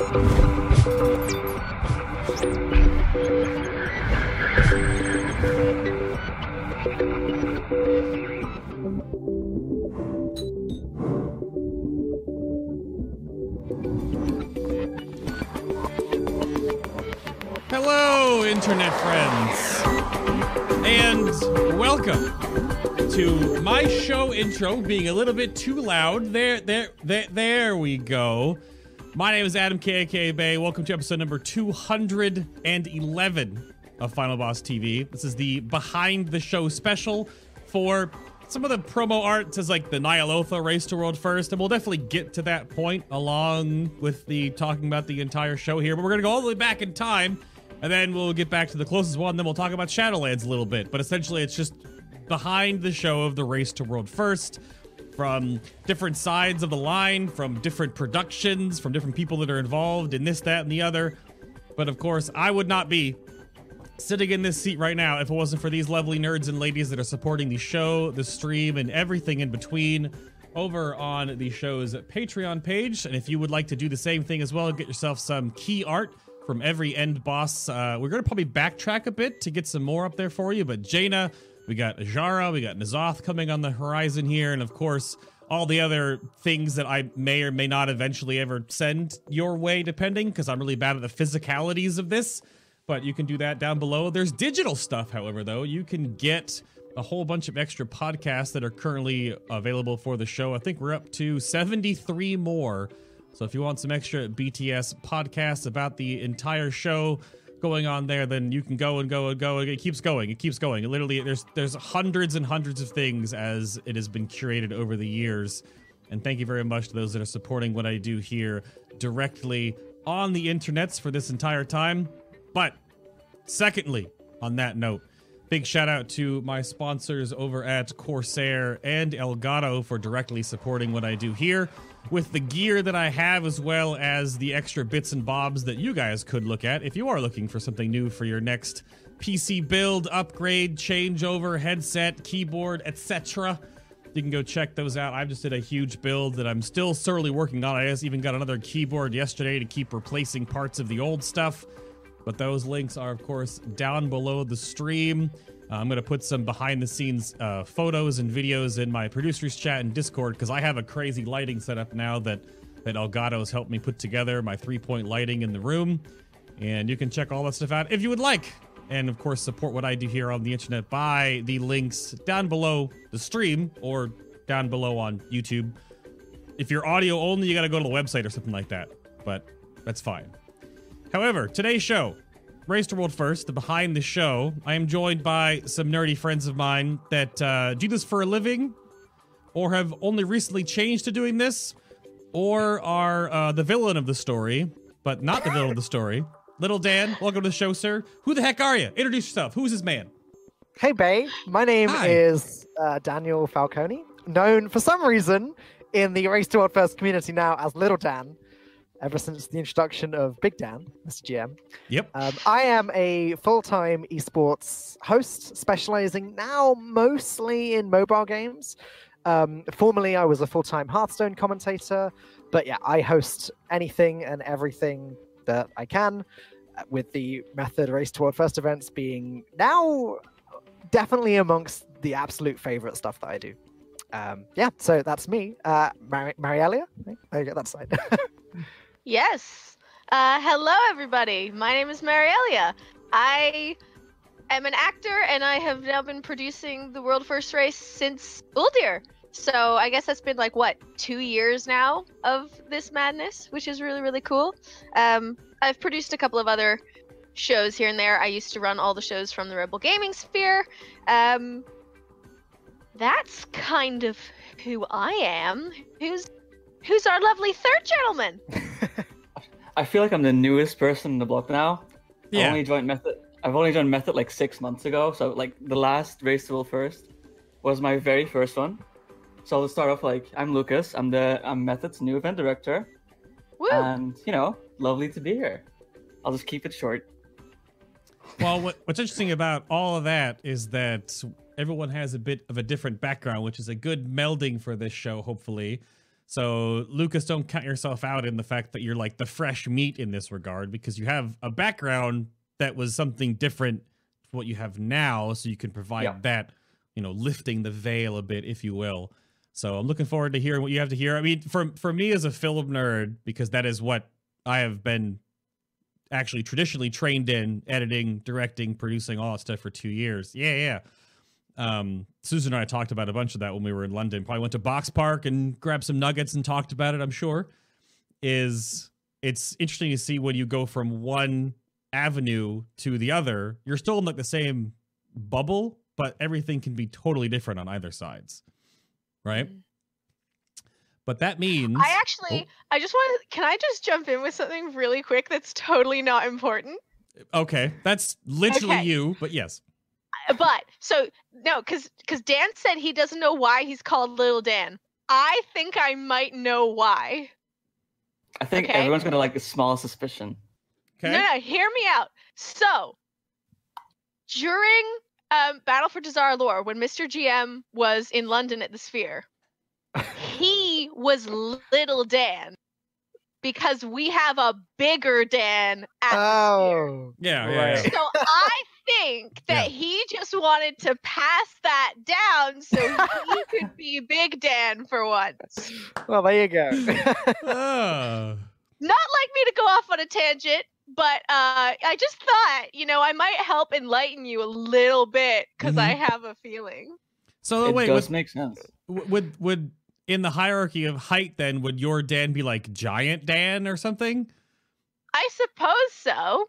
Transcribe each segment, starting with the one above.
Hello, internet friends, and welcome to my show intro being a little bit too loud. There, there, there, there we go. My name is Adam KK Bay. Welcome to episode number 211 of Final Boss TV. This is the behind the show special for some of the promo art says like the Nyalotha race to world first, and we'll definitely get to that point along with the talking about the entire show here. But we're gonna go all the way back in time, and then we'll get back to the closest one. Then we'll talk about Shadowlands a little bit. But essentially, it's just behind the show of the race to world first from different sides of the line, from different productions, from different people that are involved in this, that, and the other. But of course, I would not be sitting in this seat right now if it wasn't for these lovely nerds and ladies that are supporting the show, the stream, and everything in between over on the show's Patreon page. And if you would like to do the same thing as well, get yourself some key art from every end boss. Uh, we're going to probably backtrack a bit to get some more up there for you. But Jaina, we got Azshara, we got N'Zoth coming on the horizon here, and of course, all the other things that I may or may not eventually ever send your way, depending, because I'm really bad at the physicalities of this but you can do that down below. There's digital stuff, however, though. You can get a whole bunch of extra podcasts that are currently available for the show. I think we're up to 73 more. So if you want some extra BTS podcasts about the entire show going on there, then you can go and go and go. It keeps going. It keeps going. It literally, there's there's hundreds and hundreds of things as it has been curated over the years. And thank you very much to those that are supporting what I do here directly on the internets for this entire time. But secondly, on that note, big shout out to my sponsors over at Corsair and Elgato for directly supporting what I do here with the gear that I have, as well as the extra bits and bobs that you guys could look at if you are looking for something new for your next PC build, upgrade, changeover, headset, keyboard, etc. You can go check those out. I've just did a huge build that I'm still thoroughly working on. I just even got another keyboard yesterday to keep replacing parts of the old stuff. But those links are, of course, down below the stream. Uh, I'm going to put some behind the scenes uh, photos and videos in my producers chat and Discord because I have a crazy lighting setup now that, that Elgato's helped me put together, my three point lighting in the room. And you can check all that stuff out if you would like. And of course, support what I do here on the internet by the links down below the stream or down below on YouTube. If you're audio only, you got to go to the website or something like that. But that's fine. However, today's show, Race to World First, the behind the show, I am joined by some nerdy friends of mine that uh, do this for a living or have only recently changed to doing this or are uh, the villain of the story, but not the villain of the story. Little Dan, welcome to the show, sir. Who the heck are you? Introduce yourself. Who's this man? Hey, Bay. My name Hi. is uh, Daniel Falcone, known for some reason in the Race to World First community now as Little Dan, ever since the introduction of Big Dan, Mr. GM. Yep. Um, I am a full time esports host, specializing now mostly in mobile games. Um, formerly, I was a full time Hearthstone commentator, but yeah, I host anything and everything that I can, uh, with the method Race Toward First events being now definitely amongst the absolute favorite stuff that I do. Um, yeah, so that's me, uh, Mar- Marielia. I get that side. Yes. Uh, hello, everybody. My name is Marielia. I am an actor, and I have now been producing the World First Race since Uldir. So I guess that's been like what two years now of this madness, which is really really cool. Um, I've produced a couple of other shows here and there. I used to run all the shows from the Rebel Gaming Sphere. Um, that's kind of who I am. Who's who's our lovely third gentleman? I feel like I'm the newest person in the block now. I Yeah. only joined Method. I've only joined Method like six months ago. So like the last race to World first was my very first one. So I'll start off like I'm Lucas. I'm the I'm Method's new event director, Woo! and you know, lovely to be here. I'll just keep it short. Well, what, what's interesting about all of that is that everyone has a bit of a different background, which is a good melding for this show, hopefully. So, Lucas, don't count yourself out in the fact that you're like the fresh meat in this regard because you have a background that was something different to what you have now. So, you can provide Yeah. that, you know, lifting the veil a bit, if you will. So, I'm looking forward to hearing what you have to hear. I mean, for, for me as a film nerd, because that is what I have been actually traditionally trained in editing, directing, producing, all that stuff for two years. Yeah, yeah. Um, Susan and I talked about a bunch of that when we were in London. Probably went to Boxpark and grabbed some nuggets and talked about it. I'm sure. Is it's interesting to see when you go from one avenue to the other. You're still in like the same bubble, but everything can be totally different on either sides, right? But that means I actually, I just want to. Can I just jump in with something really quick that's totally not important? okay, that's literally Okay. you. But yes, But so no, because because Dan said he doesn't know why he's called Little Dan. I think I might know why. I think Okay. everyone's got like the small suspicion. okay. No, no, hear me out. So during um, Battle for Dazar'alor, when Mr. GM was in London at the Sphere, he was Little Dan because we have a bigger Dan at the Sphere. Oh, Yeah, yeah, Right. yeah. So I think that he just wanted to pass that down so he could be Big Dan for once. well, there you go. Not like me to go off on a tangent, but uh, I just thought, you know, I might help enlighten you a little bit because I have a feeling. so it wait, does would, make sense. would would in the hierarchy of height then would your Dan be like giant Dan or something? I suppose so.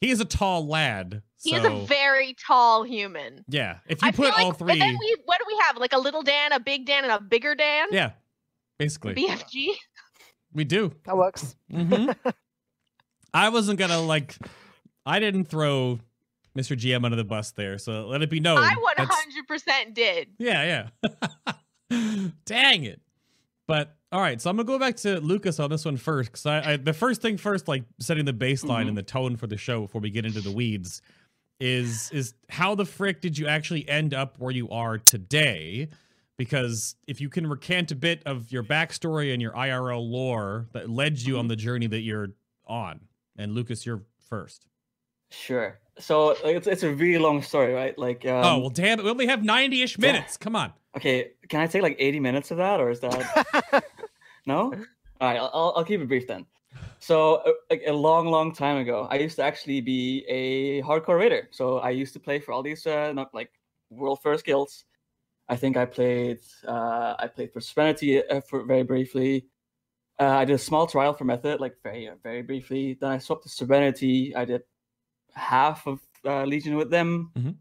He is a tall lad. He so is a very tall human. yeah, if you I put feel like, all three, And then we, what do we have? Like a little Dan, a big Dan, and a bigger Dan? yeah, basically BFG? we do. that works. hmm I wasn't gonna like. I didn't throw Mr. GM under the bus there, so let it be known. I Oh, 100% did. Yeah, yeah. Dang it. But all right, so I'm gonna go back to Lucas on this one first, because I, I the first thing first, like setting the baseline Mhm. and the tone for the show before we get into the weeds, is is how the frick did you actually end up where you are today? Because if you can recant a bit of your backstory and your IRL lore that led you on the journey that you're on, and Lucas, you're first. Sure. So like, it's it's a really long story, right? Like, um, oh well, damn it, we only have 90ish yeah. minutes. Come on. okay, can I take like 80 minutes of that, or is that no? All right, I'll I'll- I'll keep it brief then. So, uh, like a long, long time ago, I used to actually be a hardcore raider. So I used to play for all these uh, not like world first guilds. I think I played uh, I played for Serenity uh, for very briefly. Uh, I did a small trial for Method, like very uh, very briefly. Then I swapped to Serenity. I did half of uh, Legion with them. Mhm.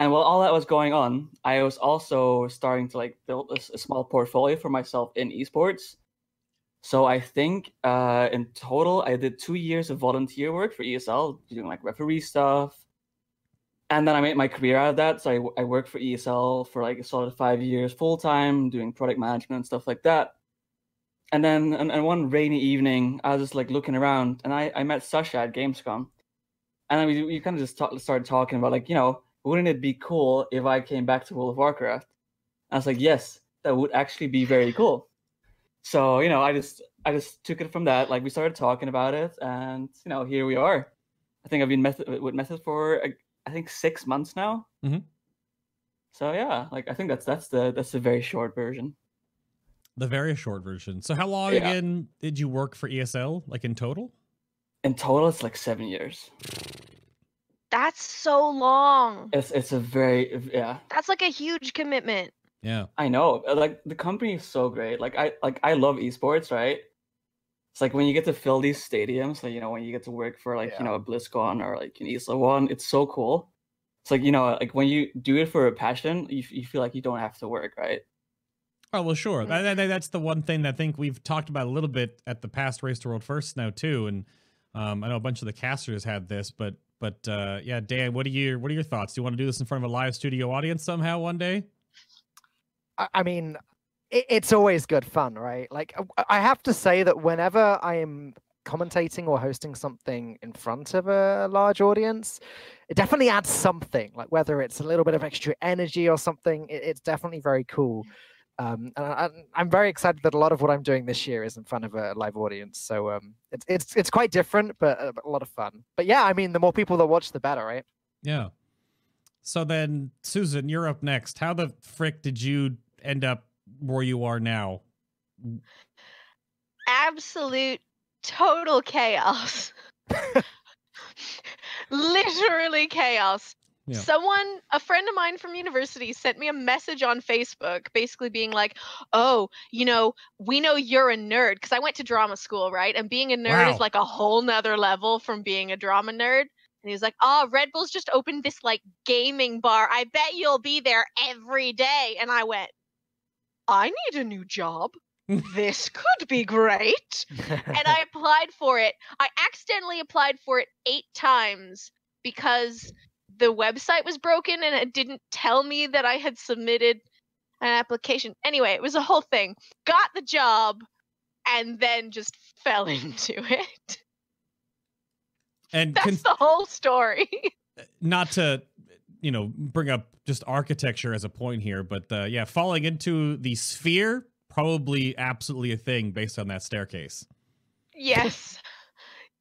And while all that was going on, I was also starting to like build a small portfolio for myself in esports. So I think uh, in total, I did two years of volunteer work for ESL, doing like referee stuff. And then I made my career out of that. So I worked for ESL for like a solid five years full time, doing product management and stuff like that. And then and, and one rainy evening, I was just like looking around and I, I met Sasha at Gamescom. And then we, we kind of just talk, started talking about like, you know, wouldn't it be cool if I came back to World of Warcraft? I was like, yes, that would actually be very cool. So you know, I just I just took it from that. Like we started talking about it, and you know, here we are. I think I've been method with method for uh, I think six months now. Mhm. So yeah, like I think that's that's the that's the very short version. The very short version. So how long Yeah. again did you work for ESL, like in total? In total, it's like seven years. That's so long. It's it's a very yeah. That's like a huge commitment. Yeah. I know. uh, Like the company is so great. Like I like I love esports, right? It's like when you get to fill these stadiums, like you know, when you get to work for like, Yeah. you know, a BlizzCon or like an ESL one, it's so cool. It's like, you know, like when you do it for a passion, you, you feel like you don't have to work, right? Oh well, sure. Mm. That, that- that's the one thing that I think we've talked about a little bit at the past Race to World First now too, and um, I know a bunch of the casters had this, but but uh, yeah, Dan, what are your what are your thoughts? Do you want to do this in front of a live studio audience somehow one day? I, mean, it, it's always good fun, right? Like, I- have to say that whenever I am commentating or hosting something in front of a large audience, it definitely adds something. Like whether it's a little bit of extra energy or something, it, it's definitely very cool. Um, and I, I'm very excited that a lot of what I'm doing this year is in front of a live audience. So um, it's it's it's quite different, but a, a lot of fun. But yeah, I mean, the more people that watch, the better, right? Yeah. So then, Susan, you're up next. How the frick did you end up where you are now? Absolute total chaos. Literally chaos. Yeah. Someone, a friend of mine from university, sent me a message on Facebook basically being like, Oh, you know, we know you're a nerd. Because I went to drama school, right? And being a nerd Wow. is like a whole nother level from being a drama nerd. And he was like, Oh, Red Bull's just opened this like gaming bar. I bet you'll be there every day. And I went, I need a new job. this could be great and I applied for it. I accidentally applied for it eight times because the website was broken and it didn't tell me that I had submitted an application. Anyway, it was a whole thing. Got the job and then just fell into it. And That's con- the whole story. not to, you know, bring up just architecture as a point here, but uh, yeah, falling into the sphere probably absolutely a thing based on that staircase. yes.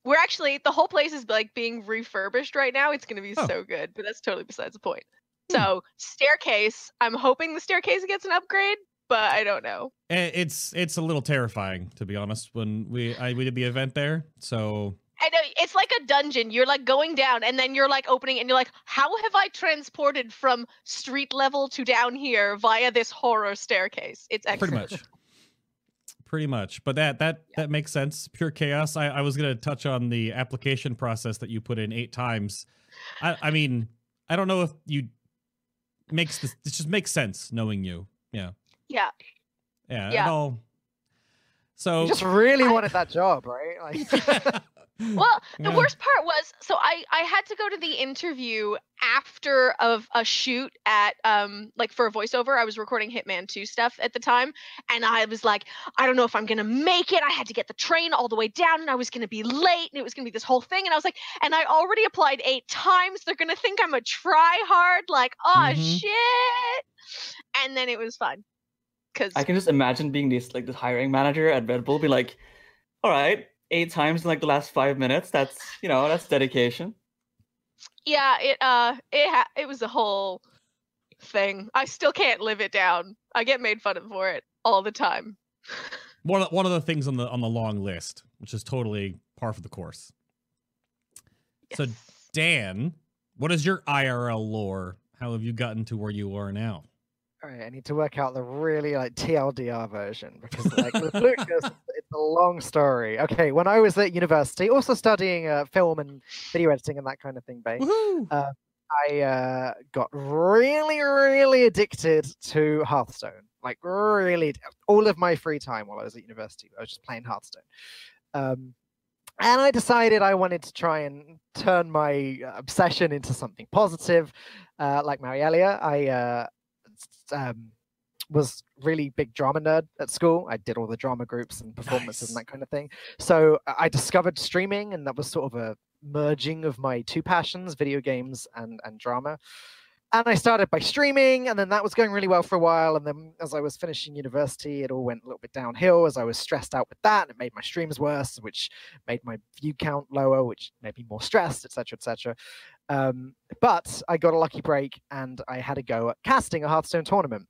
We're actually the whole place is like being refurbished right now. It's going to be Oh. so good, but that's totally besides the point. Hmm. So, staircase, I'm hoping the staircase gets an upgrade, but I don't know. Eh, It's it's a little terrifying to be honest. When we I, we did the event there, so I know it's like a dungeon. You're like going down, and then you're like opening, and you're like, "How have I transported from street level to down here via this horror staircase?" It's pretty much pretty much but that that that makes sense pure chaos i i was gonna touch on the application process that you put in eight times i i mean i don't know if you makes this this just makes sense knowing you yeah Yeah, yeah, Yeah. It all, so you just really I- wanted that job, right? Like, Well, the Yeah. worst part was so I I had to go to the interview after of a shoot at um like for a voiceover. I was recording Hitman 2 stuff at the time and I was like, I don't know if I'm going to make it. I had to get the train all the way down and I was going to be late and it was going to be this whole thing and I was like, and I already applied 8 times. They're going to think I'm a try hard like, "Oh Mhm. shit." And then it was fun. Cuz I can just imagine being this like this hiring manager at Red Bull, be like, "All right, eight times in like the last five minutes. That's you know that's dedication." yeah it uh it ha- it was a whole thing. I still can't live it down. I get made fun of for it all the time. One of, one of the things on the on the long list which is totally par for the course. So- dan what is your irl lore? How have you gotten to where you are now? all right, I need to work out the really like TLDR version because like with Lucas, it's, it's a long story. Okay, when I was at university, also studying uh, film and video editing and that kind of thing, babe. Woohoo! I uh, got really, really addicted to Hearthstone. Like really, all of my free time while I was at university, I was just playing Hearthstone. Um, and I decided I wanted to try and turn my uh, obsession into something positive. Uh, like Marielia, I uh, um, was really big drama nerd at school. I did all the drama groups and performances and that kind of thing. So I I discovered streaming, and that was sort of a merging of my two passions video games and and drama and i started by streaming and then that was going really well for a while and then as i was finishing university it all went a little bit downhill as i was stressed out with that and it made my streams worse which made my view count lower which made me more stressed etc etc um, but i got a lucky break and i had a go at casting a hearthstone tournament.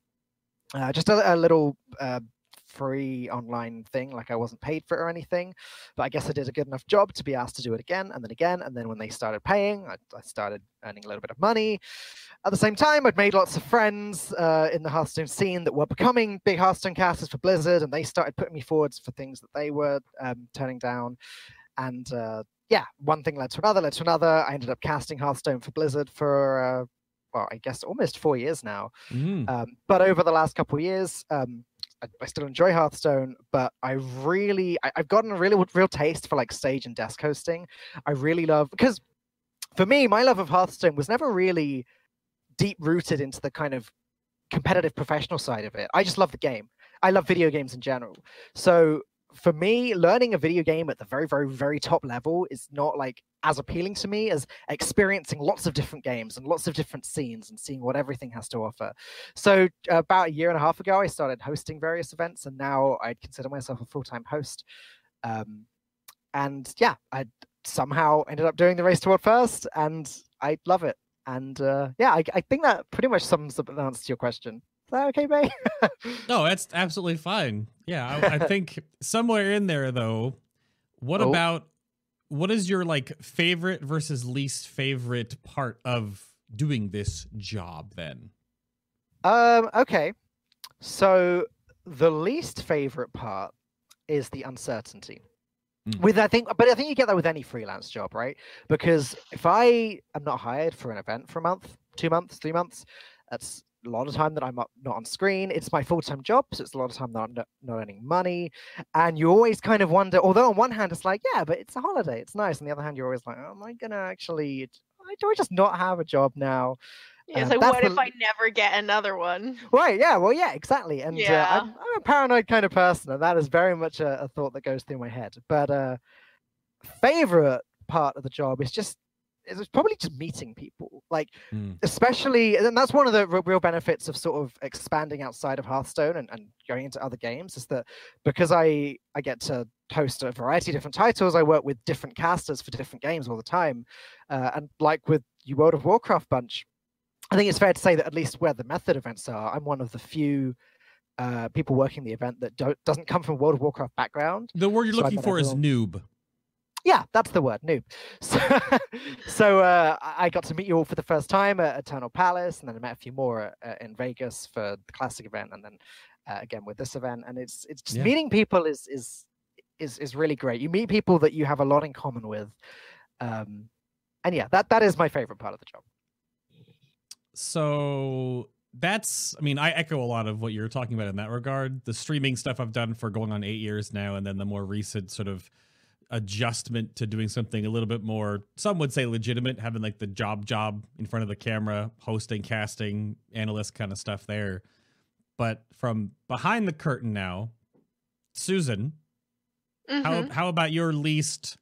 Uh, just a, a little uh, free online thing like i wasn't paid for it or anything but I guess I did a good enough job to be asked to do it again and then again. And then when they started paying, I, I started earning a little bit of money. At the same time, I'd made lots of friends uh, in the Hearthstone scene that were becoming big Hearthstone casters for Blizzard, and they started putting me forwards for things that they were um, turning down. And uh, yeah, one thing led to another, led to another. I ended up casting Hearthstone for Blizzard for, uh, well, I guess almost four years now. Mm. Um, but over the last couple of years, um, I, still enjoy Hearthstone, but I really, I, I've gotten a really real taste for like stage and desk hosting. I really love because for me, my love of Hearthstone was never really deep rooted into the kind of competitive professional side of it. I just love the game. I love video games in general. So for me, learning a video game at the very, very, very top level is not like as appealing to me as experiencing lots of different games and lots of different scenes and seeing what everything has to offer. So about a year and a half ago, I started hosting various events, and now I'd consider myself a full-time host. Um, and yeah, I somehow ended up doing the race to world first, and I love it. And uh, yeah, I, I think that pretty much sums up the answer to your question. Is that okay, Bay? no, that's absolutely fine. Yeah, I, I think somewhere in there though, what oh. about what is your like favorite versus least favorite part of doing this job then? Um, okay. So the least favorite part is the uncertainty. Mm. With I think, but I think you get that with any freelance job, right? Because if I am not hired for an event for a month, two months, three months, that's a lot of time that I'm not on screen. It's my full time job, so it's a lot of time that I'm not, not earning money. And you always kind of wonder, although on one hand it's like, yeah, but it's a holiday, it's nice. On the other hand, you're always like, oh, am I gonna actually? Do I just not have a job now? Yeah, it's um, like, what the... if I never get another one? Right, yeah, well, yeah, exactly. And yeah. Uh, I'm, I'm, a paranoid kind of person, and that is very much a, a thought that goes through my head. But uh, favorite part of the job is just it's probably just meeting people like mm. especially and that's one of the real benefits of sort of expanding outside of hearthstone and, and going into other games is that because i i get to host a variety of different titles i work with different casters for different games all the time uh, and like with you world of warcraft bunch i think it's fair to say that at least where the method events are i'm one of the few uh, people working the event that don't doesn't come from world of warcraft background the word you're so looking for is noob yeah, that's the word, noob. So, so uh, I got to meet you all for the first time at Eternal Palace, and then I met a few more uh, in Vegas for the classic event, and then uh, again with this event. And it's it's just yeah. meeting people is is is is really great. You meet people that you have a lot in common with, um, and yeah, that that is my favorite part of the job. So that's i mean i echo a lot of what you're talking about in that regard the streaming stuff i've done for going on eight years now and then the more recent sort of adjustment to doing something a little bit more some would say legitimate having like the job job in front of the camera hosting casting analyst kind of stuff there but from behind the curtain now susan mm-hmm. how, how about your least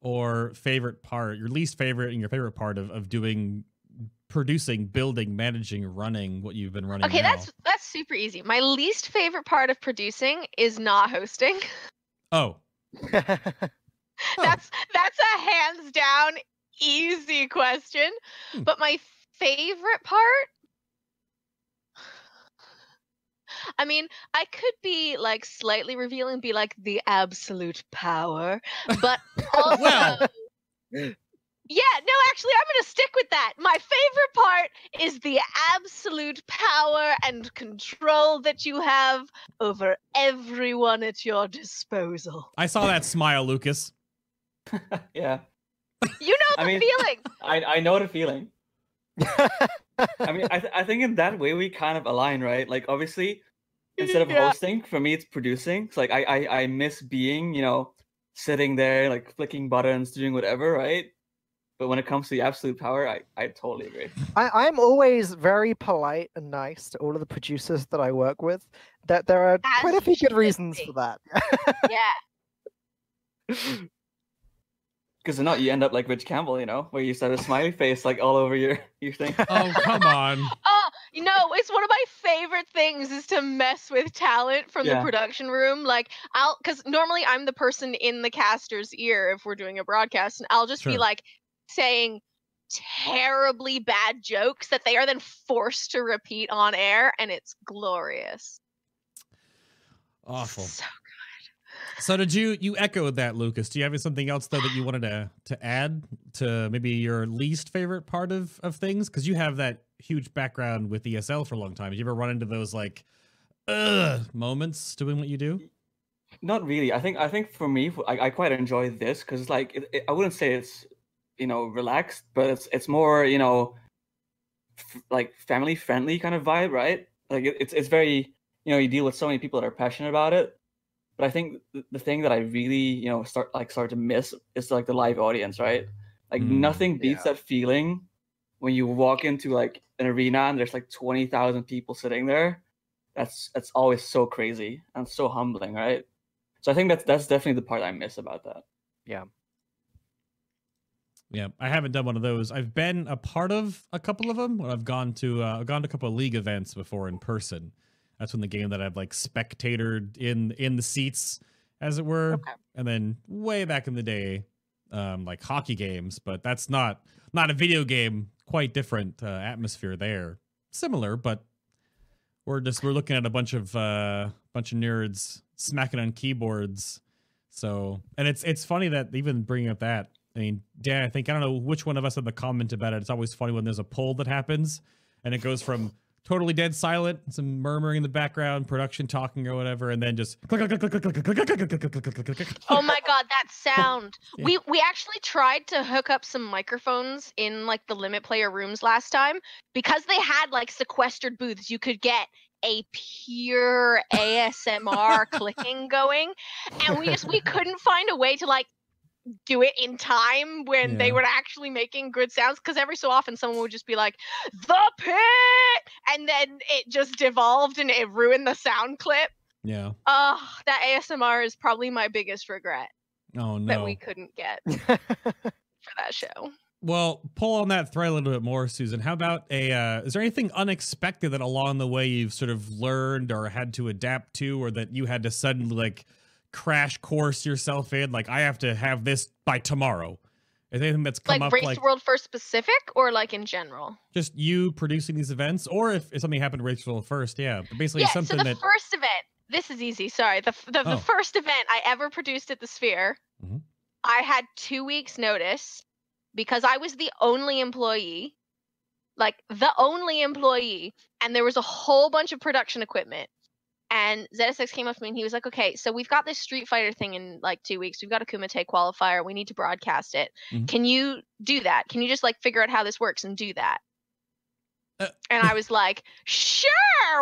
or favorite part your least favorite and your favorite part of, of doing producing building managing running what you've been running okay now? that's that's super easy my least favorite part of producing is not hosting oh that's that's a hands down easy question. Hmm. But my favorite part I mean, I could be like slightly revealing, be like the absolute power, but also, well. Yeah, no, actually, I'm gonna stick with that. My favorite part is the absolute power and control that you have over everyone at your disposal. I saw that smile, Lucas. yeah. You know the I mean, feeling. I I know the feeling. I mean, I th- I think in that way we kind of align, right? Like obviously, instead of yeah. hosting, for me it's producing. It's like I, I I miss being, you know, sitting there like flicking buttons, doing whatever, right? But when it comes to the absolute power, I, I totally agree. I, I'm always very polite and nice to all of the producers that I work with. That there are As quite a few good reasons be. for that. yeah. Because if not, you end up like Rich Campbell, you know, where you start a smiley face like all over your your thing. oh come on! oh, you know, it's one of my favorite things is to mess with talent from yeah. the production room. Like I'll, because normally I'm the person in the caster's ear if we're doing a broadcast, and I'll just sure. be like saying terribly bad jokes that they are then forced to repeat on air, and it's glorious. Awful. So good. so did you you echoed that, Lucas? Do you have something else though that you wanted to to add to maybe your least favorite part of of things? Because you have that huge background with ESL for a long time. Did you ever run into those like ugh moments doing what you do? Not really. I think I think for me, I, I quite enjoy this because like it, it, I wouldn't say it's you know relaxed, but it's it's more you know f- like family friendly kind of vibe, right? Like it, it's it's very you know you deal with so many people that are passionate about it but I think the thing that I really, you know, start like start to miss is like the live audience, right? Like mm, nothing beats yeah. that feeling when you walk into like an arena and there's like twenty thousand people sitting there. That's that's always so crazy and so humbling, right? So I think that's that's definitely the part I miss about that. Yeah, I haven't done one of those. I've been a part of a couple of them. I've gone to uh, I've gone to a couple of league events before in person. That's when the game that I've like spectatored in in the seats, as it were. Okay. And then way back in the day, um, like hockey games, but that's not not a video game. Quite different uh, atmosphere there. Similar, but we're just we're looking at a bunch of uh, bunch of nerds smacking on keyboards. So, and it's it's funny that even bringing up that. I mean, Dan, I think I don't know which one of us had the comment about it. It's always funny when there's a poll that happens and it goes from totally dead silent, some murmuring in the background, production talking or whatever, and then just Oh my god, that sound. We we actually tried to hook up some microphones in like the limit player rooms last time because they had like sequestered booths. You could get a pure ASMR clicking going and we just we couldn't find a way to like do it in time when they were actually making good sounds because every so often someone would just be like the pit and then it just devolved and it ruined the sound clip Yeah. Oh, that ASMR is probably my biggest regret Oh no. that we couldn't get for that show. Well, pull on that thread a little bit more, Susan. How about a? Uh, is there anything unexpected that along the way you've sort of learned or had to adapt to, or that you had to suddenly like crash course yourself in? Like, I have to have this by tomorrow. Is anything that's come Like up Race like World First specific or like in general? just you producing these events, or if, if something happened to World first? Yeah, but basically yeah, so the that. first event, this is easy. Sorry. The, the, Oh. the first event I ever produced at the Sphere, Mhm. I had two weeks' notice because I was the only employee, like the only employee, and there was a whole bunch of production equipment. And ZSX came up to me and he was like, okay, so we've got this Street Fighter thing in like two weeks. We've got a Kumite qualifier. We need to broadcast it. Mhm. Can you do that? Can you just like figure out how this works and do that? Uh, and I was like, sure,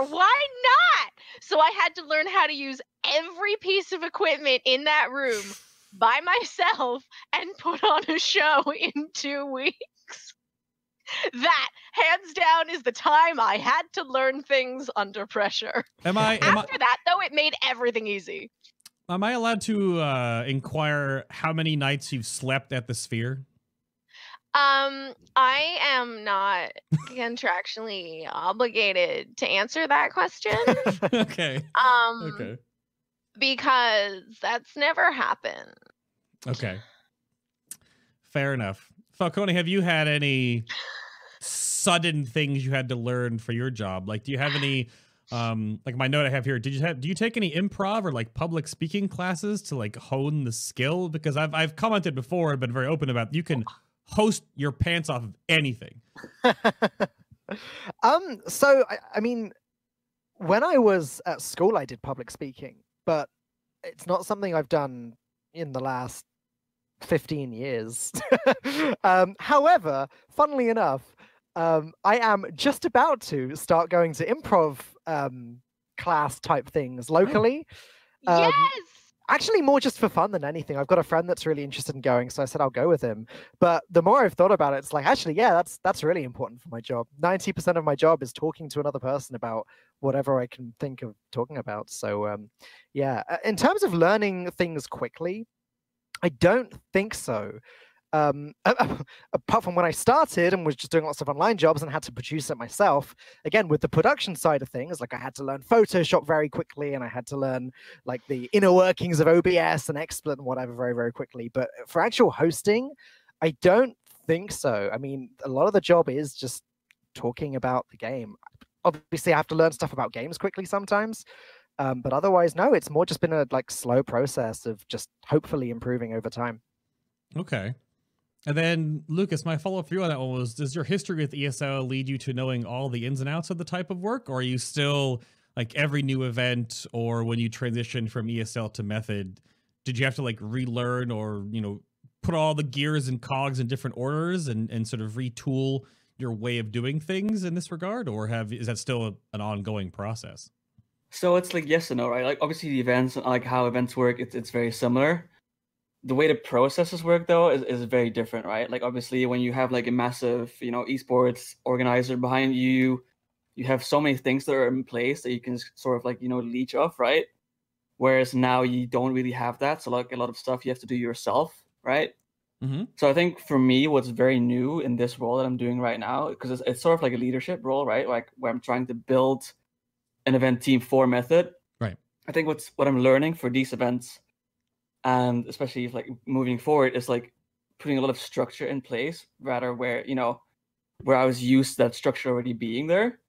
why not? So I had to learn how to use every piece of equipment in that room by myself and put on a show in two weeks. That, hands down, is the time I had to learn things under pressure. Am I am I, After that, though, it made everything easy. am I allowed to uh, inquire how many nights you've slept at the Sphere? Um, I am not contractually obligated to answer that question. okay. Um, Okay. because that's never happened. Okay. Fair enough. Falcone, have you had any sudden things you had to learn for your job? Like, do you have any, um, like my note I have here? Did you have? Do you take any improv or like public speaking classes to like hone the skill? Because I've I've commented before and been very open about you can host your pants off of anything. um, so I, I mean, when I was at school, I did public speaking, but it's not something I've done in the last 15 years. um, however, funnily enough, um, I am just about to start going to improv um, class type things locally. Um, yes. actually more just for fun than anything. I've got a friend that's really interested in going, so I said I'll go with him. But the more I've thought about it, it's like actually, yeah, that's that's really important for my job. Ninety percent of my job is talking to another person about whatever I can think of talking about. So um, yeah, Uh, in terms of learning things quickly, I don't think so. Um, apart from when I started and was just doing lots of online jobs and had to produce it myself. Again, with the production side of things, like I had to learn Photoshop very quickly, and I had to learn like the inner workings of OBS and XSplit and whatever very very quickly. But for actual hosting, I don't think so. I mean, a lot of the job is just talking about the game. Obviously, I have to learn stuff about games quickly sometimes. Um, but otherwise, no, it's more just been a like slow process of just hopefully improving over time. Okay. And then Lucas, my follow up you on that one was: Does your history with ESL lead you to knowing all the ins and outs of the type of work, or are you still like every new event, or when you transitioned from ESL to Method, did you have to like relearn or you know put all the gears and cogs in different orders and and sort of retool your way of doing things in this regard, or have is that still a, an ongoing process? So it's like yes and no, right? Like obviously the events, like how events work, it's it's very similar. The way the processes work though is, is very different, right? Like obviously when you have like a massive, you know, esports organizer behind you, you have so many things that are in place that you can sort of like, you know, leech off, right? whereas now you don't really have that. So like a lot of stuff you have to do yourself, right? Mm-hmm. So I think for me, what's very new in this role that I'm doing right now, because it's, it's sort of like a leadership role, right? Like where I'm trying to build an event team for method. Right. I think what's what I'm learning for these events, and especially if, like moving forward, is like putting a lot of structure in place, rather where you know where I was used to that structure already being there,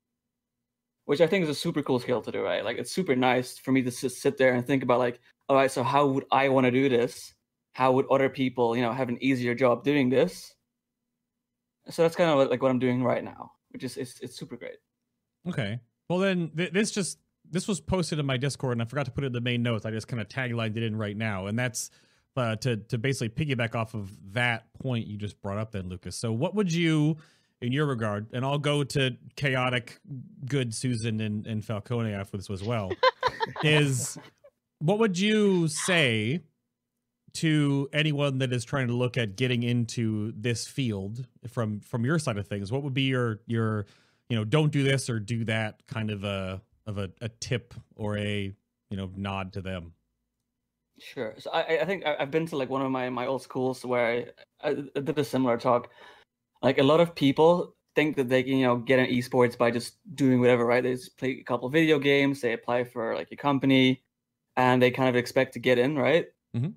which I think is a super cool skill to do, right? Like it's super nice for me to just sit there and think about like, all right, so how would I want to do this? How would other people, you know, have an easier job doing this? So that's kind of like what I'm doing right now, which is it's, it's super great. Okay. Well, then th- this just this was posted in my Discord, and I forgot to put it in the main notes. I just kind of taglined it in right now, and that's uh, to to basically piggyback off of that point you just brought up, then Lucas. So, what would you, in your regard, and I'll go to chaotic, good Susan and, and Falcone after this as well, is what would you say to anyone that is trying to look at getting into this field from from your side of things? What would be your your you know don't do this or do that kind of a of a, a tip or a you know nod to them Sure. So I, I think I've been to like one of my, my old schools where I, I did a similar talk. Like a lot of people think that they can, you know, get in esports by just doing whatever, right? They just play a couple video games, they apply for like a company, and they kind of expect to get in, right? Mhm.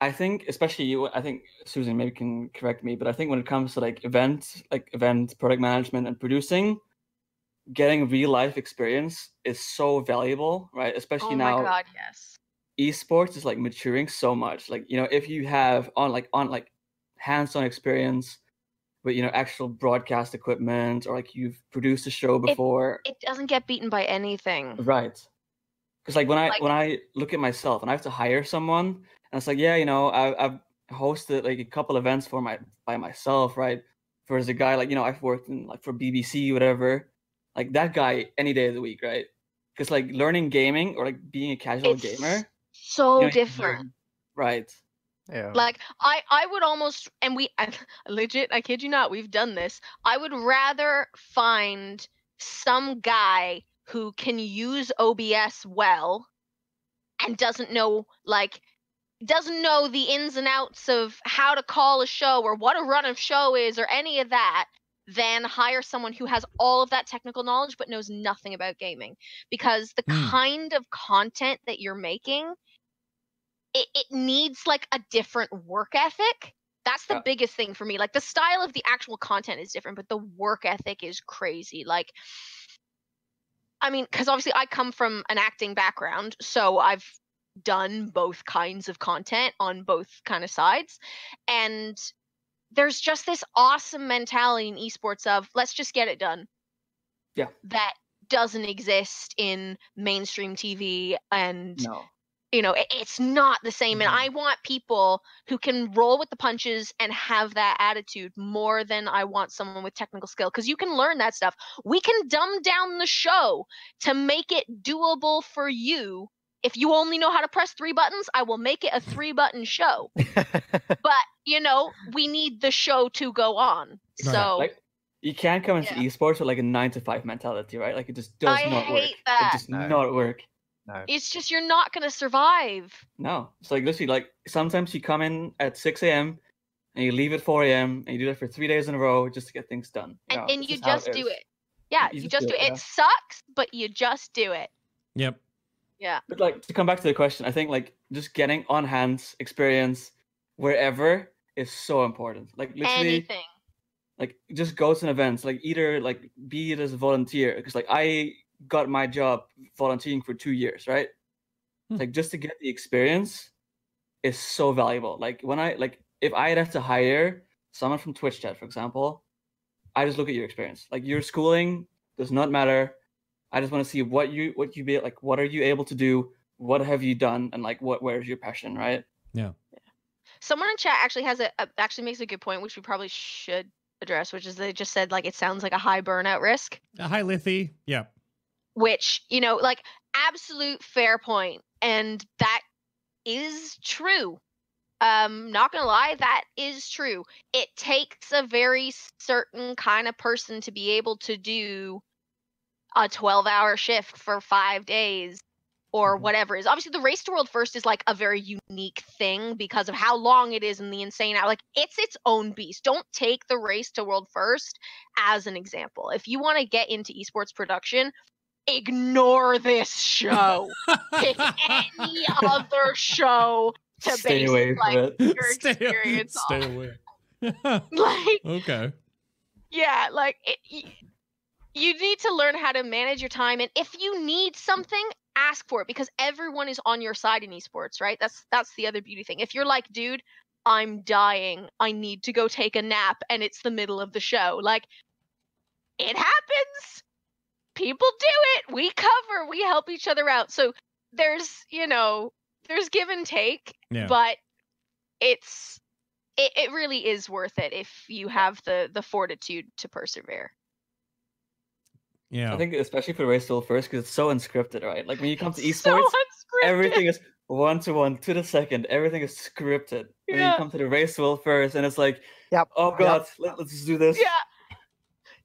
I think, especially you, I think Susan maybe can correct me, but I think when it comes to like event, like event product management and producing, getting real life experience is so valuable, right? Especially Oh now my god, yes. esports is like maturing so much like you know if you have on like on like hands-on experience with you know actual broadcast equipment or like you've produced a show before It doesn't get beaten by anything. right because like when i Like- when i look at myself and i have to hire someone and it's like yeah you know I, i've hosted like a couple events for my by myself right versus a guy like you know i've worked in like for bbc whatever like that guy any day of the week right because like learning gaming or like being a casual It's gamer So you know, different. right Yeah. Like I I would almost and we I, legit I kid you not we've done this. I would rather find some guy who can use OBS well and doesn't know like doesn't know the ins and outs of how to call a show or what a run of show is or any of that than hire someone who has all of that technical knowledge but knows nothing about gaming. Because the Hmm. kind of content that you're making it, it needs like a different work ethic. That's the Yeah. biggest thing for me. Like the style of the actual content is different but the work ethic is crazy. Like i mean because obviously i come from an acting background so i've done both kinds of content on both kind of sides. And there's just this awesome mentality in esports of let's just get it done Yeah. that doesn't exist in mainstream tv and no you know it, it's not the same and Mhm. i want people who can roll with the punches and have that attitude more than i want someone with technical skill because you can learn that stuff we can dumb down the show to make it doable for you if you only know how to press three buttons i will make it a three button show but you know we need the show to go on Right. so like you can't come into Yeah. esports with like a nine to five mentality, right? Like it just does I not work. that. It does No. not work. no. it's just you're not going to survive No, it's like literally like sometimes you come in at six a.m. and you leave at four a.m. and you do that for three days in a row just to get things done. and, know, and you how just do is. it yeah You you, just just do do it, it yeah. it sucks but you just do it yep yeah But like to come back to the question, I think like just getting on hands experience wherever is so important. Like literally, anything like just go to an event. Like either like be it as a volunteer because like I got my job volunteering for two years, right? Hmm. Like just to get the experience is so valuable. Like when I like if I had to hire someone from Twitch chat, for example, I just look at your experience. Like your schooling does not matter. I just want to see what you what you be like. What are you able to do? What have you done? And like what where's your passion, right? Yeah. Someone in chat actually has a, a actually makes a good point, which we probably should address, which is they just said like it sounds like a high burnout risk, A high Lithy yeah which you know like absolute fair point, and that is true. Um, not gonna lie, that is true. It takes a very certain kind of person to be able to do a 12 hour shift for five days or Mhm. whatever is obviously the race to world first is like a very unique thing because of how long it is and the insane like it's its own beast don't take the race to world first as an example if you want to get into esports production ignore this show pick any other show to Stay base away like from it. your stay, experience stay off. away. like okay. yeah like it, y- you need to learn how to manage your time and if you need something ask for it because everyone is on your side in esports right? That's that's the other beauty thing. If you're like dude i'm dying. I need to go take a nap and it's the middle of the show like it happens. People do it. We cover. We help each other out. So there's you know there's give and take Yeah. but it's it, it really is worth it if you have the the fortitude to persevere yeah. I think especially for Race to World first because it's so unscripted, right? Like when you come to esports, so everything is one to one to the second. Everything is scripted. And then Yeah. you come to the race to World first, and it's like, Yep. oh Yep. god, let, us just do this. yeah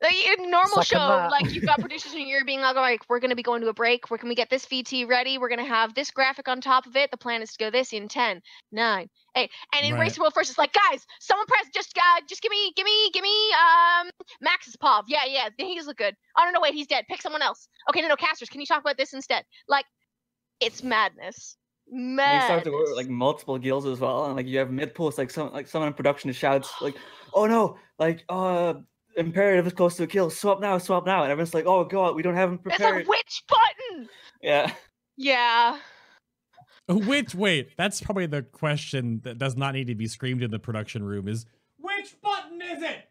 like in normal Suck show like you've got producers and you're being like, like we're gonna be going to a break where can we get this vt ready we're gonna have this graphic on top of it the plan is to go this in 10 9 8 and in Right. race to world first it's like guys someone press just uh just give me give me give me um max's pov yeah yeah he's look good. Oh no no wait he's dead. Pick someone else. Okay no no casters. Can you talk about this instead? Like it's madness. And you start to work with like multiple guilds as well, and like you have mid pulls, like some like someone in production shouts like, "Oh no, like uh, imperative is close to a kill. Swap now, swap now," and everyone's like, "Oh god, we don't have him prepared." it's prepared." like which button! Yeah, yeah Which wait, that's probably the question that does not need to be screamed in the production room is which button is it?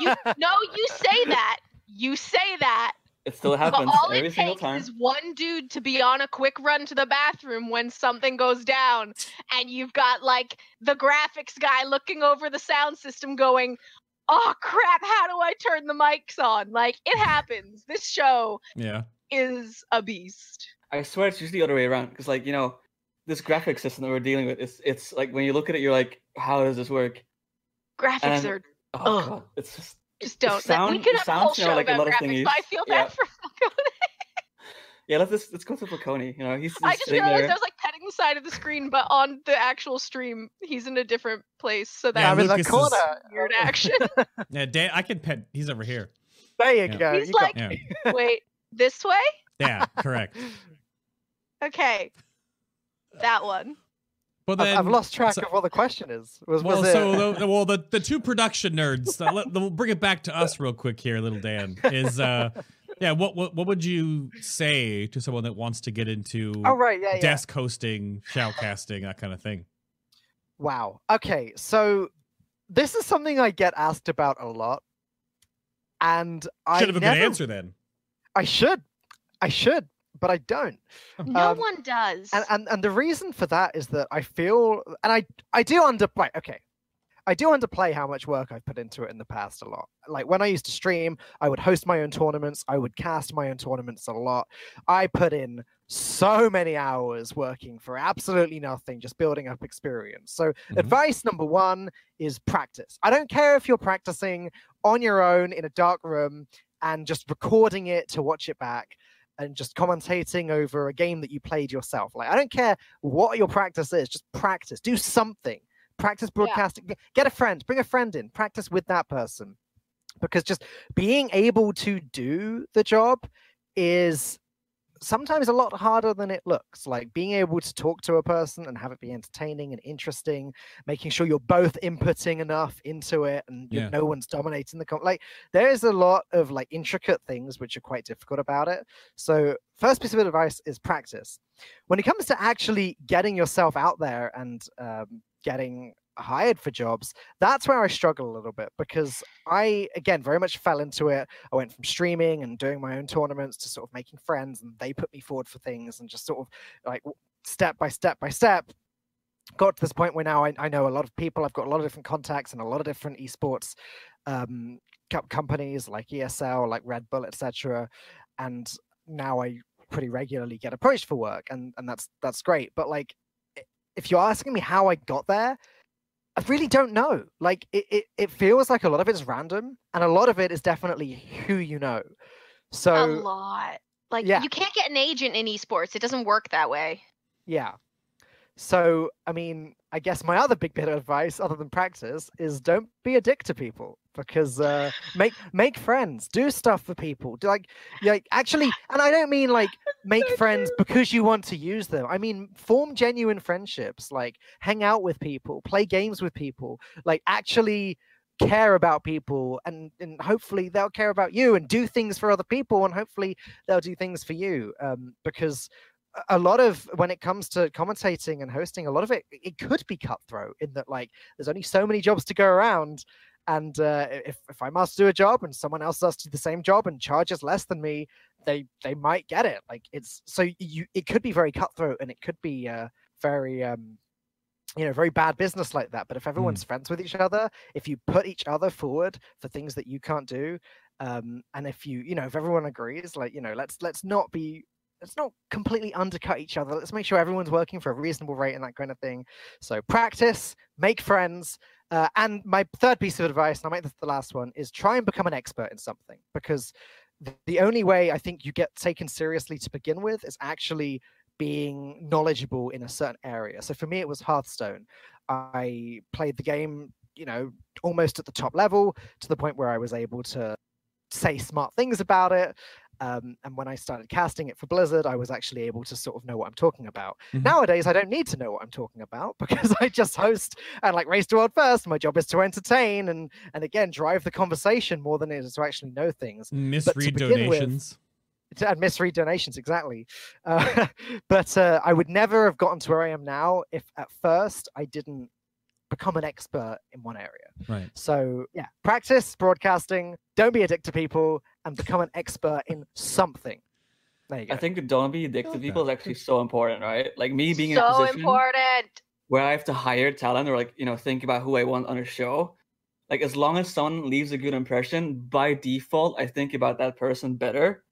you no you say that you say that it still but happens all every it single takes time. is one dude to be on a quick run to the bathroom when something goes down and you've got like the graphics guy looking over the sound system going oh crap how do i turn the mics on like it happens this show Yeah. is a beast I swear it's usually the other way around because, like, you know, this graphic system that we're dealing with, it's it's like when you look at it, you're like, how does this work? graphics And- are Oh Ugh. god, it's just just don't that- we sound- could the have a whole sounds, you know, show like a about lot of graphics but i feel Yeah. bad for Falcone. yeah. Let's just let's go to Falcone. You know, he's, he's i just sitting realized there. i was like petting the side of the screen but on the actual stream he's in a different place so Yeah, I'm that's in the Lucas is- corner. Uh, weird action Yeah, Dan, I can pet. He's over here. There you Yeah. go. He's you got like- me. Wait, this way? Yeah, correct. Okay. That one. But I've, I've lost track so- of what the question is. Was, Well, was so the, well, the the two production nerds. Uh, let, we'll bring it back to us real quick here, little Dan. Is uh, yeah. What what what would you say to someone that wants to get into oh right, yeah, yeah. desk hosting, shoutcasting, that kind of thing? Wow. Okay, so this is something I get asked about a lot, and I Should have a never, good answer then. I should, I should, but I don't. No Um, one does. And, and and the reason for that is that I feel, and I I do underplay. Okay, I do underplay how much work I've put into it in the past a lot. Like when I used to stream, I would host my own tournaments. I would cast my own tournaments a lot. I put in so many hours working for absolutely nothing, just building up experience. So Mhm. advice number one is practice. I don't care if you're practicing on your own in a dark room and just recording it to watch it back and just commentating over a game that you played yourself. Like, I don't care what your practice is, just practice. Do something. Practice broadcasting. G- Get a friend, bring a friend in, practice with that person. Because just being able to do the job is sometimes a lot harder than it looks. Like being able to talk to a person and have it be entertaining and interesting, making sure you're both inputting enough into it and Yeah. no one's dominating the com- like there's a lot of like intricate things which are quite difficult about it. So first piece of advice is practice. When it comes to actually getting yourself out there and um, getting hired for jobs, that's where I struggle a little bit because I, again, very much fell into it. I went from streaming and doing my own tournaments to sort of making friends, and they put me forward for things and just sort of like step by step by step. Got to this point where now I, I know a lot of people. I've got a lot of different contacts and a lot of different esports um, co- companies like ESL, like Red Bull, etc. And now I pretty regularly get approached for work, and and that's that's great. But like, if you're asking me how I got there, I really don't know. Like it, it, it feels like a lot of it's random and a lot of it is definitely who you know. So a lot. Like Yeah. you can't get an agent in esports. It doesn't work that way. Yeah. So, I mean, I guess my other big bit of advice, other than practice, is don't be a dick to people because uh, make make friends, do stuff for people. Do like, like actually, and I don't mean like make friends because you want to use them. I mean form genuine friendships, like hang out with people, play games with people, like actually care about people and and hopefully they'll care about you and do things for other people and hopefully they'll do things for you um, because a- lot of when it comes to commentating and hosting a lot of it it could be cutthroat in that like there's only so many jobs to go around. And uh, if, if i must do a job and someone else does do the same job and charges less than me they they might get it. Like it's so you it could be very cutthroat and it could be uh, very um you know very bad business like that. But if everyone's friends with each other if you put each other forward for things that you can't do um and if you you know if everyone agrees like you know let's let's not be let's not completely undercut each other let's make sure everyone's working for a reasonable rate and that kind of thing so practice make friends uh, and my third piece of advice and i'll make this the last one is try and become an expert in something because the only way i think you get taken seriously to begin with is actually being knowledgeable in a certain area. So for me, it was Hearthstone. I played the game, you know, almost at the top level to the point where I was able to say smart things about it. Um, and when I started casting it for Blizzard, I was actually able to sort of know what I'm talking about. Mhm. Nowadays, I don't need to know what I'm talking about because I just host and like race to world first. My job is to entertain and and again drive the conversation more than it is to actually know things Misread with- donations. to- and misread donations exactly uh, but uh, i would never have gotten to where i am now if at first i didn't become an expert in one area Right. so yeah practice broadcasting don't be a dick to people and become an expert in something there you go I think don't be a dick to people is actually so important, right? Like me being in a position important. where I have to hire talent or like you know think about who I want on a show. Like as long as someone leaves a good impression, by default, I think about that person better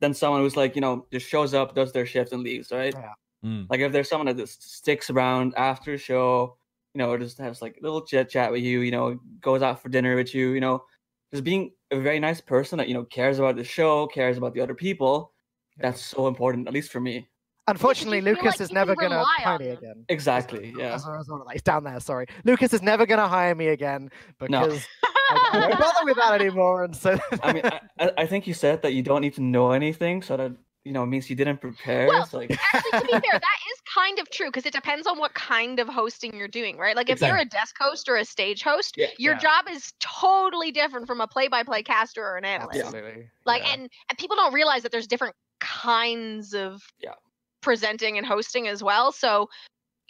than someone who's like you know just shows up, does their shift, and leaves, right? Yeah. Mm. Like if there's someone that just sticks around after the show, you know, or just has like a little chit chat with you, you know, goes out for dinner with you, you know, just being a very nice person that you know cares about the show, cares about the other people. That's so important, at least for me. unfortunately lucas like is never gonna rely hire me again Exactly. Yeah. That's what I was on. He's down there. Sorry, Lucas is never gonna hire me again because I, I don't bother with that anymore. And so, I mean, I, I- I think you said that you don't need to know anything, so that you know it means you didn't prepare. Well, It's like Actually, to be fair, that is kind of true because it depends on what kind of hosting you're doing, right? Like if you're a desk host or a stage host, Yeah, your yeah. job is totally different from a play-by-play caster or an analyst. absolutely, Like, yeah. and and people don't realize that there's different kinds of Yeah. presenting and hosting as well. So,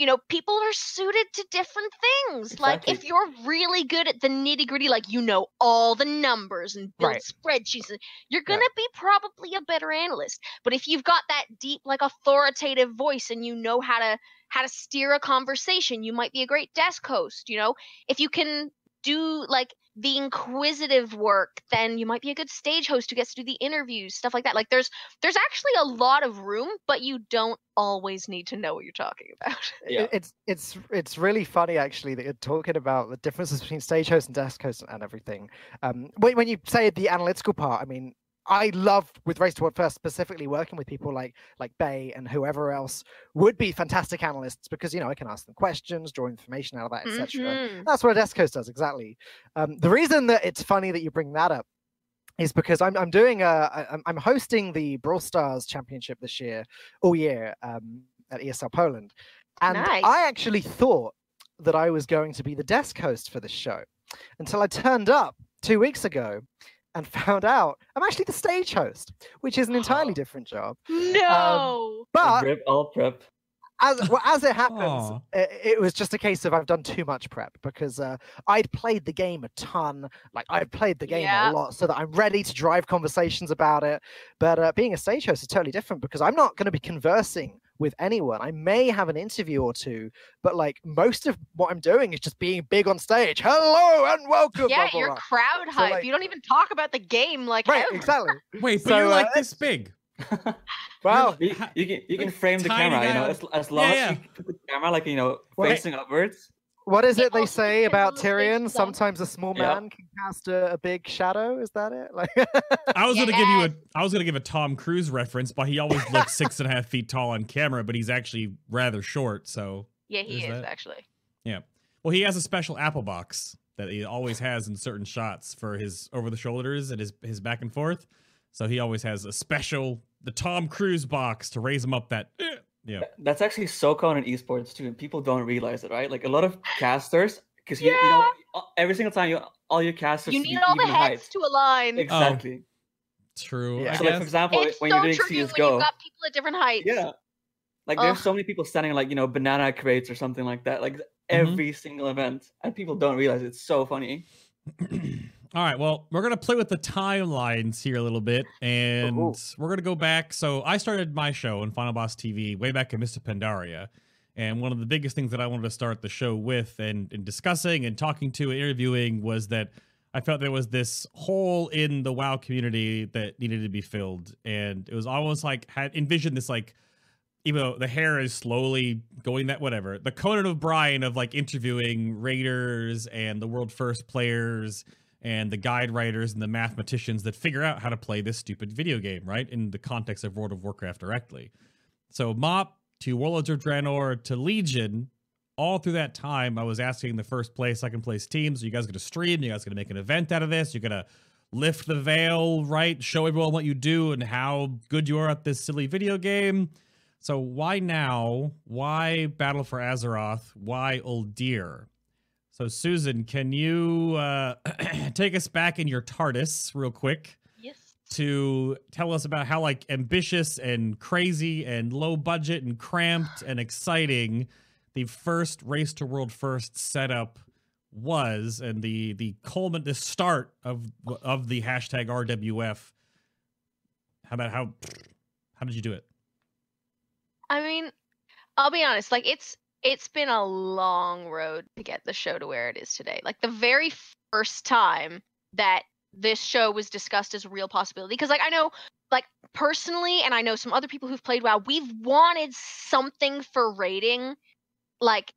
you know, people are suited to different things. Like, if you're really good at the nitty gritty, like you know all the numbers and build Right. spreadsheets, you're gonna be probably a better analyst. But if you've got that deep, like authoritative voice, and you know how to how to steer a conversation, you might be a great desk host. You know, if you can do like the inquisitive work then you might be a good stage host who gets to do the interviews stuff like that like there's there's actually a lot of room but you don't always need to know what you're talking about Yeah. It's it's it's really funny actually that you're talking about the differences between stage host and desk host and everything. Um, when when you say the analytical part, I mean, I love with Race to World First specifically working with people like like Bay and whoever else would be fantastic analysts because you know I can ask them questions, draw information out of that, etc. Mhm. That's what a desk host does exactly. Um, the reason that it's funny that you bring that up is because I'm I'm doing a I'm hosting the Brawl Stars Championship this year all year um, at ESL Poland, and Nice. I actually thought that I was going to be the desk host for this show until I turned up two weeks ago and found out I'm actually the stage host, which is an entirely different job. no But prep, all prep. as well, as it happens, it, it was just a case of I've done too much prep because uh, I'd played the game a ton. Like I've played the game Yeah. a lot, so that I'm ready to drive conversations about it. But uh, being a stage host is totally different because I'm not going to be conversing with anyone. I may have an interview or two, but like most of what I'm doing is just being big on stage. Hello and welcome. yeah blah, blah, you're blah. crowd So, hype like- you don't even talk about the game like Right, ever. exactly. Wait, but So, you're uh, like this big. Wow. You, you can you can frame the tiny camera, you know, as, as long Yeah, as yeah. you put the camera like you know Well, facing upwards. What is It it they say about on the Tyrion? Sometimes a small Yeah. man can cast a, a big shadow. Is that it? Like, I was gonna give you a I was gonna give a Tom Cruise reference, but he always looks six and a half feet tall on camera, but he's actually rather short. So, Yeah, he There's is that. actually. Yeah. Well, he has a special apple box that he always has in certain shots for his over the shoulders and his his back and forth. So he always has a special the Tom Cruise box to raise him up. That eh, yeah. That's actually so common in esports too, and people don't realize it, right? Like a lot of casters, because you, you know every single time you all your casters You to need be all the even heads height. to align. Oh. Exactly. True. Yeah. I So like for example, It's when so you're doing tricky when CS:GO, you've got people at different heights. yeah, like there's so many people standing like you know banana crates or something like that, like mm-hmm. every single event, and people don't realize it's so funny. All right, well, we're gonna play with the timelines here a little bit, and Ooh. we're gonna go back. So I started my show on Final Boss TV way back in Mists of Pandaria, and one of the biggest things that I wanted to start the show with, and, and discussing and talking to and interviewing, was that I felt there was this hole in the WoW community that needed to be filled, and it was almost like had envisioned this like even though the hair is slowly going that whatever the conan o'brien of like interviewing raiders and the world first players and the guide writers and the mathematicians that figure out how to play this stupid video game right in the context of world of warcraft directly so mop to warlords of draenor to legion all through that time i was asking the first place second place teams are you guys going to stream Are you guys going to make an event out of this you're going to lift the veil right show everyone what you do and how good you are at this silly video game so why now? Why Battle for Azeroth? Why Old Uldir? So Susan, can you uh, take us back in your TARDIS real quick Yes. to tell us about how like ambitious and crazy and low budget and cramped and exciting the first race to world first setup was and the the culminant the start of of the hashtag RWF. How about how how did you do it? I mean, I'll be honest, like it's it's been a long road to get the show to where it is today. Like the very first time that this show was discussed as a real possibility because like I know like personally and I know some other people who've played WoW, we've wanted something for raiding like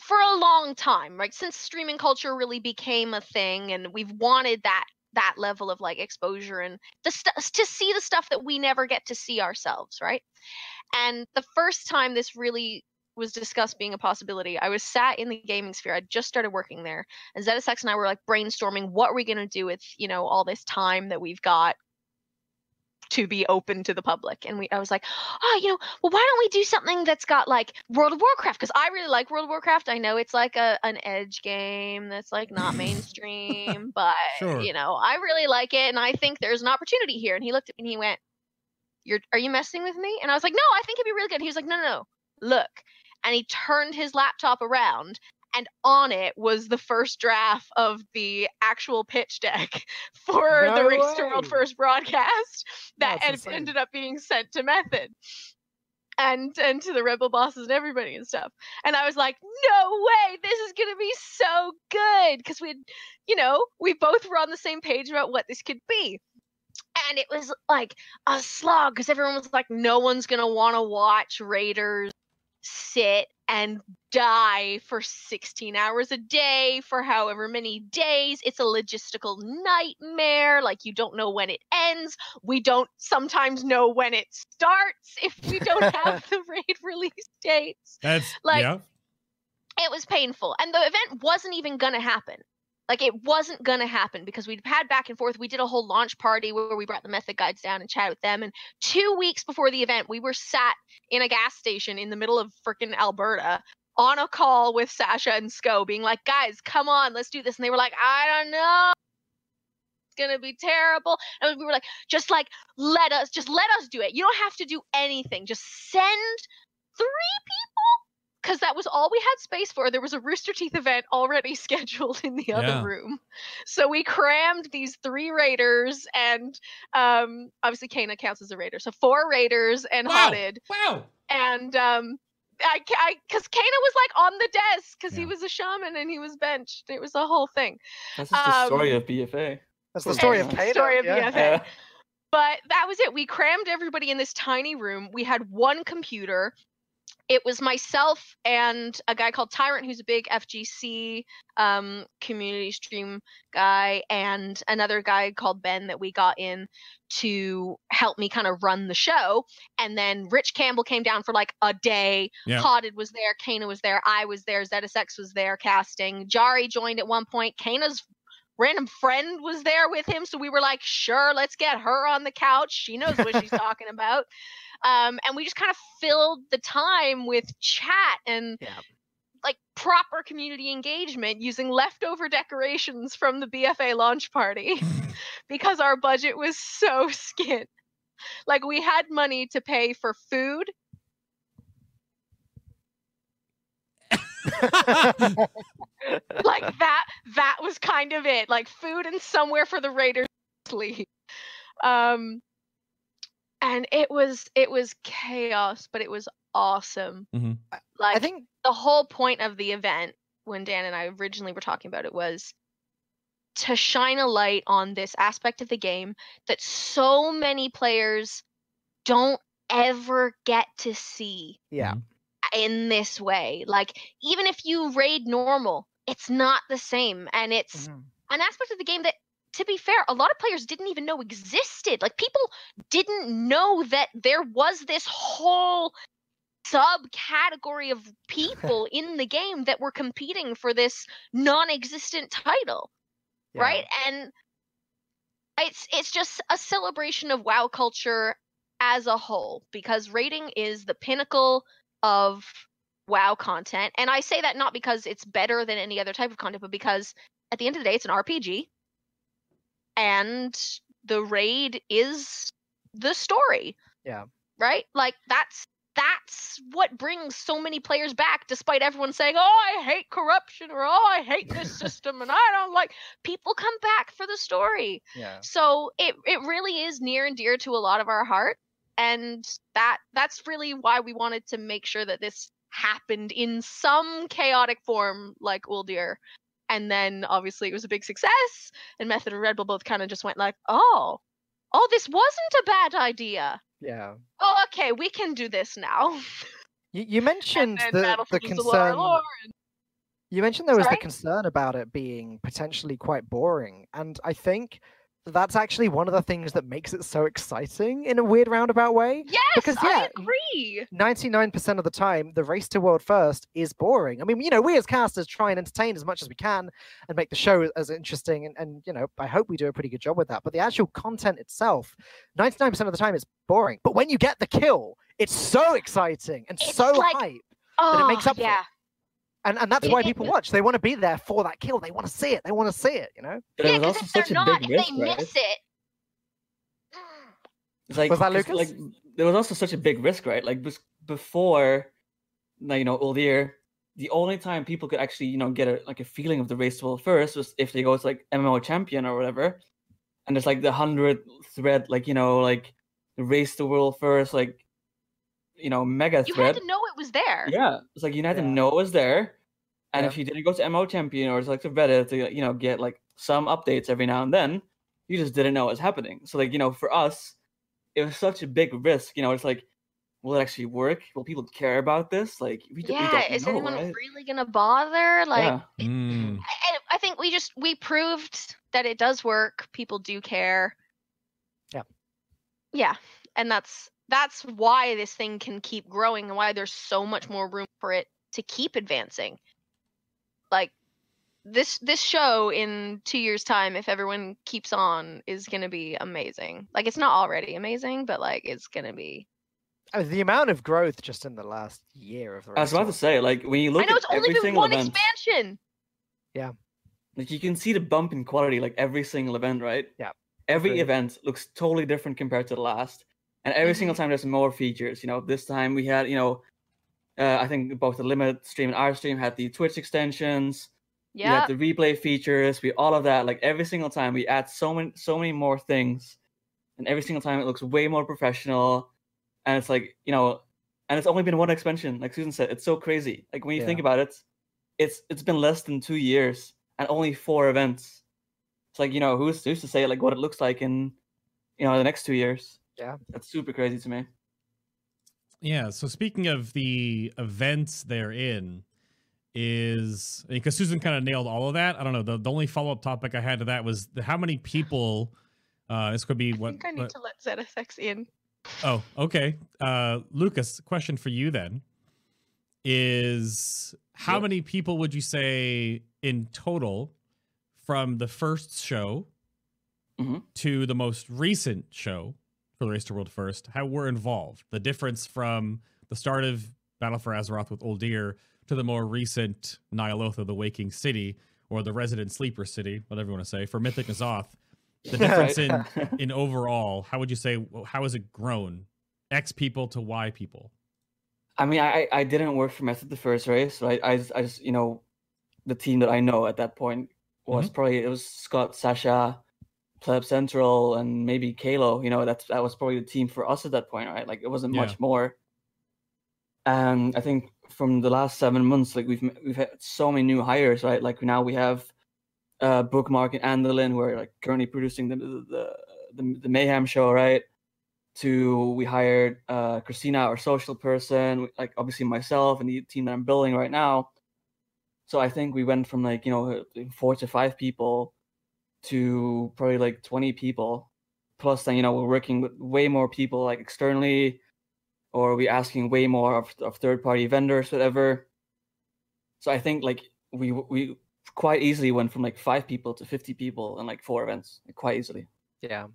for a long time, right? Since streaming culture really became a thing and we've wanted that that level of like exposure and the st- to see the stuff that we never get to see ourselves, right? And the first time this really was discussed being a possibility, I was sat in the gaming sphere. I just started working there, and ZetaSex and I were like brainstorming what are we going to do with you know all this time that we've got to be open to the public. And we, I was like, oh, you know, well, why don't we do something that's got like World of Warcraft? Because I really like World of Warcraft. I know it's like a an edge game that's like not mainstream, but Sure. you know, I really like it, and I think there's an opportunity here. And he looked at me and he went, "You're, are you messing with me?" And I was like, "No, I think it'd be really good." And he was like, "No, no, no, look." And he turned his laptop around, and on it was the first draft of the actual pitch deck for the No Race to World. First broadcast that That's en- insane. ended up being sent to Method and and to the Red Bull bosses and everybody and stuff. And I was like, no way, this is gonna be so good because we, you know, we both were on the same page about what this could be. And it was like a slog because everyone was like, no one's gonna want to watch Raiders sit and die for 16 hours a day for however many days. It's a logistical nightmare. Like, you don't know when it ends. We don't sometimes know when it starts if we don't have the raid release dates. That's Like, yeah. It was painful. And the event wasn't even going to happen. Like, it wasn't going to happen because we'd had back and forth. We did a whole launch party where we brought the method guides down and chat with them. And two weeks before the event, we were sat in a gas station in the middle of freaking Alberta on a call with Sasha and Scott being like, guys, come on, let's do this. And they were like, I don't know. It's gonna be terrible. And we were like, just like let us, just let us do it. You don't have to do anything. Just send three people. Because that was all we had space for. There was a Rooster Teeth event already scheduled in the Yeah. other room. So we crammed these three raiders and um obviously Kana counts as a raider. So four raiders and Wow. Hotted Wow. and um I, I cuz Kana was like on the desk cuz he was a shaman and he was benched. It was a whole thing. That's just the story Um, of BFA. That's the story of the Kano. story of yeah. BFA. Yeah. But that was it. We crammed everybody in this tiny room. We had one computer it was myself and a guy called Tyrant, who's a big FGC um, community stream guy, and another guy called Ben that we got in to help me kind of run the show. And then Rich Campbell came down for like a day. Yeah. Potted was there, Kana was there, I was there, ZSX was there casting. Jari joined at one point. Kana's random friend was there with him, so we were like, sure, let's get her on the couch. She knows what she's talking about. Um, and we just kind of filled the time with chat and Yeah. like proper community engagement using leftover decorations from the BFA launch party because our budget was so skint. Like we had money to pay for food, like that that was kind of it. Like food and somewhere for the Raiders to sleep. Um and it was it was chaos, but it was awesome. Mhm. Like I think the whole point of the event when Dan and I originally were talking about it was to shine a light on this aspect of the game that so many players don't ever get to see yeah. in this way. Like even if you raid normal, it's not the same and it's Mhm. an aspect of the game that to be fair, a lot of players didn't even know existed. Like people didn't know that there was this whole subcategory of people in the game that were competing for this non-existent title, yeah. right? And it's it's just a celebration of WoW culture as a whole because raiding is the pinnacle of WoW content. And I say that not because it's better than any other type of content, but because at the end of the day, it's an RPG. And the raid is the story. Yeah. Right? Like that's that's what brings so many players back despite everyone saying, "Oh, I hate corruption" or "Oh, I hate this system and I don't like." People come back for the story. Yeah. So it it really is near and dear to a lot of our heart and that that's really why we wanted to make sure that this happened in some chaotic form like Uldir. And then obviously it was a big success and Method and Red Bull both kind of just went like, "Oh, oh, this wasn't a bad idea. Yeah. Oh, okay, we can do this now." You, you mentioned the, the Battlefield was a lore, concern. and- You mentioned there was Sorry? the concern about it being potentially quite boring, and I think that's actually one of the things that makes it so exciting in a weird roundabout way. Yes, Because, I yeah, agree. 99% of the time, the race to world first is boring. I mean, you know, we as casters try and entertain as much as we can and make the show as interesting. And, and, you know, I hope we do a pretty good job with that. But the actual content itself, 99% of the time, it's boring. But when you get the kill, it's so exciting and It's so like- hype. Oh, it makes up for it. Yeah. And, and that's It- why it- people watch. They want to be there for that kill. They want to see it. They want to see it, you know? But yeah, it was 'cause also if they're a not, big if risk, they right? miss it, It's like Was that 'cause, Lucas? Like there was also such a big risk, right? Like before, like, you know, Uldir, the year, the only time people could actually, you know, get a like a feeling of the race to world first was if they go to like MMO champion or whatever, and it's like the hundred thread, like you know, like race to world first, like you know, mega you thread. had to know it was there. Yeah, it's like you had to know it was there, and Yeah. if you didn't go to MO champion or to like to Reddit to you know get like some updates every now and then, you just didn't know what was happening. So like you know, for us, it was such a big risk. You know, it's like, will it actually work? Will people care about this? Like, we, d- we Yeah, don't is know, anyone right? really gonna bother? Like, yeah, Mm. and I think we just we proved that it does work. People do care. Yeah. Yeah, and that's that's why this thing can keep growing and why there's so much more room for it to keep advancing. Like this this show in 2 years time if everyone keeps on is going to be amazing. Like it's not already amazing, but like it's going to be I mean, the amount of growth just in the last year of the I was about to to say, like when you look I know at it's only been one event, expansion. Yeah, like you can see the bump in quality, like every single event, right? Yeah, Every agreed. event looks totally different compared to the last, and every single Mm-hmm. time there's more features. You know, this time we had, you know, uh, I think both the limit stream and our stream had the Twitch extensions. We Yeah. had the replay features. We all of that. Like every single time, we add so many, so many more things, and every single time it looks way more professional. And it's like you know, and it's only been one expansion. Like Susan said, it's so crazy. Like when you think about it, it's it's been less than two years and only four events. It's like you know, who's who's to say like what it looks like in you know the next two years? Yeah. that's super crazy to me. Yeah. So speaking of the events they're in, is because Susan kind of nailed all of that. I don't know. The, the only follow up topic I had to that was the, how many people. Uh, this could be I what. think I need what- to let ZFX in. oh, okay. Uh, Lucas, question for you then is how Yeah. many people would you say in total from the first show Mhm. to the most recent show for the Race to World First? How were involved? The difference from the start of Battle for Azeroth with Uldir to the more recent Ny'alotha, the Waking City, or the Resident Sleeper City, whatever you want to say, for Mythic N'Zoth. The difference in in overall, how would you say how has it grown? X people to Y people. I mean, I I didn't work for Method the first race, right? I I just you know, the team that I know at that point was mm-hmm. probably it was Scott, Sasha, Pleb Central, and maybe Kalo. You know, that's that was probably the team for us at that point, right? Like it wasn't Yeah. much more. And I think from the last seven months, like we've we've had so many new hires, right? Like now we have uh Bookmark and Andolin who are like currently producing the the the, the Mayhem show, right? to we hired uh Christina, our social person, like obviously myself and the team that I'm building right now. So I think we went from like, you know, four to five people to probably like 20 people. Plus then, you know, we're working with way more people like externally or we're asking way more of, of third party vendors, whatever. So I think like we we quite easily went from like five people to 50 people in like four events, like, quite easily. Yeah.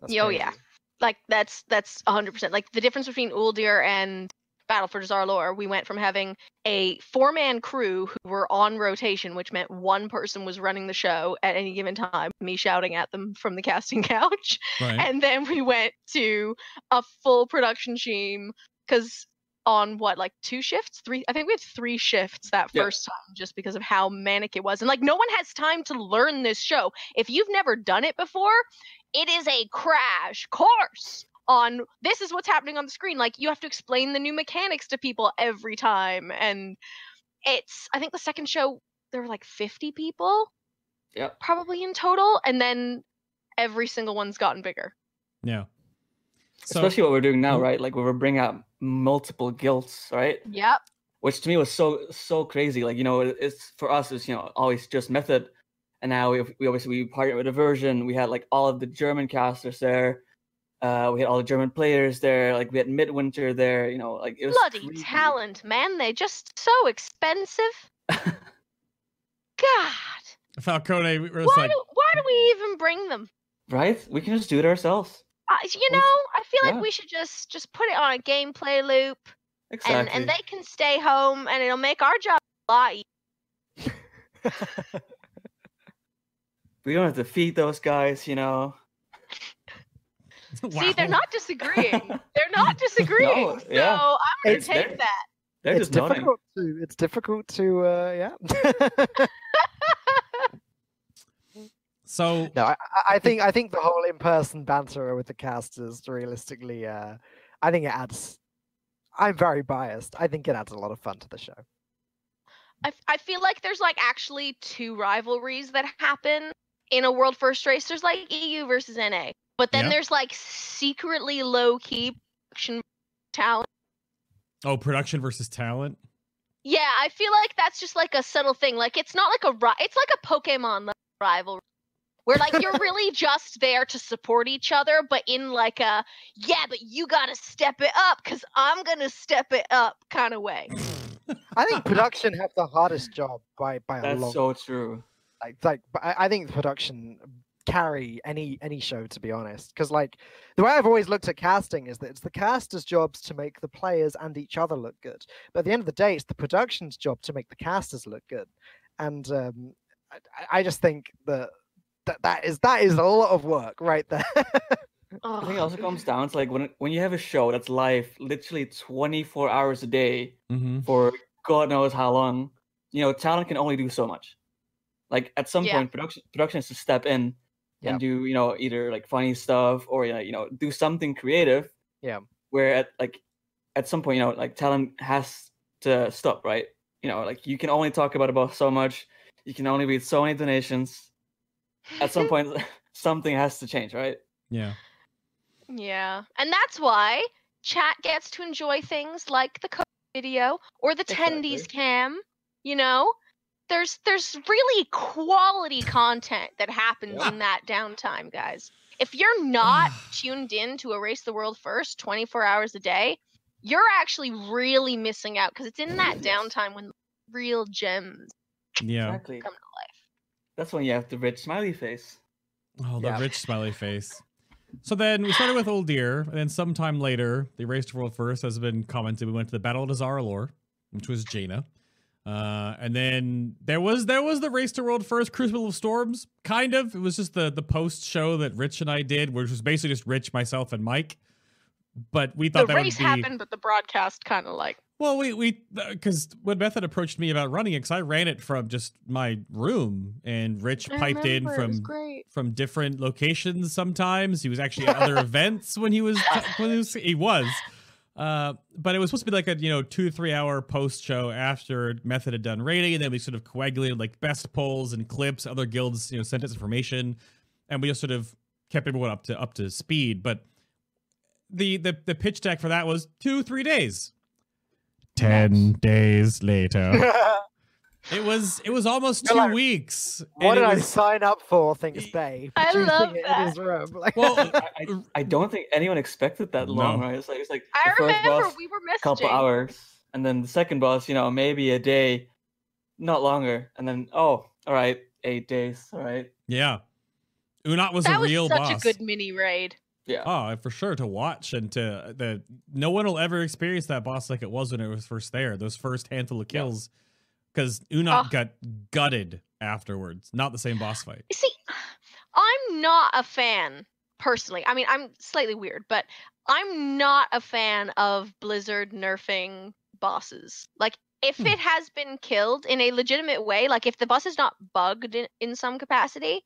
That's oh, Yo, crazy. yeah. Like that's that's hundred percent. Like the difference between Uldir and Battle for Dazar'alor, we went from having a four man crew who were on rotation, which meant one person was running the show at any given time, me shouting at them from the casting couch. Right. and then we went to a full production team because on what like two shifts three i think we had three shifts that Yeah. first time just because of how manic it was and like no one has time to learn this show if you've never done it before it is a crash course on this is what's happening on the screen like you have to explain the new mechanics to people every time and it's i think the second show there were like 50 people Yep. probably in total and then every single one's gotten bigger yeah. So, especially what we're doing now, Mhm. right? Like where we're bringing out multiple guilds, right? yep Which to me was so so crazy. Like you know, it's for us, it's you know always just method, and now we we obviously we partnered with Aversion. We had like all of the German casters there. Uh, we had all the German players there. Like we had Midwinter there. You know, like it was bloody crazy. talent, man. They're just so expensive. God, Falcone we were why, like, do, why do we even bring them? right? We can just do it ourselves. Uh, you know, I feel like yeah. we should just just put it on a gameplay loop, Exactly. and and they can stay home, and it'll make our job a lot easier. we don't have to feed those guys. You know. See, they're not disagreeing. they're not disagreeing. No, yeah. So I'm gonna It's- take they're- that. They're it's just nodding. difficult to it's difficult to uh yeah. So no, I, I- I think I think the whole in-person banter with the casters realistically uh I think it adds I'm very biased. I think it adds a lot of fun to the show. I, I feel like there's like actually two rivalries that happen in a world first race. There's like EU versus NA, but then Yeah. there's like secretly low key production talent. oh, production versus talent. Yeah, I feel like that's just like a subtle thing. Like it's not like a ri- it's like a Pokemon level rivalry. Where like you're really just there to support each other, but in like a yeah, but you gotta step it up because I'm gonna step it up kind of way. I think production have the hardest job by by a lot. That's so true. like like I, I think production carry any any show to be honest because like the way i've always looked at casting is that it's the casters jobs to make the players and each other look good but at the end of the day it's the production's job to make the casters look good and um i, I- I just think that that that is that is a lot of work right there I think it also comes down to like when when you have a show that's live literally 24 hours a day Mm-hmm. for God knows how long, you know, talent can only do so much. Like at some Yeah. point, production production has to step in Yep. and do you know either like funny stuff or you know do something creative. Yeah. Where at like at some point, you know, like talent has to stop, right? You know, like you can only talk about about so much. You can only read so many donations. At some point, something has to change, right? Yeah. Yeah. And that's why chat gets to enjoy things like the code video or the Exactly. tendies cam. You know, there's there's really quality content that happens Yeah. in that downtime, guys. If you're not tuned in to Race to World First 24 hours a day, you're actually really missing out because it's in that downtime when real gems Yeah. Exactly. come to life. That's when you have the rich smiley face. Oh, the Yeah. rich smiley face. So then we started with Uldir, and then sometime later, the Race to World First has been commented. We went to the Battle of Dazar'alor, which was Jaina. Uh, and then there was there was the Race to World First Crucible of Storms, kind of. It was just the the post show that Rich and I did, which was basically just Rich, myself, and Mike. But we thought The that race would be happened, but the broadcast kind of like well, we we because when Method approached me about running it, because I ran it from just my room, and Rich I piped in from from different locations sometimes. He was actually at other events when he was when he was, he was. Uh, but it was supposed to be like a you know two to three hour post show after Method had done raiding, and then we sort of coagulated like best polls and clips. Other guilds you know sent us information, and we just sort of kept everyone up to up to speed. But the the the pitch deck for that was two three days. Ten days later, it was it was almost 2 like, weeks. what did it I sign up for? Thinks Bay. I love it that. in his room. Like, Well, I, I, I don't think anyone expected that long, No. right? It's like it's like I the first remember boss, we were messaging. couple hours, and then the second boss, you know, maybe a day, not longer, and then oh, all right, eight days, all right, Yeah. Uu'nat was a real boss. that a was real such boss. a good mini raid. yeah. Oh, for sure to watch and to the no one will ever experience that boss like it was when it was first there. Those first handful of Yeah. Because Uu'nat Oh. got gutted afterwards. Not the same boss fight. You see, I'm not a fan personally. I mean, I'm slightly weird, but I'm not a fan of Blizzard nerfing bosses. Like, if Hmm. it has been killed in a legitimate way, like if the boss is not bugged in, in some capacity,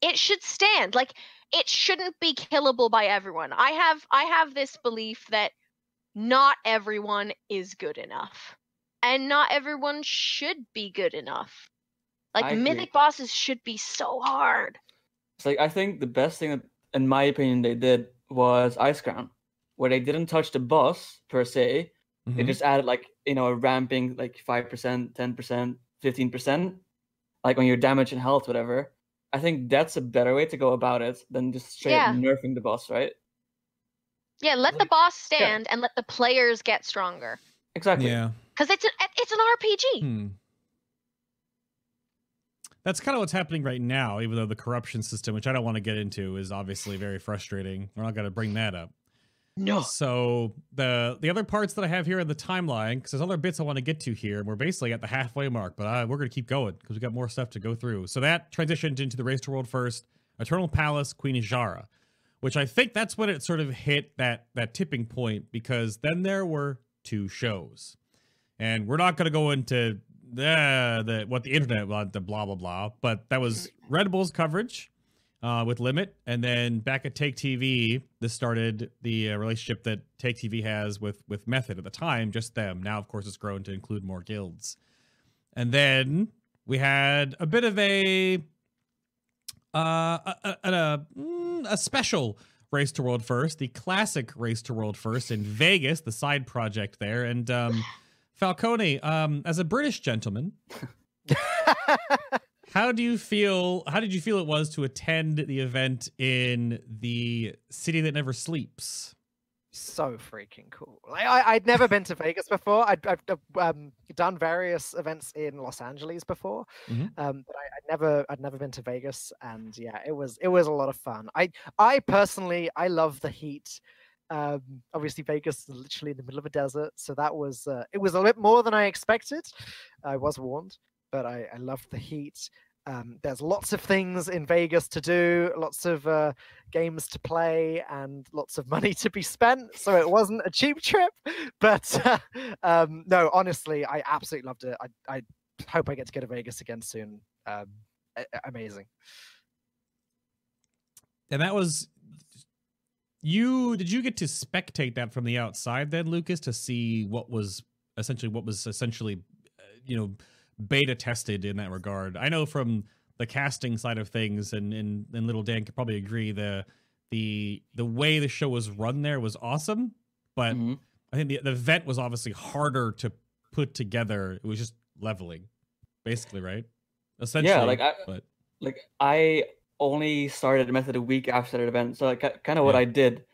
it should stand. Like, it shouldn't be killable by everyone. I have I have this belief that not everyone is good enough. And not everyone should be good enough. Like I agree. mythic bosses should be so hard. It's like I think the best thing, that, in my opinion, they did was Ice Crown, where they didn't touch the boss per se. They Mhm. just added like you know a ramping like five percent, ten percent, fifteen percent, like on your damage and health, whatever. I think that's a better way to go about it than just straight Yeah. up nerfing the boss, right? Yeah, let the boss stand and let the players get stronger. Exactly. Yeah. Because it's an it's an RPG. Hmm. That's kind of what's happening right now, even though the corruption system, which I don't want to get into, is obviously very frustrating. We're not going to bring that up. No. So the the other parts that I have here in the timeline, because there's other bits I want to get to here, and we're basically at the halfway mark, but uh, we're going to keep going because we got more stuff to go through. So that transitioned into the Race to World First, Eternal Palace, Queen Azshara, which I think that's when it sort of hit that that tipping point because then there were two shows, and we're not going to go into the, the what the internet the blah blah blah, but that was Red Bull's coverage uh, with Limit, and then back at Take TV, this started the uh, relationship that Take TV has with with Method at the time, just them. Now, of course, it's grown to include more guilds, and then we had a bit of a uh, a, a, a, mm, a special race to world first, the classic race to world first in Vegas, the side project there, and um, Falcone, um, as a British gentleman. How do you feel? How did you feel it was to attend the event in the city that never sleeps? so freaking cool. Like, I, I'd never been to Vegas before. I'd, I've uh, um, done various events in Los Angeles before, Mhm. um, but I, I'd never, I'd never been to Vegas, and yeah, it was, it was a lot of fun. I, I personally, I love the heat. Um, obviously, Vegas is literally in the middle of a desert, so that was, uh, it was a bit more than I expected. I was warned, but I, I loved the heat. Um, there's lots of things in Vegas to do, lots of uh, games to play, and lots of money to be spent. So it wasn't a cheap trip, but uh, um, no, honestly, I absolutely loved it. I, I hope I get to go to Vegas again soon. Um, amazing. And that was you. Did you get to spectate that from the outside then, Lucas, to see what was essentially what was essentially, uh, you know, beta tested in that regard? I know from the casting side of things, and and, and little Dan could probably agree the the the way the show was run there was awesome, but Mhm. I think the the event was obviously harder to put together. It was just leveling, basically, right? Essentially, yeah. like, I- but like I only started Method a week after that event, so like kind of what Yeah. I did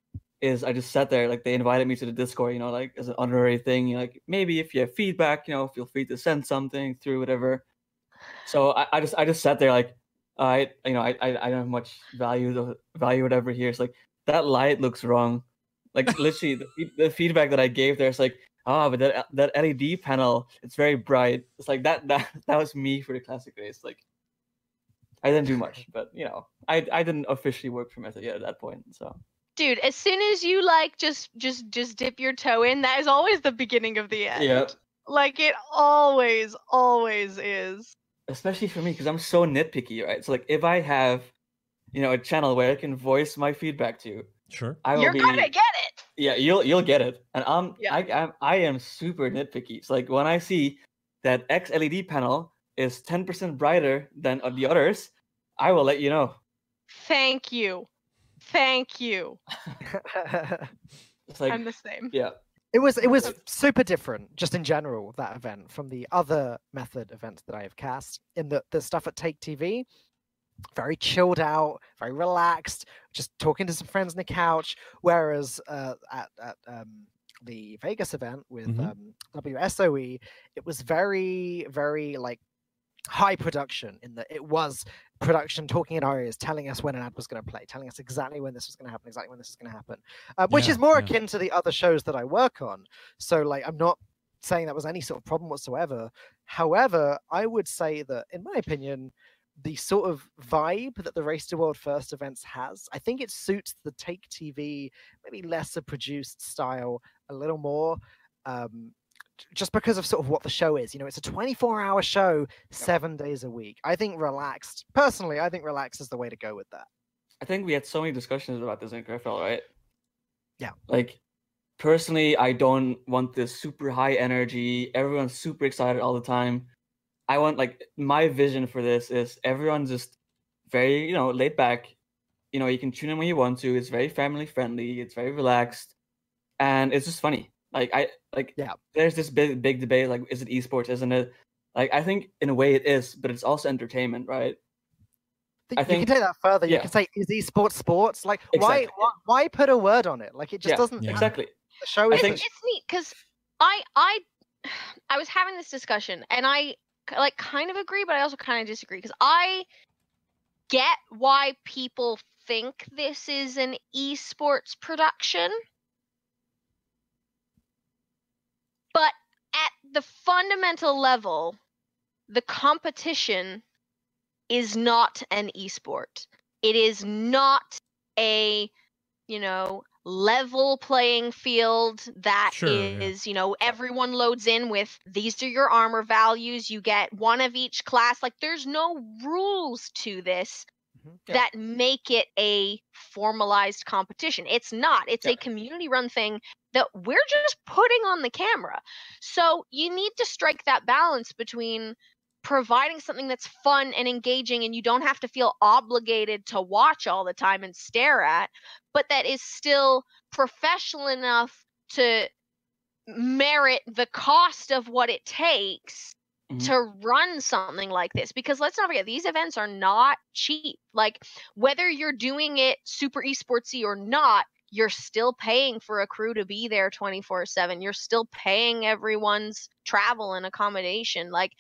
is I just sat there. Like they invited me to the Discord, you know, like as an honorary thing. You know, like maybe if you have feedback, you know, feel free to send something through whatever. So I, I just I just sat there like I you know I I, I don't have much value the value whatever here. It's like that light looks wrong. Like literally the, the feedback that I gave there is like ah but that that LED panel it's very bright. It's like that that that was me for the classic race. Like I didn't do much, but you know I I didn't officially work for Method yet at that point. So Dude, as soon as you like just just just dip your toe in, that is always the beginning of the end. yeah. Like it always, always is. especially for me because I'm so nitpicky, right? So like if I have, you know, a channel where I can voice my feedback to, sure. I will You're be gonna get it. yeah, you'll you'll get it. And I'm Yeah. I I'm, I am super nitpicky. So like when I see that X LED panel is 10% brighter than uh, the others, I will let you know. Thank you. Thank you. It's like I'm the same. yeah, It was it was super different, just in general, that event from the other method events that I have cast. In the the stuff at Take TV, very chilled out, very relaxed, just talking to some friends on the couch. Whereas uh, at at um, the Vegas event with Mhm. um, WSOE, it was very very like high production in that it was production talking in our ears, telling us when an ad was going to play, telling us exactly when this was going to happen, exactly when this is going to happen, uh, which Yeah, is more yeah. akin to the other shows that I work on. So, like, I'm not saying that was any sort of problem whatsoever. However, I would say that, in my opinion, the sort of vibe that the Race to World First events has, I think it suits the Take TV, maybe lesser produced style a little more. Um, just because of sort of what the show is, you know, it's a 24 hour show, seven days a week. I think relaxed, personally, I think relaxed is the way to go with that. I think we had so many discussions about this in Griffel, right? Yeah. Like personally, I don't want this super high energy. Everyone's super excited all the time. I want like my vision for this is everyone just very, you know, laid back. You know, you can tune in when you want to. It's very family friendly. It's very relaxed, and it's just funny. Like I like. Yeah. There's this big big debate. Like, is it esports? Isn't it? Like, I think in a way it is, but it's also entertainment, right? Th- I you think- can take that further. You can say, "Is esports sports?" Like, why, Exactly. why, why put a word on it? Like, it just Yeah, doesn't. Yeah. Exactly. The show is. think- it's, it's neat because I I I was having this discussion and I like kind of agree, but I also kind of disagree because I get why people think this is an esports production, but at the fundamental level, the competition is not an esport. It is not a you know level playing field that is, Sure, yeah. you know everyone loads in with these are your armor values you get one of each class like there's no rules to this Mhm. Yeah. that make it a formalized competition it's not it's Yeah. a community run thing that we're just putting on the camera so you need to strike that balance between providing something that's fun and engaging and you don't have to feel obligated to watch all the time and stare at but that is still professional enough to merit the cost of what it takes Mhm. to run something like this because let's not forget these events are not cheap like whether you're doing it super esportsy or not you're still paying for a crew to be there 24/7 you're still paying everyone's travel and accommodation like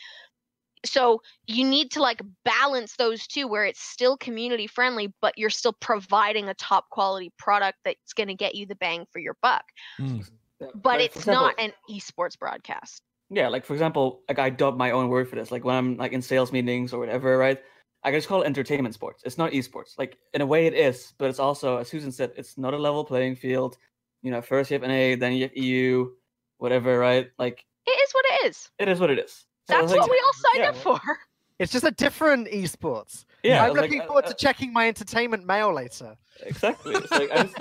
so you need to like balance those two where it's still community friendly but you're still providing a top quality product that's going to get you the bang for your buck Mm. Yeah, but it's example- not an esports broadcast Yeah, like for example, like I dub my own word for this. Like when I'm like in sales meetings or whatever, right? I just call it entertainment sports. It's not esports. Like in a way it is, but it's also, as Susan said, it's not a level playing field. You know, first you have NA, then you have EU, whatever, right? Like it is what it is it is what it is. So that's like- what we all signed yeah, up for It's just a different esports. Yeah, I'm it's like, looking uh, forward uh, to checking my entertainment mail later. exactly. It's like just,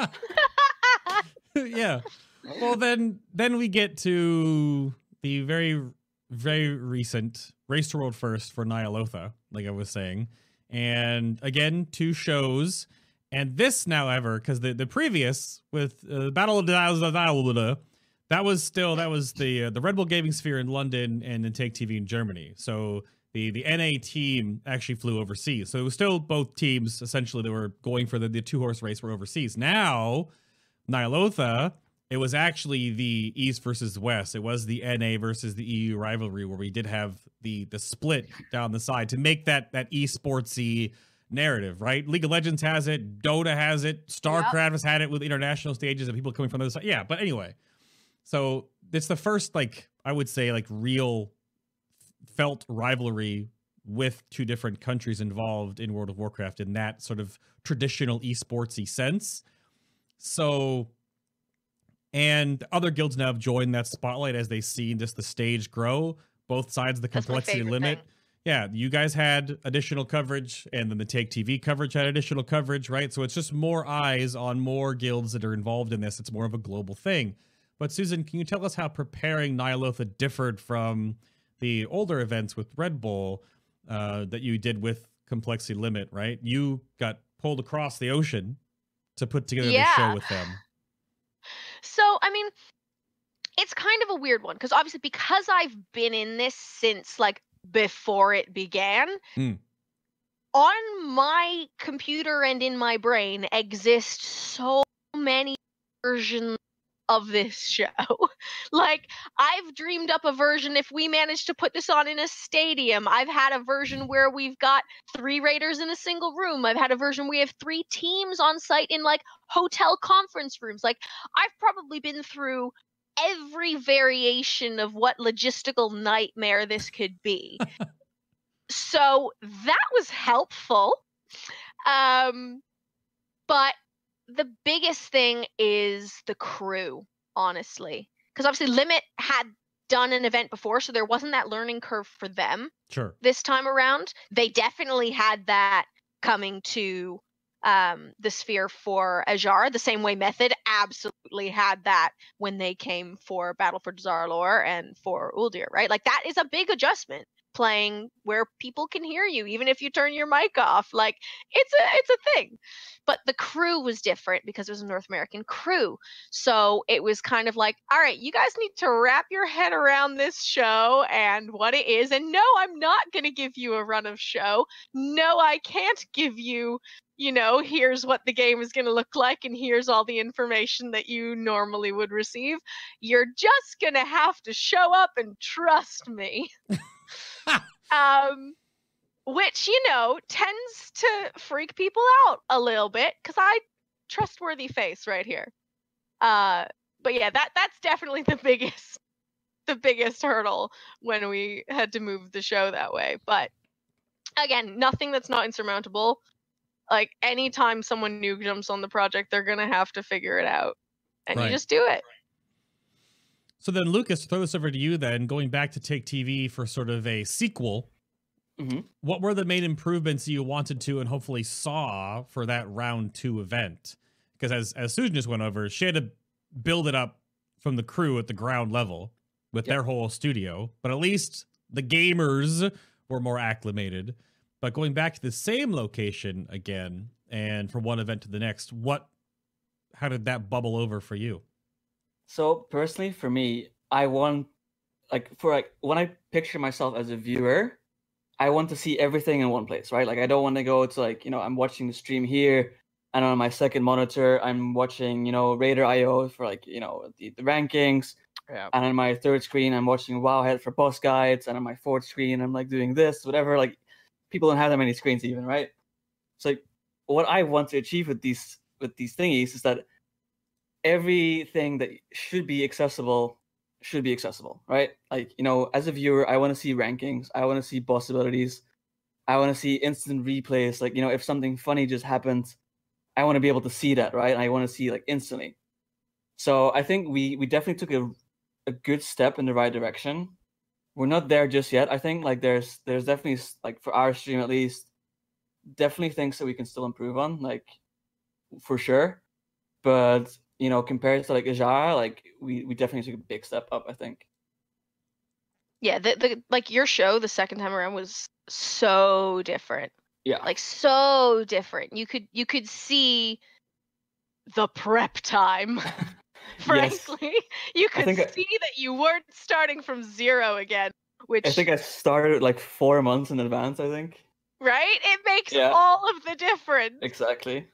yeah. Well, then then we get to the very very recent race to world first for Ny'alotha, like I was saying, and again two shows, And this, now ever because the, the previous with uh, the Battle of the that was still that was the uh, the Red Bull Gaming Sphere in London and then Take TV in Germany. So the the NA team actually flew overseas. So it was still both teams essentially that were going for the, the two horse race were overseas. Now, Ny'alotha, it was actually the East versus West. It was the NA versus the EU rivalry where we did have the the split down the side to make that that esportsy narrative, right? League of Legends has it, Dota has it, StarCraft yep. has had it with international stages and people coming from the other side. Yeah, but anyway, so it's the first like I would say like real felt rivalry with two different countries involved in World of Warcraft in that sort of traditional esportsy sense. So and other guilds now have joined that spotlight as they see just the stage grow, both sides of the complexity limit. Thing. Yeah, you guys had additional coverage, and then the Take TV coverage had additional coverage, right? So it's just more eyes on more guilds that are involved in this. It's more of a global thing. But Susan, can you tell us how preparing Ny'alotha differed from the older events with Red Bull uh, that you did with Complexity Limit? Right, you got pulled across the ocean to put together yeah. the show with them. So, I mean, it's kind of a weird one because obviously because I've been in this since like before it began. Mm. On my computer and in my brain exist so many versions of this show. like I've dreamed up a version if we manage to put this on in a stadium. I've had a version where we've got three raiders in a single room. I've had a version we have three teams on site in like hotel conference rooms. Like I've probably been through every variation of what logistical nightmare this could be. so that was helpful. Um but the biggest thing is the crew, honestly. Because obviously, Limit had done an event before, so there wasn't that learning curve for them. Sure. This time around, they definitely had that coming to um, the sphere for Azshara, the same way Method absolutely had that when they came for Battle for Dazar'alor and for Uldir, right? Like that is a big adjustment playing where people can hear you even if you turn your mic off like it's a it's a thing but the crew was different because it was a north american crew so it was kind of like all right you guys need to wrap your head around this show and what it is and no i'm not going to give you a run of show no i can't give you you know, here's what the game is going to look like, and here's all the information that you normally would receive. You're just going to have to show up and trust me. um, which you know tends to freak people out a little bit because I trustworthy face right here. Uh, but yeah, that that's definitely the biggest the biggest hurdle when we had to move the show that way. But again, nothing that's not insurmountable. Like anytime someone new jumps on the project, they're gonna have to figure it out, and right. you just do it. So then, Lucas, throw this over to you. Then, going back to Take TV for sort of a sequel, mm-hmm. what were the main improvements you wanted to and hopefully saw for that round two event? Because as as Susan just went over, she had to build it up from the crew at the ground level with yep. their whole studio, but at least the gamers were more acclimated. But going back to the same location again, and from one event to the next, what, how did that bubble over for you? So personally, for me, I want like for like when I picture myself as a viewer, I want to see everything in one place, right? Like I don't want to go to like you know I'm watching the stream here, and on my second monitor I'm watching you know Raider.IO for like you know the, the rankings, yeah. and on my third screen I'm watching Wowhead for boss guides, and on my fourth screen I'm like doing this, whatever. Like people don't have that many screens even, right? So like what I want to achieve with these with these thingies is that everything that should be accessible should be accessible, right? Like, you know, as a viewer, I want to see rankings, I want to see boss abilities, I want to see instant replays. Like, you know, if something funny just happens, I want to be able to see that, right? And I want to see like instantly. So I think we we definitely took a a good step in the right direction. We're not there just yet. I think like there's there's definitely like for our stream at least, definitely things that we can still improve on, like for sure. But you know, compared to like Azshara, like we we definitely took a big step up. I think. Yeah, the the like your show the second time around was so different. Yeah. like so different. You could you could see the prep time. Yes. Frankly, you could think I- see that you weren't starting from zero again, which I think I started like four months in advance. I think right? It makes Yeah. all of the difference. exactly.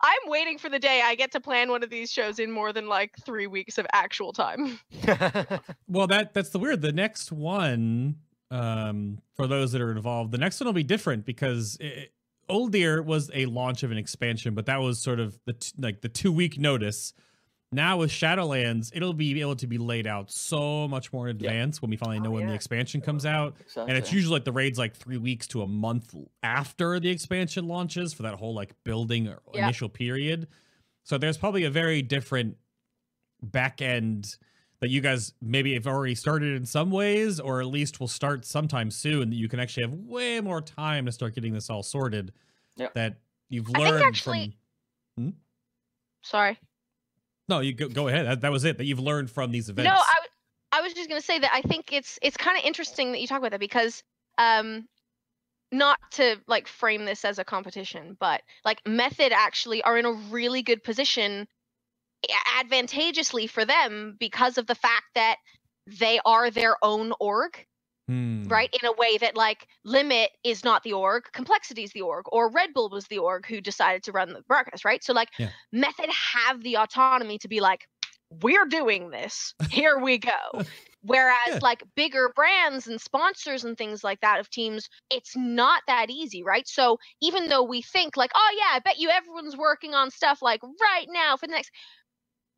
I'm waiting for the day I get to plan one of these shows in more than like three weeks of actual time. Well, that that's the weird. The next one, um, for those that are involved, the next one will be different because it, Uldir was a launch of an expansion, but that was sort of the like the two week notice. Now with Shadowlands, it'll be able to be laid out so much more in Yeah. advance when we finally Oh, know when the expansion comes out. Exactly. And it's usually like the raid's like three weeks to a month after the expansion launches for that whole like building or Yeah. initial period. So there's probably a very different back end that you guys maybe have already started in some ways, or at least will start sometime soon that you can actually have way more time to start getting this all sorted. Yeah. That you've learned I think learned actually- from. Hmm? Sorry. No, you go, go ahead. That, that was it. That you've learned from these events. No, I, I was just gonna say that I think it's it's kind of interesting that you talk about that because um, not to like frame this as a competition, but like Method actually are in a really good position, advantageously for them because of the fact that they are their own org, Hmm. right? In a way that like Limit is not the org, Complexity is the org, or Red Bull was the org who decided to run the broadcast, right? So like Yeah. Method have the autonomy to be like, we're doing this. Here we go. Whereas Yeah. like bigger brands and sponsors and things like that of teams, it's not that easy, right? So even though we think like, oh yeah, I bet you everyone's working on stuff like right now for the next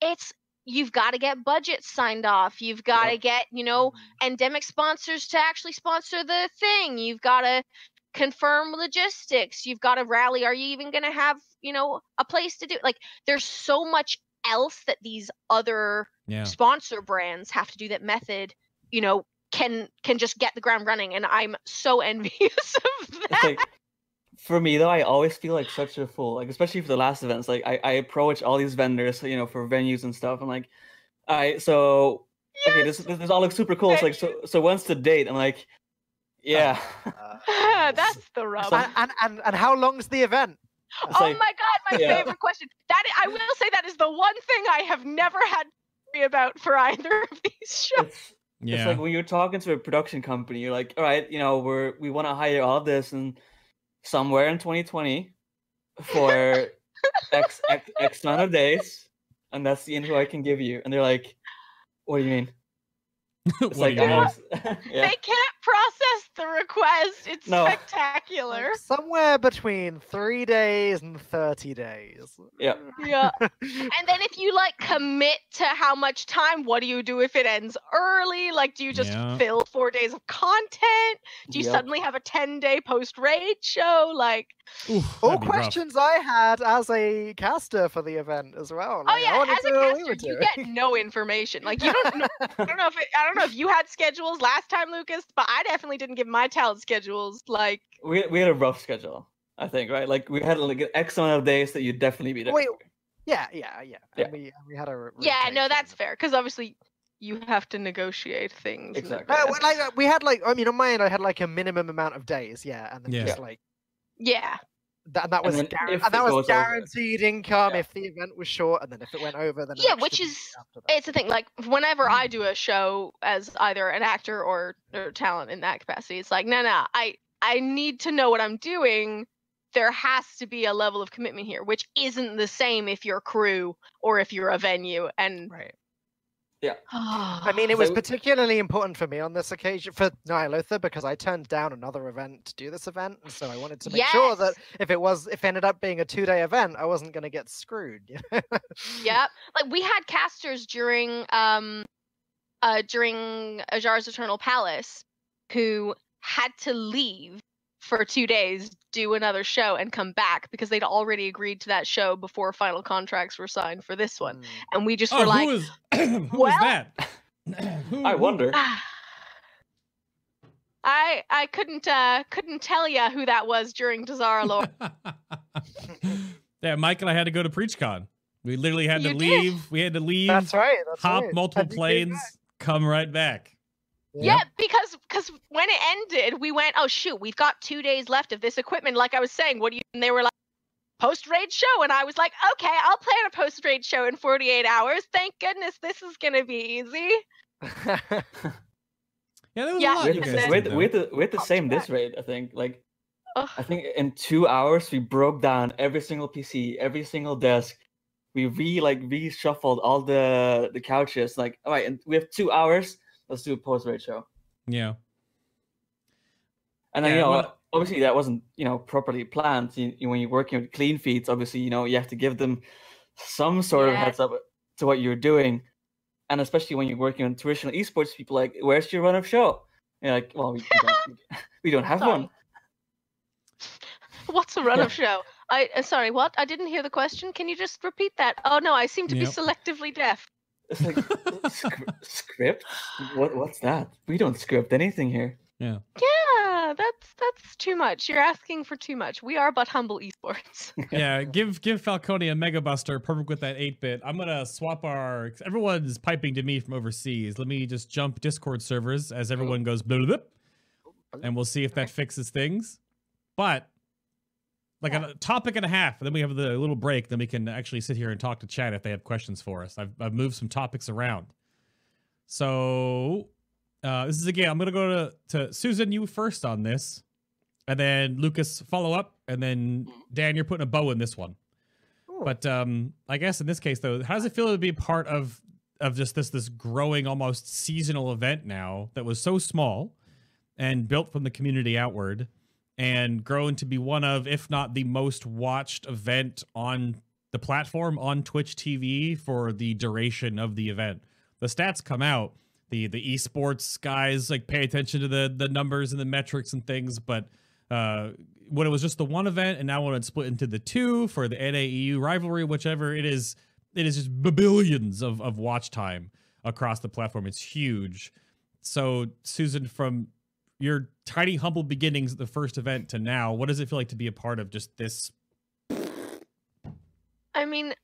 it's you've got to get budgets signed off. You've got to Yep. get, you know, mm-hmm. endemic sponsors to actually sponsor the thing. You've got to confirm logistics. You've got to rally. Are you even going to have, you know, a place to do like there's so much else that these other Yeah. sponsor brands have to do that method, you know, can can just get the ground running and I'm so envious of that. like for me though, I always feel like such a fool. Like especially for the last events, like I, I approach all these vendors, you know, for venues and stuff. I'm like, all right, so okay, this this, this all looks super cool. It's like so so when's the date? I'm like, uh, yeah. Uh, That's the rub. So- and, and, and and how long's the event? It's oh like- my god, my Yeah. favorite question. That i- I will say that is the one thing I have never had to worry about for either of these shows. It's, Yeah. It's like when you're talking to a production company, you're like, all right, you know, we're we want to hire all this and somewhere in 2020 for X, X X amount of days, and that's the info I can give you. And they're like, what do you mean? It's like you yeah. They can't process the request. It's No. spectacular. Somewhere between three days and thirty days. Yeah. Yeah. And then if you like commit to how much time, what do you do if it ends early? Like do you just Yeah. fill 4 days of content? Do you Yep. suddenly have a 10-day post-raid show? Like Oof, All that'd rough. questions I had as a caster for the event as well. Oh like, I yeah, as a know we caster, you doing. get no information. Like you don't know I don't know if it, I don't know if you had schedules last time, Lucas, but I definitely didn't give my talent schedules. Like, we we had a rough schedule, I think, right? Like we had like an X amount of days that you'd definitely be there. Wait, Yeah, yeah, yeah. Yeah. And we and we had a. yeah, no, rotation. that's fair because obviously you have to negotiate things. Exactly. Uh, like we had like I mean on my end I had like a minimum amount of days, yeah, and then Yeah. just like yeah, that, and that was then guaran- and that was goes over- guaranteed income Yeah. if the event was short, and then if it went over, then Yeah, which is- it's a thing. Like whenever I mm. do a show as either an actor or or talent in that capacity, it's like, no, no, I I need to know what I'm doing. There has to be a level of commitment here, which isn't the same if you're crew or if you're a venue. And right. Yeah. I mean, it was So- particularly important for me on this occasion for Ny'alotha because I turned down another event to do this event, and so I wanted to make sure that if it was if it ended up being a two day event, I wasn't going to get screwed. Yep. Like we had casters during um uh during Azshara's Eternal Palace who had to leave for two days, do another show, and come back because they'd already agreed to that show before final contracts were signed for this one. Mm. And we just Oh, were like, who is who is well- that? Who- I wonder. I I couldn't uh couldn't tell you who that was during Dazara lore. yeah, Mike and I had to go to PreachCon. We literally had to did. leave. We had to leave, That's right. That's hop right. multiple And you came planes, come right back. Yeah, because because when it ended, we went, oh shoot, we've got two days left of this equipment. Like I was saying, what do you? And they were like, post raid show, and I was like, okay, I'll plan a post raid show in 48 hours. Thank goodness this is gonna be easy. Yeah, there was Yeah, a lot. we you had, guys the, then- we, did, had, the, we, had the, we had the same to this that. rate, I think. Like, Ugh. I think in two hours we broke down every single PC, every single desk. We re like reshuffled all the the couches. Like, all right, and we have two hours. Let's do a post raid show. Yeah. And then Yeah, you know, what- obviously that wasn't you know properly planned. You, you- when you're working with clean feeds, obviously you know you have to give them some sort of heads up to what you're doing, and especially when you're working on traditional esports, people are like, "Where's your run of show?" And you're like, "Well, we, we don't, we don't have Sorry. one." What's a run Yeah. of show? I uh, sorry, what? I didn't hear the question. Can you just repeat that? Oh no, I seem to be selectively deaf. It's like "Scr- script. What what's that? We don't script anything here. Yeah, Yeah, that's that's too much. You're asking for too much. We are but humble esports. yeah, give give Falcone a Mega Buster, perfect with that 8 bit. I'm gonna swap our. Everyone's piping to me from overseas. Let me just jump Discord servers as everyone goes blah, blah, blah, oh, and we'll see if that fixes things. But like a topic and a half, and then we have the little break. Then we can actually sit here and talk to chat if they have questions for us. I've, I've moved some topics around. So uh, this is again. I'm gonna go to to Susan. You first on this, and then Lucas follow up, and then Dan. You're putting a bow in this one. Ooh. But um, I guess in this case, though, how does it feel to be part of of just this this growing, almost seasonal event now that was so small and built from the community outward, and grown to be one of, if not the most watched event on the platform on Twitch TV for the duration of the event. The stats come out. The the esports guys like pay attention to the the numbers and the metrics and things, but uh, when it was just the one event, and now when it's split into the two for the NAEU rivalry, whichever it is, it is just billions of of watch time across the platform. It's huge. So, Susan, from your tiny, humble beginnings at the first event to now, what does it feel like to be a part of just this? I mean,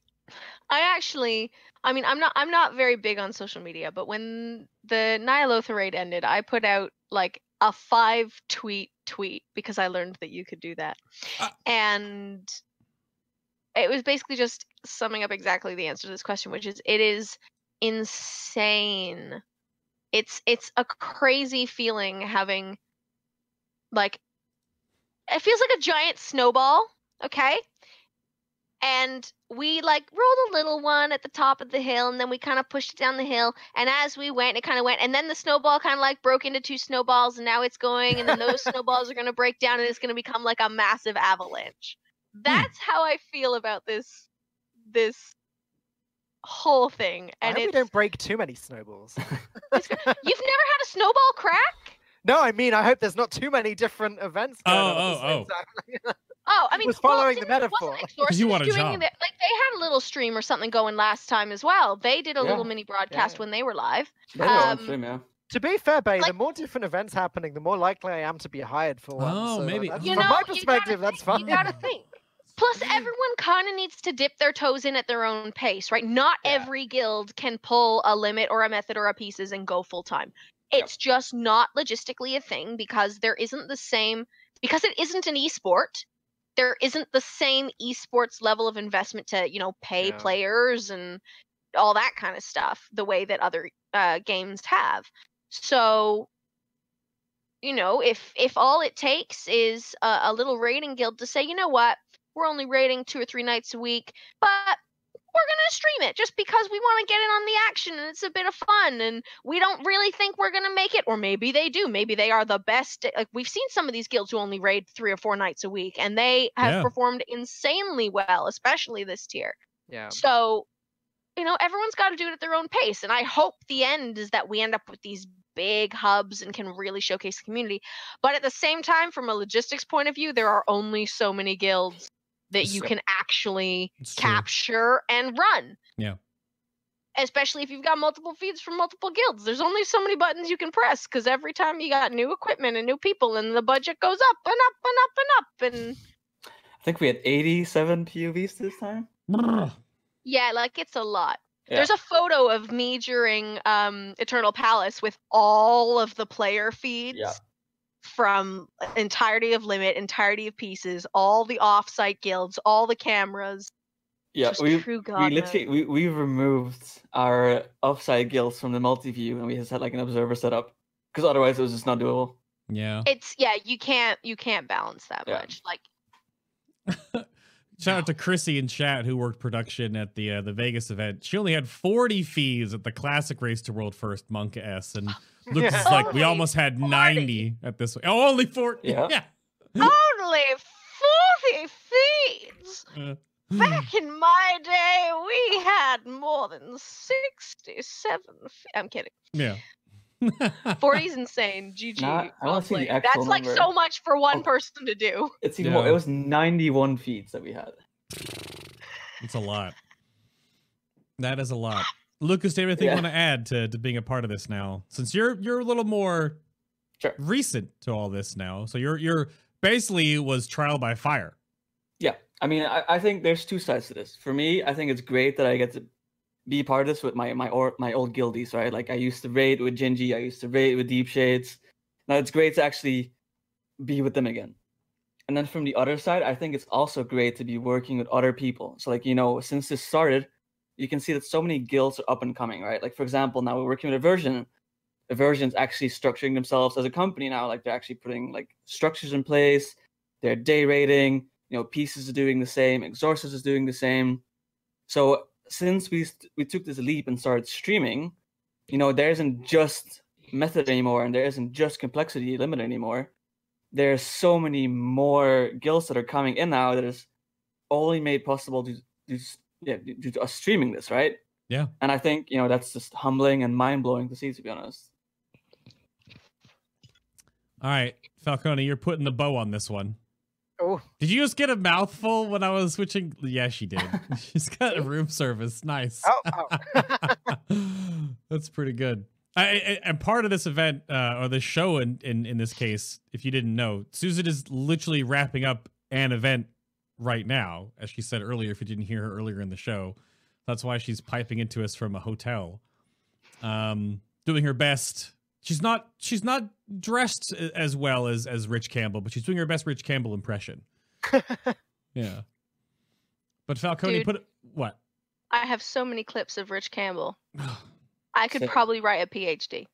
I actually, I mean, I'm not, I'm not very big on social media, but when the Ny'alotha raid ended, I put out like a five tweet tweet because I learned that you could do that, Ah. and it was basically just summing up exactly the answer to this question, which is it is insane. It's it's a crazy feeling having like it feels like a giant snowball, okay? and we like rolled a little one at the top of the hill and then we kind of pushed it down the hill and as we went it kind of went and then the snowball kind of like broke into two snowballs and now it's going and then those snowballs are going to break down and it's going to become like a massive avalanche hmm. that's how i feel about this this whole thing I and hope we don't break too many snowballs. you've never had a snowball crack no, I mean I hope there's not too many different events. Going Oh, on at oh, oh. Oh, I mean, was well, following the didn't- wasn't metaphor. Exorcist you want a doing job. the- like they had a little stream or something going last time as well. They did a Yeah. little mini broadcast Yeah. when they were live. Yeah, they're on Um, stream, yeah. To be fair, Bay, the more different events happening, the more likely I am to be hired for one. Oh, so maybe- that's- You from know, my perspective, that's think, fine. You gotta think. Plus, everyone kind of needs to dip their toes in at their own pace, right? Not Yeah. every guild can pull a limit or a method or a pieces and go full time. Yep. It's just not logistically a thing because there isn't the same because it isn't an esport. There isn't the same esports level of investment to you know pay Yeah. players and all that kind of stuff the way that other uh, games have. So you know, if if all it takes is a, a little raiding guild to say, you know what, we're only raiding two or three nights a week, but we're gonna stream it just because we want to get in on the action and it's a bit of fun and we don't really think we're gonna make it, or maybe they do. Maybe they are the best. Eh, like we've seen some of these guilds who only raid three or four nights a week, and they have Yeah. performed insanely well, especially this tier. Yeah. So, you know, everyone's got to do it at their own pace. And I hope the end is that we end up with these big hubs and can really showcase the community. But at the same time, from a logistics point of view, there are only so many guilds that you can actually It's true. capture and run. Yeah. Especially if you've got multiple feeds from multiple guilds. There's only so many buttons you can press because every time you got new equipment and new people, and the budget goes up and up and up and up. And I think we had 87 POVs this time. Yeah, like it's a lot. Yeah. There's a photo of me during um, Eternal Palace with all of the player feeds Yeah. From entirety of Limit, entirety of Pieces, all the offsite guilds, all the cameras. Yeah, we true we God literally we, we removed our offside guilds from the multi-view and we just had like an observer set up because otherwise it was just not doable. Yeah. It's yeah, you can't you can't balance that Yeah. much. Like Shout out to Chrissy in chat who worked production at the uh, the Vegas event. She only had 40 fees at the classic race to world first Monk S, and Lucas is like, we almost had 40. 90 at this. Oh, only 40. Yeah. yeah. only forty feeds. Uh, Back in my day, we had more than sixty-seven. Fe- I'm kidding. yeah. 40 is insane. GG. Nah, I well wanna see the actual That's like so much for one Oh. person to do. It's even Yeah. more. It was 91 feeds that we had. It's a lot. That is a lot. Lucas, do you have anything you want to add to, to being a part of this now? Since you're you're a little more Sure. recent to all this now, so you're you're basically was trial by fire. Yeah, I mean, I, I think there's two sides to this. For me, I think it's great that I get to be part of this with my my or my old guildies, right? Like I used to raid with Gingi, I used to raid with Deep Shades. Now it's great to actually be with them again. And then from the other side, I think it's also great to be working with other people. So like you know, since this started, you can see that so many guilds are up and coming, right? Like for example, now we're working with Aversion. Aversion's actually structuring themselves as a company now. Like they're actually putting like structures in place. They're day rating. You know, Pieces is doing the same. Exorcist is doing the same. So since we we took this leap and started streaming, you know, there isn't just method anymore, and there isn't just complexity limit anymore. There's so many more guilds that are coming in now that is only made possible due, due, yeah, due due to us streaming this, right? Yeah. And I think you know that's just humbling and mind blowing to see, to be honest. All right, Falcone, you're putting the bow on this one. Oh, Did you just get a mouthful when I was switching? Yeah, she did. She's got a room service. Nice. oh, oh. That's pretty good. I, I, and part of this event, uh, or this show in, in, in this case, if you didn't know, Susan is literally wrapping up an event right now, as she said earlier, if you didn't hear her earlier in the show. That's why she's piping into us from a hotel. Um, doing her best. She's not she's not dressed as well as as Rich Campbell, but she's doing her best Rich Campbell impression. yeah. But Falcone Dude. put it what? I have so many clips of Rich Campbell. I could Same. probably write a PhD.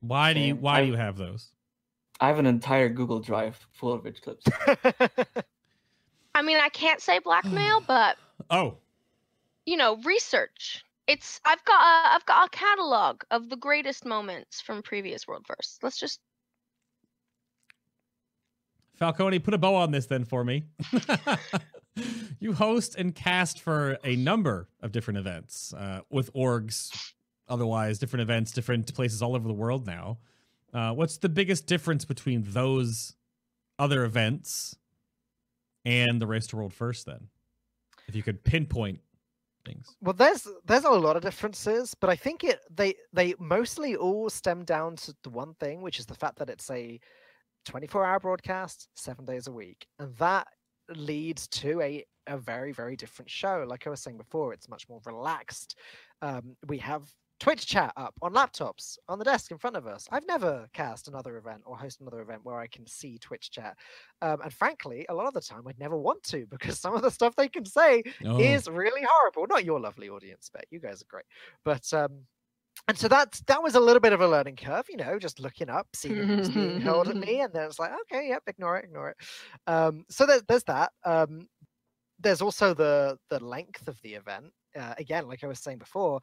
Why do you Same. why do you have those? I have an entire Google Drive full of rich clips. I mean, I can't say blackmail, but Oh, you know, research. It's I've got a, I've got a catalog of the greatest moments from previous World First. Let's just Falcone, put a bow on this then for me. you host and cast for a number of different events uh, with orgs, otherwise different events, different places all over the world now. Uh, what's the biggest difference between those other events and the Race to World First? Then, if you could pinpoint things. Well, there's there's a lot of differences, but I think it they they mostly all stem down to the one thing, which is the fact that it's a 24 hour broadcast, seven days a week, and that leads to a a very very different show. Like I was saying before, it's much more relaxed. Um, we have Twitch chat up on laptops on the desk in front of us. I've never cast another event or host another event where I can see Twitch chat, um, and frankly, a lot of the time I'd never want to because some of the stuff they can say Oh, is really horrible. Not your lovely audience, but you guys are great, but um, and so that that was a little bit of a learning curve, you know, just looking up, seeing it was being hurled at me, and then it's like, okay, yep, ignore it, ignore it. Um, so there's there's that. Um, there's also the the length of the event. Uh, again, like I was saying before,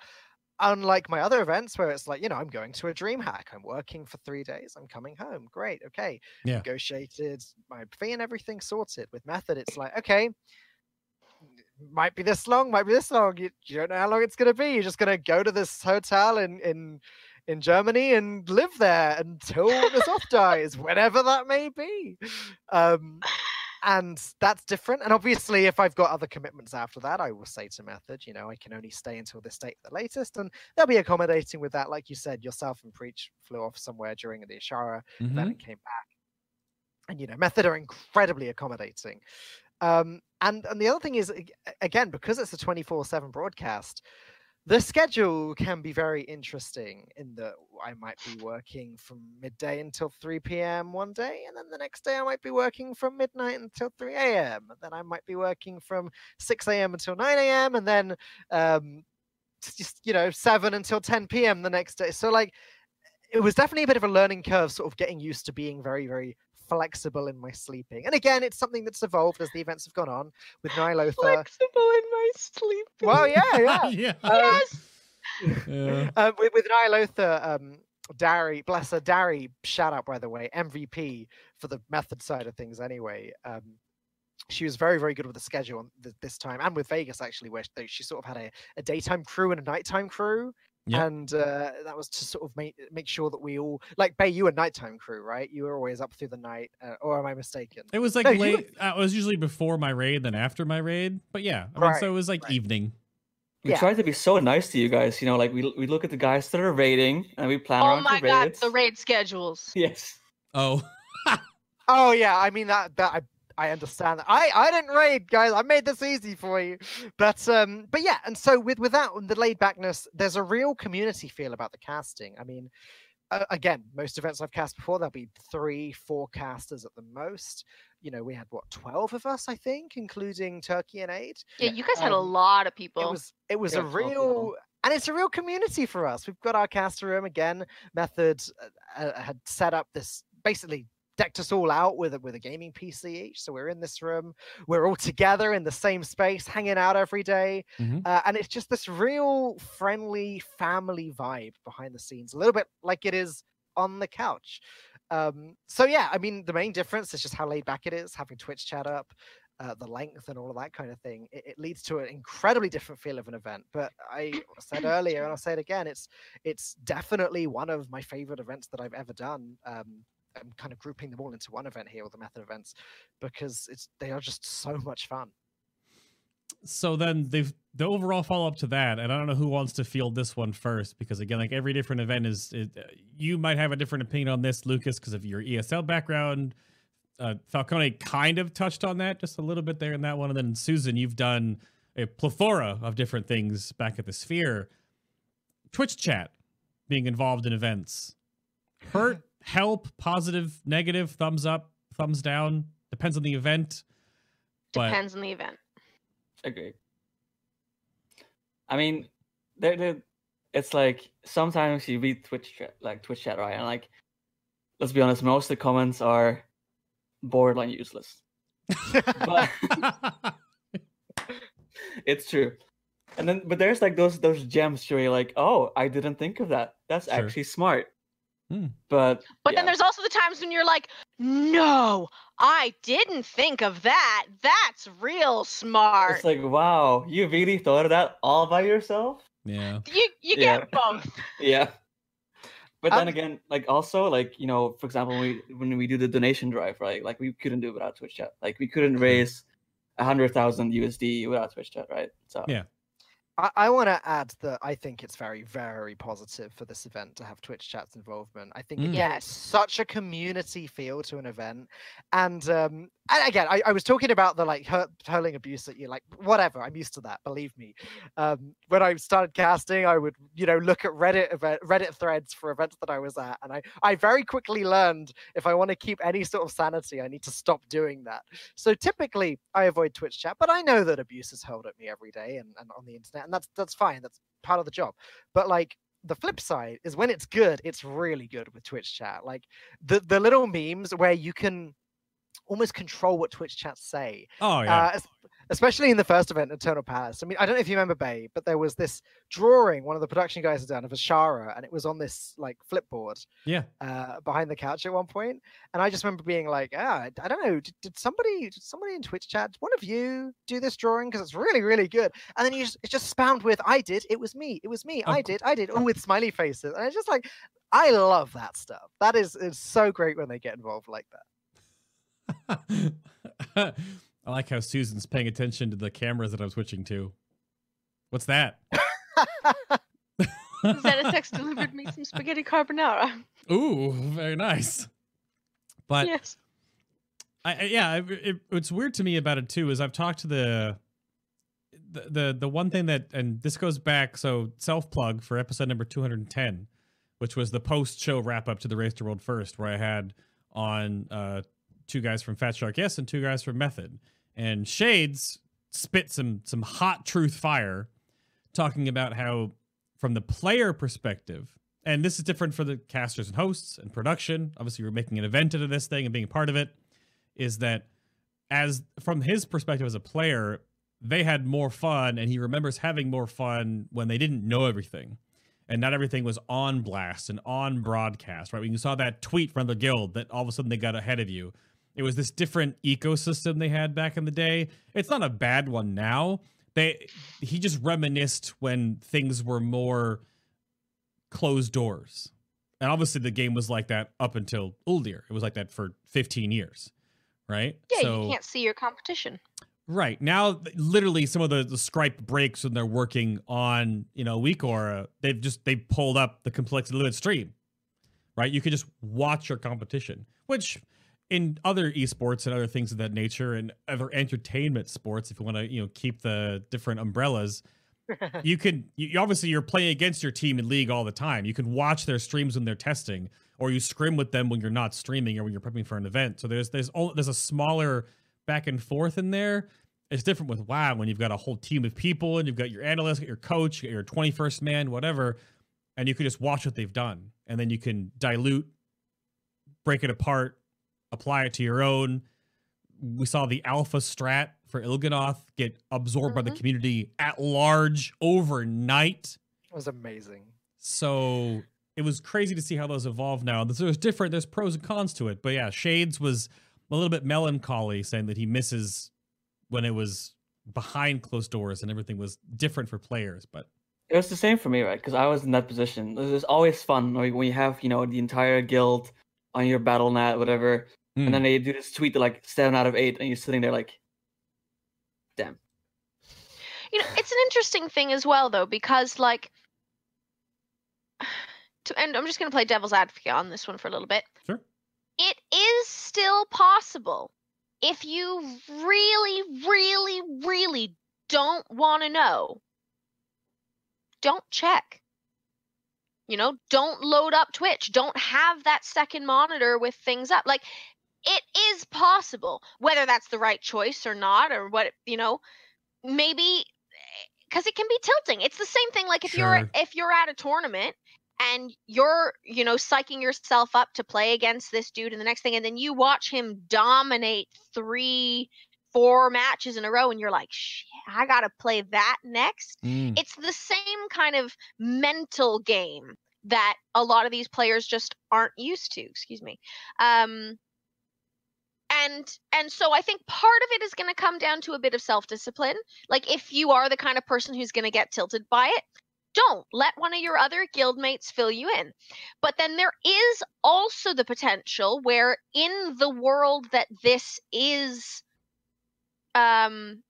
unlike my other events where it's like, you know, I'm going to a dream hack, I'm working for three days, I'm coming home, great, okay, Yeah. negotiated my fee and everything sorted. With method, it's like, okay, might be this long, might be this long. You, you don't know how long it's gonna be. You're just gonna go to this hotel in in in Germany and live there until the soft dies, whenever that may be. Um, and that's different. And obviously, if I've got other commitments after that, I will say to Method, you know, I can only stay until this date at the latest, and they'll be accommodating with that. Like you said, yourself and Preach flew off somewhere during the Azshara mhm. event and came back. And you know, Method are incredibly accommodating. Um, and and the other thing is again because it's a 24/7 broadcast, the schedule can be very interesting in that I might be working from midday until 3 p.m. one day, and then the next day I might be working from midnight until 3 a.m. Then I might be working from 6 a.m. until 9 a.m. and then um, just you know 7 until 10 p.m. the next day. So like it was definitely a bit of a learning curve, sort of getting used to being very very flexible in my sleeping. And again, it's something that's evolved as the events have gone on with Ny'alotha. Flexible in my sleep. Well, yeah, yeah. yeah. Um, Yes. yeah. uh, with, with Ny'alotha, um, Dari, bless her, Dari, shout out by the way, MVP for the method side of things anyway. Um, she was very, very good with the schedule on th- this time, and with Vegas actually, where they, she sort of had a, a daytime crew and a nighttime crew. Yep. And uh, that was to sort of make make sure that we all like Bay. You were nighttime crew, right? You were always up through the night, uh, or am I mistaken? It was like No, you- late. Uh, it was usually before my raid, then after my raid. But yeah, I mean, Right, so it was like right. evening. We Yeah. try to be so nice to you guys. You know, like we we look at the guys that are raiding and we plan Oh around my your god, raids. the raid schedules. Yes. Oh, Oh yeah, I mean that that I I understand. I I didn't raid, guys. I made this easy for you. But um but yeah, and so with with that and the laid backness, there's a real community feel about the casting. I mean, uh, again, most events I've cast before, there'll be three, four casters at the most. You know, we had what twelve of us, I think, including Turkey and Aid. Yeah, you guys had a Um, lot of people. It was it was Yeah, a real and it's a real community for us. We've got our caster room again. Method uh, uh, had set up this basically decked us all out with a, with a gaming PC each. So we're in this room. We're all together in the same space, hanging out every day. Mhm. Uh, and it's just this real friendly family vibe behind the scenes, a little bit like it is on the couch. Um, so yeah, I mean, the main difference is just how laid back it is, having Twitch chat up, uh, the length and all of that kind of thing. It, it leads to an incredibly different feel of an event. But I said earlier, and I'll say it again, it's it's definitely one of my favorite events that I've ever done. Um, I'm kind of grouping them all into one event here, all the method events, because it's they are just so much fun. so then they've the overall follow up to that, and I don't know who wants to field this one first because again, like every different event is, it, you might have a different opinion on this, Lucas, because of your ESL background. Uh, Falcone kind of touched on that just a little bit there in that one, and then Susan, you've done a plethora of different things back at the Sphere. Twitch chat, being involved in events, hurt, help, positive, negative, thumbs up, thumbs down, depends on the event. But Depends on the event. Agreed. I mean, there, there, it's like sometimes you read Twitch chat, like Twitch chat, right? And like, let's be honest, most of the comments are borderline useless. But it's true. And then, but there's like those those gems where you're like, oh, I didn't think of that. That's Sure. actually smart. Hmm. But But yeah. then there's also the times when you're like, no, I didn't think of that. That's real smart. it's like, wow, you really thought of that all by yourself? yeah. you you Yeah. get both. Yeah. But then Um, again, like also like you know, for example, when we when we do the donation drive, right? Like we couldn't do it without Twitch chat. Like we couldn't raise a hundred thousand USD without Twitch chat, right? So Yeah. I, I want to add that I think it's very, very positive for this event to have Twitch chat's involvement. I think it Mm. gives Yes. such a community feel to an event. And um, and again, I, I was talking about the like hurling abuse at you like, whatever. I'm used to that, believe me. Um, when I started casting, I would you know look at Reddit event, Reddit threads for events that I was at, and I I very quickly learned if I want to keep any sort of sanity, I need to stop doing that. So typically, I avoid Twitch chat, but I know that abuse is hurled at me every day and, and on the internet, and that's that's fine. That's part of the job. But like the flip side is when it's good, it's really good with Twitch chat. Like the the little memes where you can almost control what Twitch chats say. Oh yeah. Uh, especially in the first event, Eternal Palace. I mean, I don't know if you remember, Bay, but there was this drawing one of the production guys had done of Azshara, and it was on this like flipboard yeah. uh, behind the couch at one point, and I just remember being like, "Ah, I- don't know, did, did somebody, did somebody in Twitch chat, one of you do this drawing because it's really, really good?" And then you just, it's just spammed with, "I did, it was me, it was me, Of I did, I did," all with smiley faces, and it's just like, I love that stuff. That is, is so great when they get involved like that. I like how Susan's paying attention to the cameras that I'm switching to. What's that? Zenitex delivered me some spaghetti carbonara. Ooh, very nice. But yes. I, yeah, it, it, what's weird to me about it too is I've talked to the, the the the one thing that and this goes back so self plug for episode number 210, which was the post show wrap up to the Race to World First, where I had on uh two guys from Fat Shark Yes and two guys from Method, and Shades spit some some hot truth fire, talking about how from the player perspective. And this is different for the casters and hosts and production. Obviously, we're making an event out of this thing and being a part of it is that as from his perspective as a player, they had more fun and he remembers having more fun when they didn't know everything. And not everything was on blast and on broadcast, right? When you saw that tweet from the guild that all of a sudden they got ahead of you. It was this different ecosystem they had back in the day. It's not a bad one now. They he just reminisced when things were more closed doors. And obviously the game was like that up until Uldir. It was like that for 15 years right? Yeah, so, you can't see your competition. Right now, literally, some of the, the Scripe breaks when they're working on you know WeakAuras, they've just they pulled up the complexity limit stream, right? You could just watch your competition, which in other esports and other things of that nature, and other entertainment sports, if you want to you know keep the different umbrellas, you can you obviously you're playing against your team in league all the time. You can watch their streams when they're testing, or you scrim with them when you're not streaming or when you're prepping for an event. So there's there's all, there's a smaller back and forth in there. It's different with WoW when you've got a whole team of people and you've got your analyst, your coach, your 21st man, whatever, and you can just watch what they've done, and then you can dilute, break it apart, apply it to your own. We saw the alpha strat for Il'gynoth get absorbed by the Mhm. community at large overnight. It was amazing. So it was crazy to see how those evolve now. There's, there's different, there's pros and cons to it. But yeah, Shades was a little bit melancholy, saying that he misses when it was behind closed doors and everything was different for players. But It was the same for me, right? Because I was in that position. It was always fun like, when you have, you know, the entire guild on your battle net, whatever, Hmm. and then they do this tweet to like seven out of eight, and you're sitting there like, damn. You know, it's an interesting thing as well, though, because like, to and I'm just going to play devil's advocate on this one for a little bit. Sure. It is still possible if you really, really, really don't want to know. Don't check. You know, don't load up Twitch. Don't have that second monitor with things up. Like, it is possible. Whether that's the right choice or not, or what, you know, maybe because it can be tilting. It's the same thing like if Sure. you're if you're at a tournament and you're you know psyching yourself up to play against this dude and the next thing and then you watch him dominate three four matches in a row and you're like shit i gotta play that next Mm. it's the same kind of mental game that a lot of these players just aren't used to excuse me um and and so i think part of it is going to come down to a bit of self-discipline. Like if you are the kind of person who's going to get tilted by it don't let one of your other guildmates fill you in. But then there is also the potential where in the world that this is um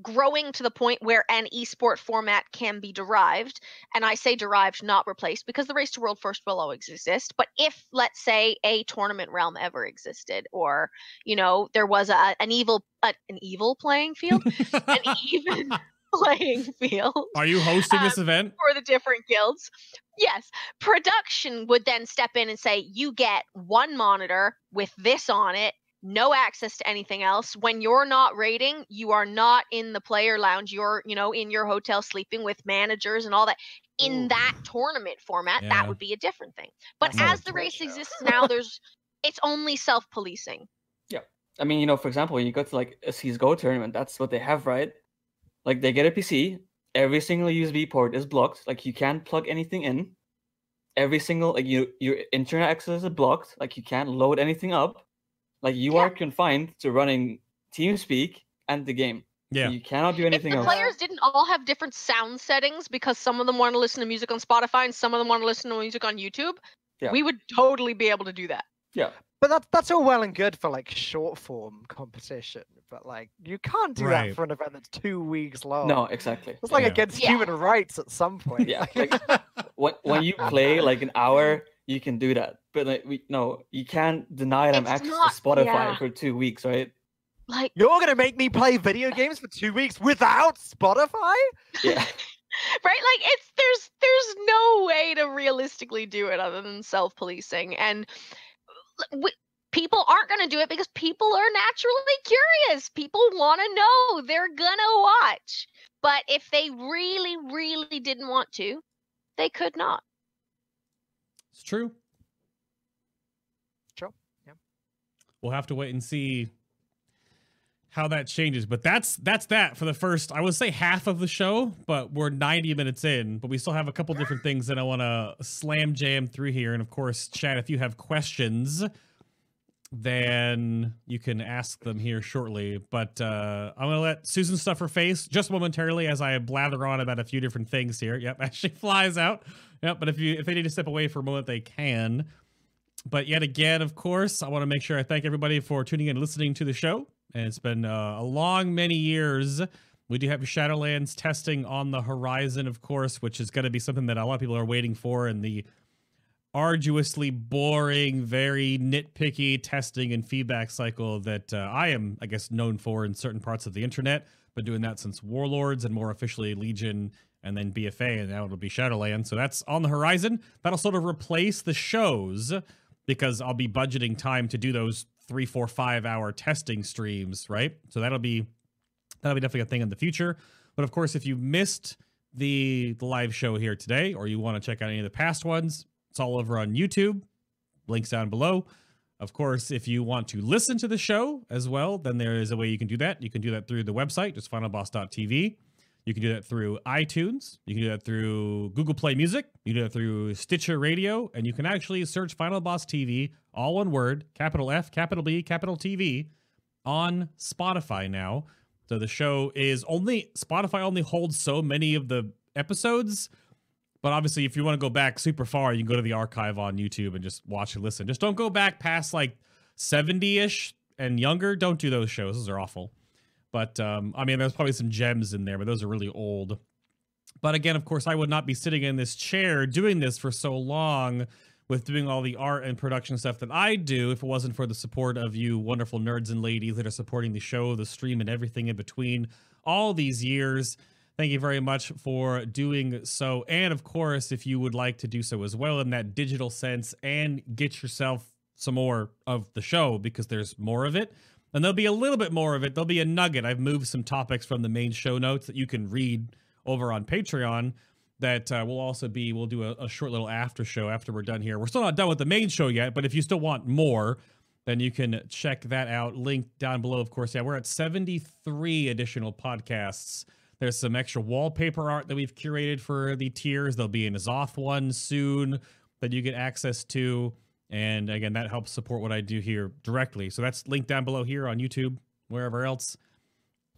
growing to the point where an esport format can be derived and i say derived not replaced because the race to world first will always exist but if let's say a tournament realm ever existed or you know there was a, an evil a, an evil playing field an even playing field Are you hosting this Um, event? for the different guilds. Yes, production would then step in and say, you get one monitor with this on it, no access to anything else. When you're not raiding, you are not in the player lounge. You're, you know, in your hotel sleeping with managers and all that. In Ooh. that tournament format, Yeah. that would be a different thing. But That's as the race torture. exists now, there's it's only self-policing. Yeah. I mean, you know, for example, when you go to like a CSGO tournament, that's what they have, right? Like they get a PC, every single USB port is blocked, like you can't plug anything in. Every single like you your internet access is blocked, like you can't load anything up. Like you Yeah. are confined to running TeamSpeak and the game. Yeah. You cannot do If anything the else. players didn't all have different sound settings because some of them want to listen to music on Spotify and some of them want to listen to music on YouTube, Yeah. we would totally be able to do that. Yeah. But that's that's all well and good for like short form competition, but like you can't do Right. that for an event that's two weeks long. No, exactly. it's like Yeah. against Yeah. human rights at some point. Yeah, like- When when you play like an hour you can do that. But like, we, no, you can't deny them It's access not- to Spotify yeah. for two weeks, right? Like, You're gonna make me play video games for two weeks without Spotify? Yeah. right? Like, it's there's there's no way to realistically do it other than self-policing, and uh, l- w- people aren't going to do it because people are naturally curious. People want to know. They're gonna watch. But if they really, really didn't want to, they could not. It's true. Sure, yeah. We'll have to wait and see how that changes. But that's that's that for the first, I would say half of the show, but we're 90 minutes in, but we still have a couple different things that I want to slam jam through here. And of course, chat, if you have questions, then you can ask them here shortly. But uh, I'm going to let Susan stuff her face just momentarily as I blather on about a few different things here. Yep, Ashley flies out. Yep, but if you if they need to step away for a moment, they can. But yet again, of course, I want to make sure I thank everybody for tuning in and listening to the show. And it's been uh, a long, many years. We do have Shadowlands testing on the horizon, of course, which is going to be something that a lot of people are waiting for. And the arduously boring, very nitpicky testing and feedback cycle that uh, I am, I guess, known for in certain parts of the internet. Been doing that since Warlords and more officially Legion and then BFA, and now it'll be Shadowlands. So that's on the horizon. That'll sort of replace the shows because I'll be budgeting time to do those three, four, five hour testing streams, right? So that'll be that'll be definitely a thing in the future. But of course, if you missed the the live show here today, or you want to check out any of the past ones, it's all over on YouTube. Links down below. Of course, if you want to listen to the show as well, then there is a way you can do that. You can do that through the website, just finalboss.tv. You can do that through iTunes. You can do that through Google Play Music. You can do that through Stitcher Radio. And you can actually search Final Boss TV, all one word, capital F, capital B, capital TV, on Spotify now. So the show is only, Spotify only holds so many of the episodes. But obviously, if you want to go back super far, you can go to the archive on YouTube and just watch and listen. Just don't go back past like 70 ish and younger. Don't do those shows. Those are awful. But um, I mean, there's probably some gems in there, but those are really old. But again, of course, I would not be sitting in this chair doing this for so long with doing all the art and production stuff that I do if it wasn't for the support of you wonderful nerds and ladies that are supporting the show, the stream, and everything in between all these years. Thank you very much for doing so. And of course, if you would like to do so as well in that digital sense and get yourself some more of the show because there's more of it. And there'll be a little bit more of it. There'll be a nugget. I've moved some topics from the main show notes that you can read over on Patreon. That uh, will also be, we'll do a, a short little after show after we're done here. We're still not done with the main show yet, but if you still want more, then you can check that out. Link down below, of course. Yeah, we're at 73 additional podcasts. There's some extra wallpaper art that we've curated for the tiers. There'll be an N'Zoth one soon that you get access to. And again, that helps support what I do here directly. So that's linked down below here on YouTube, wherever else.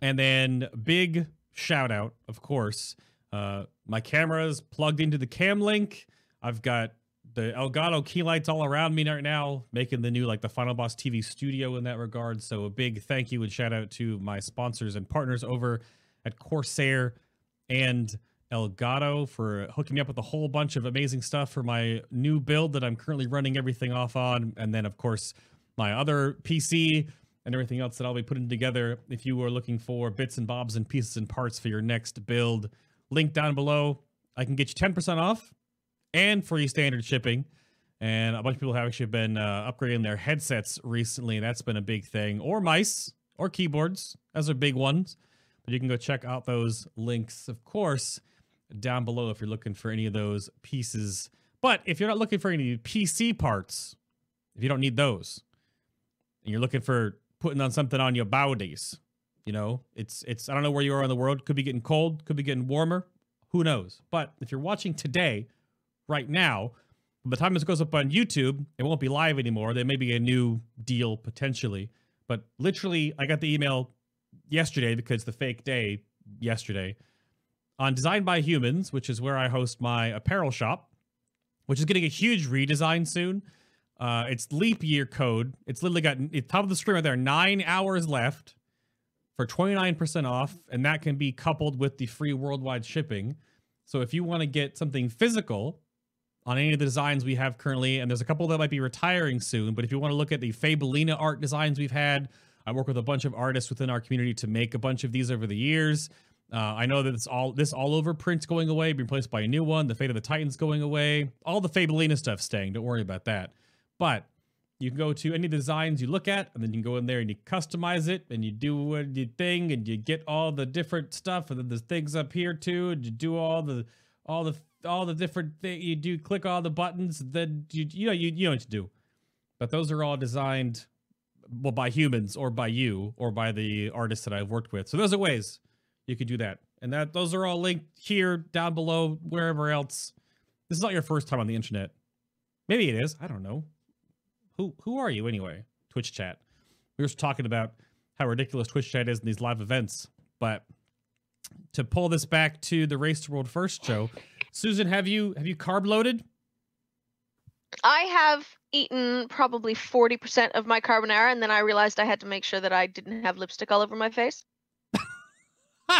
And then big shout out, of course. Uh, my camera's plugged into the cam link. I've got the Elgato key lights all around me right now, making the new like the Final Boss TV studio in that regard. So a big thank you and shout out to my sponsors and partners over at Corsair and Elgato for hooking me up with a whole bunch of amazing stuff for my new build that I'm currently running everything off on. And then, of course, my other PC and everything else that I'll be putting together. If you are looking for bits and bobs and pieces and parts for your next build, link down below. I can get you 10% off and free standard shipping. And a bunch of people have actually been uh, upgrading their headsets recently. That's been a big thing. Or mice or keyboards. Those are big ones. But you can go check out those links, of course, down below if you're looking for any of those pieces. But if you're not looking for any PC parts, if you don't need those, and you're looking for putting on something on your bodies, you know, it's it's I don't know where you are in the world. Could be getting cold, could be getting warmer. Who knows? But if you're watching today, right now, by the time this goes up on YouTube, it won't be live anymore. There may be a new deal potentially. But literally, I got the email yesterday because the fake day yesterday on Designed by Humans, which is where I host my apparel shop, which is getting a huge redesign soon. Uh, it's leap year code. It's literally got it's top of the screen right there, nine hours left for 29% off, and that can be coupled with the free worldwide shipping. So if you want to get something physical on any of the designs we have currently, and there's a couple that might be retiring soon. But if you want to look at the Fabelina art designs we've had, I work with a bunch of artists within our community to make a bunch of these over the years. Uh, I know that it's all this all over print's going away, being replaced by a new one. The Fate of the Titans going away. All the Fabelina stuff staying. Don't worry about that. But you can go to any designs you look at, and then you can go in there and you customize it, and you do your thing, and you get all the different stuff, and then there's things up here too, and you do all the all the all the different thing You do click all the buttons, then you you know you you know what to do. But those are all designed well by humans or by you or by the artists that I've worked with. So those are ways you could do that. And that those are all linked here, down below, wherever else. This is not your first time on the internet. Maybe it is. I don't know. Who who are you anyway? Twitch chat. We were talking about how ridiculous Twitch chat is in these live events. But to pull this back to the Race to World First show, Susan, have you have you carb loaded? I have eaten probably 40% of my carbonara, and then I realized I had to make sure that I didn't have lipstick all over my face.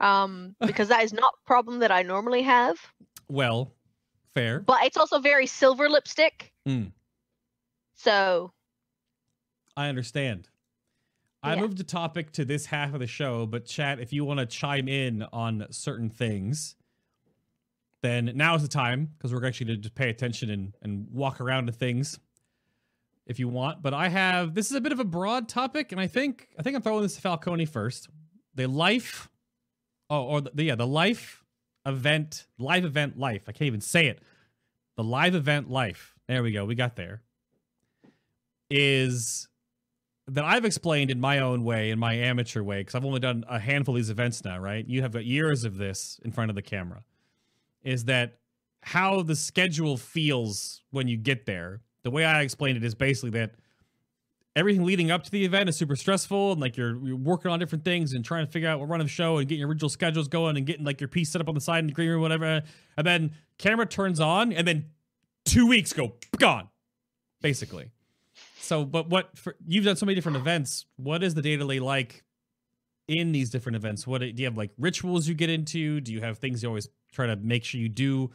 um, because that is not a problem that I normally have. Well, fair. But it's also very silver lipstick. Mm. So I understand. I moved the topic to this half of the show, but chat, if you want to chime in on certain things, then now is the time because we're actually going to pay attention and, and walk around to things if you want. But I have this is a bit of a broad topic, and I think I think I'm throwing this to Falcone first. The life, oh, or the, yeah, the life event, live event life. I can't even say it. The live event life. There we go. We got there. Is that I've explained in my own way, in my amateur way, because I've only done a handful of these events now, right? You have years of this in front of the camera. Is that how the schedule feels when you get there? The way I explained it is basically that everything leading up to the event is super stressful and like you're, you're working on different things and trying to figure out what run of show and getting your original schedules going and getting like your piece set up on the side in the green room, whatever. And then camera turns on and then two weeks go gone, basically. So, but what for, you've done so many different events. What is the day to day like in these different events? What do you have like rituals you get into? Do you have things you always try to make sure you do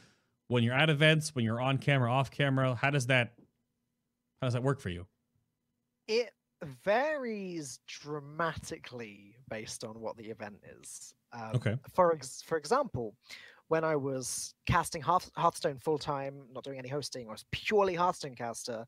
when you're at events, when you're on camera, off camera? How does that how does that work for you? It varies dramatically based on what the event is. Um, Okay. For ex- for example, when I was casting Hearth- Hearthstone full time, not doing any hosting, I was purely Hearthstone caster.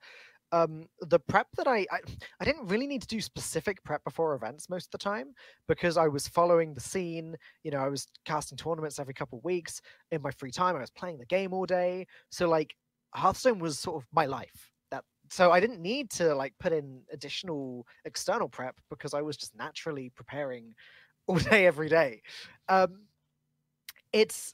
Um, the prep that I, I I didn't really need to do specific prep before events most of the time because I was following the scene. You know, I was casting tournaments every couple of weeks in my free time. I was playing the game all day, so like Hearthstone was sort of my life. That so I didn't need to like put in additional external prep because I was just naturally preparing all day every day. Um, it's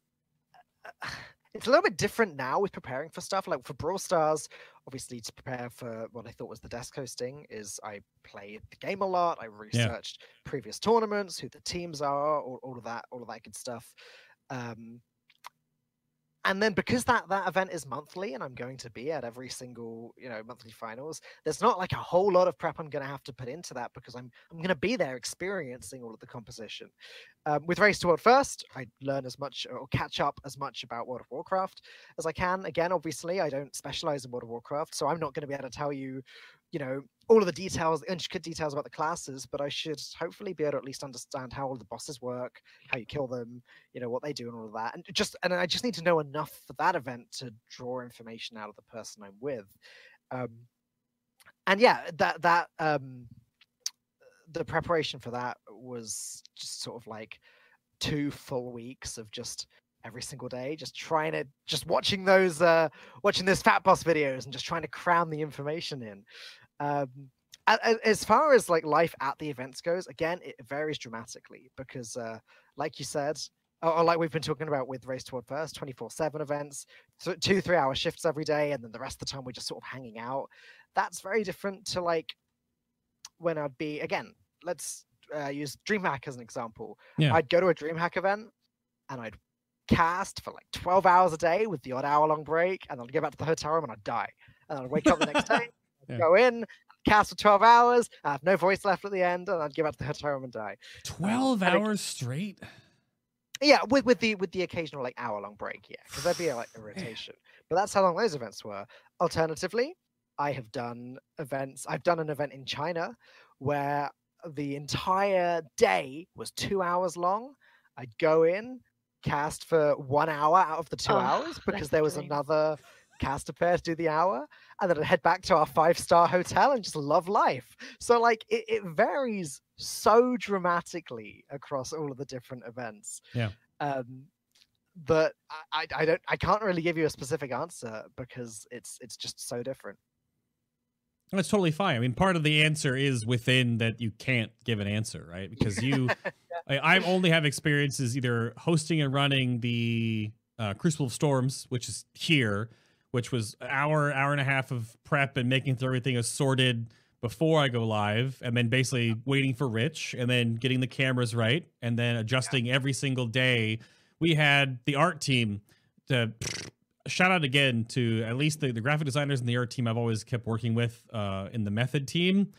it's a little bit different now with preparing for stuff like for Brawl Stars. Obviously, to prepare for what I thought was the desk hosting, is I played the game a lot. I researched previous tournaments, who the teams are, all, all of that, all of that good stuff. Um, and then because that that event is monthly and i'm going to be at every single you know monthly finals there's not like a whole lot of prep i'm going to have to put into that because i'm i'm going to be there experiencing all of the composition. Um, with race to world first i learn as much or catch up as much about world of warcraft as i can. Again obviously i don't specialize in world of warcraft so i'm not going to be able to tell you you know all of the details the intricate details about the classes but i should hopefully be able to at least understand how all the bosses work how you kill them you know what they do and all of that. And just and i just need to know enough for that event to draw information out of the person i'm with. Um and yeah that that um the preparation for that was just sort of like two full weeks of just every single day just trying to just watching those uh watching those Fatboss videos and just trying to cram the information in. Um as far as like life at the events goes again it varies dramatically because uh like you said or, like we've been talking about with race to world first 24 7 events so two three hour shifts every day and then the rest of the time we're just sort of hanging out. That's very different to like when i'd be again let's uh, use dreamhack as an example. Yeah. i'd go to a dreamhack event and i'd cast for like 12 hours a day with the odd hour long break and i'd go back to the hotel room and i'd die and i'd wake up the next day Yeah. go in cast for 12 hours i have no voice left at the end and i'd go back to the hotel room and die um, 12 I think- hours straight? Yeah, with with the with the occasional like hour long break, yeah, because there'd be like a rotation. But that's how long those events were. Alternatively, I have done events. I've done an event in China where the entire day was two hours long. I'd go in, cast for one hour out of the two Oh, hours because there was dream. another caster pair to do the hour, and then I'd head back to our five star hotel and just love life. So like it, it varies so dramatically across all of the different events. Yeah. Um, but I, I I don't I can't really give you a specific answer because it's it's just so different. That's totally fine. I mean, part of the answer is within that you can't give an answer, right? Because you, I, I only have experiences either hosting and running the uh, Crucible of Storms, which is here, which was an hour, hour and a half of prep and making sure everything is sorted before I go live, and then basically waiting for Rich, and then getting the cameras right, and then adjusting every single day. We had the art team to shout out again to at least the, the graphic designers and the art team I've always kept working with uh, in the method team.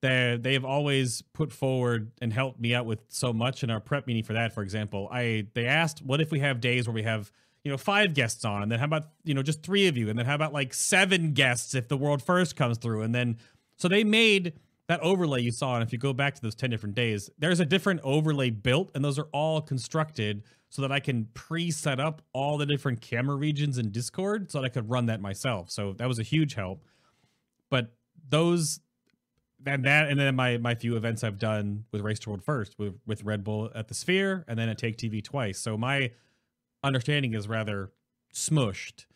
They they've always put forward and helped me out with so much in our prep meeting for that. For example, I they asked, what if we have days where we have you know five guests on, and then how about you know just three of you, and then how about like seven guests if the world first comes through, and then so they made that overlay you saw, and if you go back to those 10 different days, there's a different overlay built, and those are all constructed so that I can pre-set up all the different camera regions in Discord so that I could run that myself. So that was a huge help. But those and that and then my my few events I've done with Race to World first with with Red Bull at the Sphere and then at TaKeTV twice. So my understanding is rather smushed.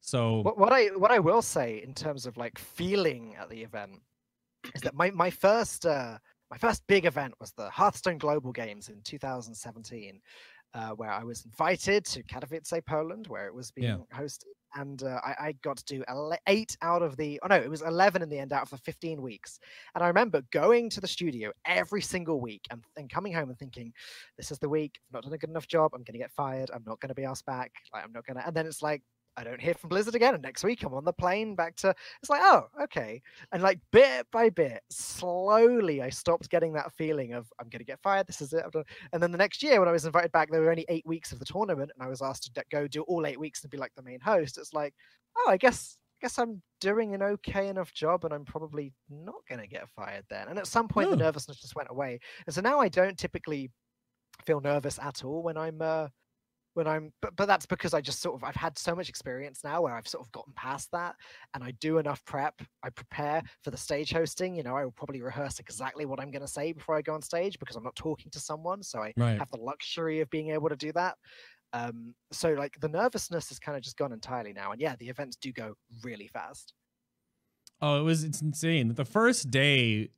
So What, what I what I will say in terms of like feeling at the event is that my my first uh, my first big event was the Hearthstone Global Games in 2017, uh, where I was invited to Katowice, Poland, where it was being Yeah. hosted, and uh, I, I got to do ele- eight out of the oh no, it was 11 in the end out of the 15 weeks. And I remember going to the studio every single week and, and coming home and thinking, this is the week. I've not done a good enough job. I'm going to get fired. I'm not going to be asked back. Like I'm not going to. And then it's like I don't hear from Blizzard again. And next week I'm on the plane back to. It's like, oh, okay. And like bit by bit, slowly, I stopped getting that feeling of I'm going to get fired. This is it. And then the next year, when I was invited back, there were only eight weeks of the tournament, and I was asked to go do all eight weeks and be like the main host. It's like, oh, I guess. I guess I'm doing an okay enough job, and I'm probably not going to get fired then. And at some point, the nervousness just went away, and so now I don't typically feel nervous at all when I'm uh, when I'm but, but that's because I just sort of I've had so much experience now where I've sort of gotten past that and I do enough prep. I prepare for the stage hosting. You know, I will probably rehearse exactly what I'm going to say before I go on stage because I'm not talking to someone, so I Right. have the luxury of being able to do that. Um, so like the nervousness has kind of just gone entirely now, and yeah, the events do go really fast. Oh, it was it's insane. The first day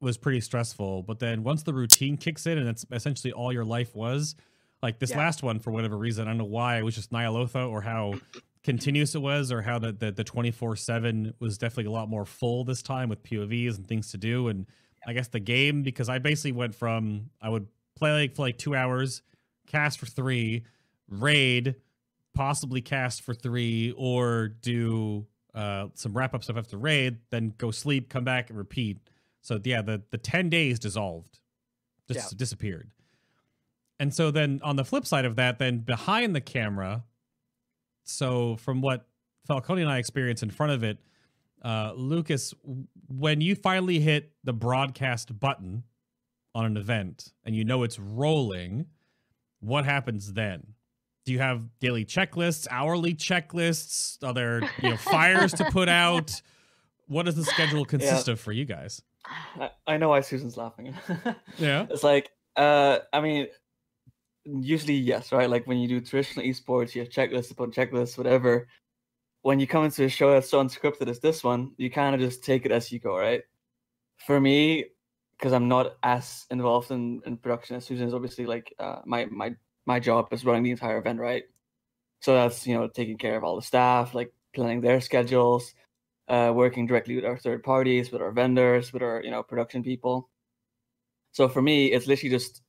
was pretty stressful, but then once the routine kicks in and it's essentially all your life was, like this Yeah. last one for whatever reason, I don't know why it was just Ny'alotha or how continuous it was or how the the, the 24/7 was definitely a lot more full this time with POVs and things to do and I guess the game because I basically went from I would play like for like 2 hours, cast for 3, raid, possibly cast for 3 or do uh, some wrap up stuff after raid, then go sleep, come back, and repeat. So yeah, the the ten days dissolved, just Yeah. disappeared. And so then on the flip side of that, then behind the camera, so from what Falcone and I experienced in front of it, uh, Lucas, when you finally hit the broadcast button on an event and you know it's rolling, what happens then? Do you have daily checklists, hourly checklists? Are there you know fires to put out? What does the schedule consist of for you guys? I, I know why Susan's laughing. Yeah. It's like, uh, I mean, usually yes, right? Like when you do traditional esports, you have checklists upon checklists, whatever. When you come into a show that's so unscripted as this one, you kind of just take it as you go, right? For me, because I'm not as involved in, in production as Susan is, obviously like uh, my my my job is running the entire event, right? So that's you know taking care of all the staff, like planning their schedules, uh, working directly with our third parties, with our vendors, with our you know production people. So for me, it's literally just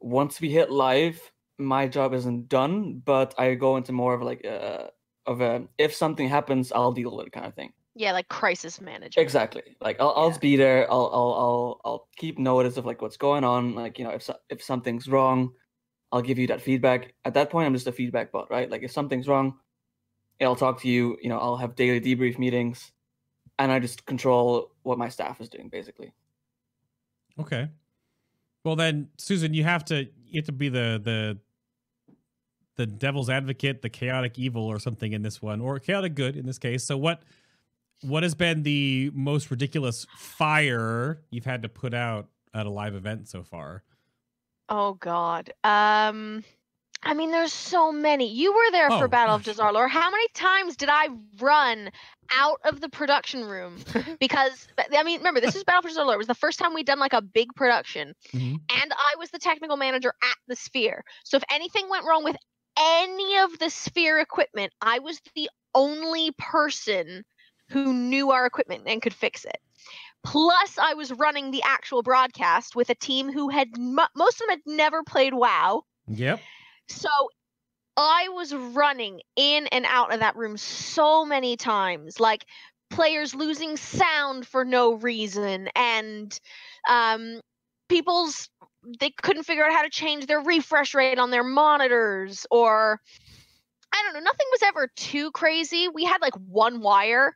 once we hit live, my job isn't done, but I go into more of like a of a if something happens, I'll deal with it kind of thing. Yeah, like crisis management. Exactly. Like I'll I'll Yeah. be there. I'll I'll I'll I'll keep notice of like what's going on. Like you know if so- if something's wrong, I'll give you that feedback. At that point, I'm just a feedback bot, right? Like if something's wrong, I'll talk to you. You know, I'll have daily debrief meetings, and I just control what my staff is doing, basically. Okay. Well then, Susan, you have to you have to be the the the devil's advocate, the chaotic evil, or something in this one, or chaotic good in this case. So what what has been the most ridiculous fire you've had to put out at a live event so far? Oh God. Um, I mean, there's so many. You were there Oh, for Battle of gosh. Dazar'alor. How many times did I run out of the production room because I mean, remember this is Battle for Dazar'alor. It was the first time we'd done like a big production, Mhm. and I was the technical manager at the Sphere. So if anything went wrong with any of the Sphere equipment, I was the only person who knew our equipment and could fix it. Plus, I was running the actual broadcast with a team who had mo- most of them had never played WoW. Yep. So I was running in and out of that room so many times, like players losing sound for no reason, and um, people's they couldn't figure out how to change their refresh rate on their monitors, or I don't know. Nothing was ever too crazy. We had like one wire.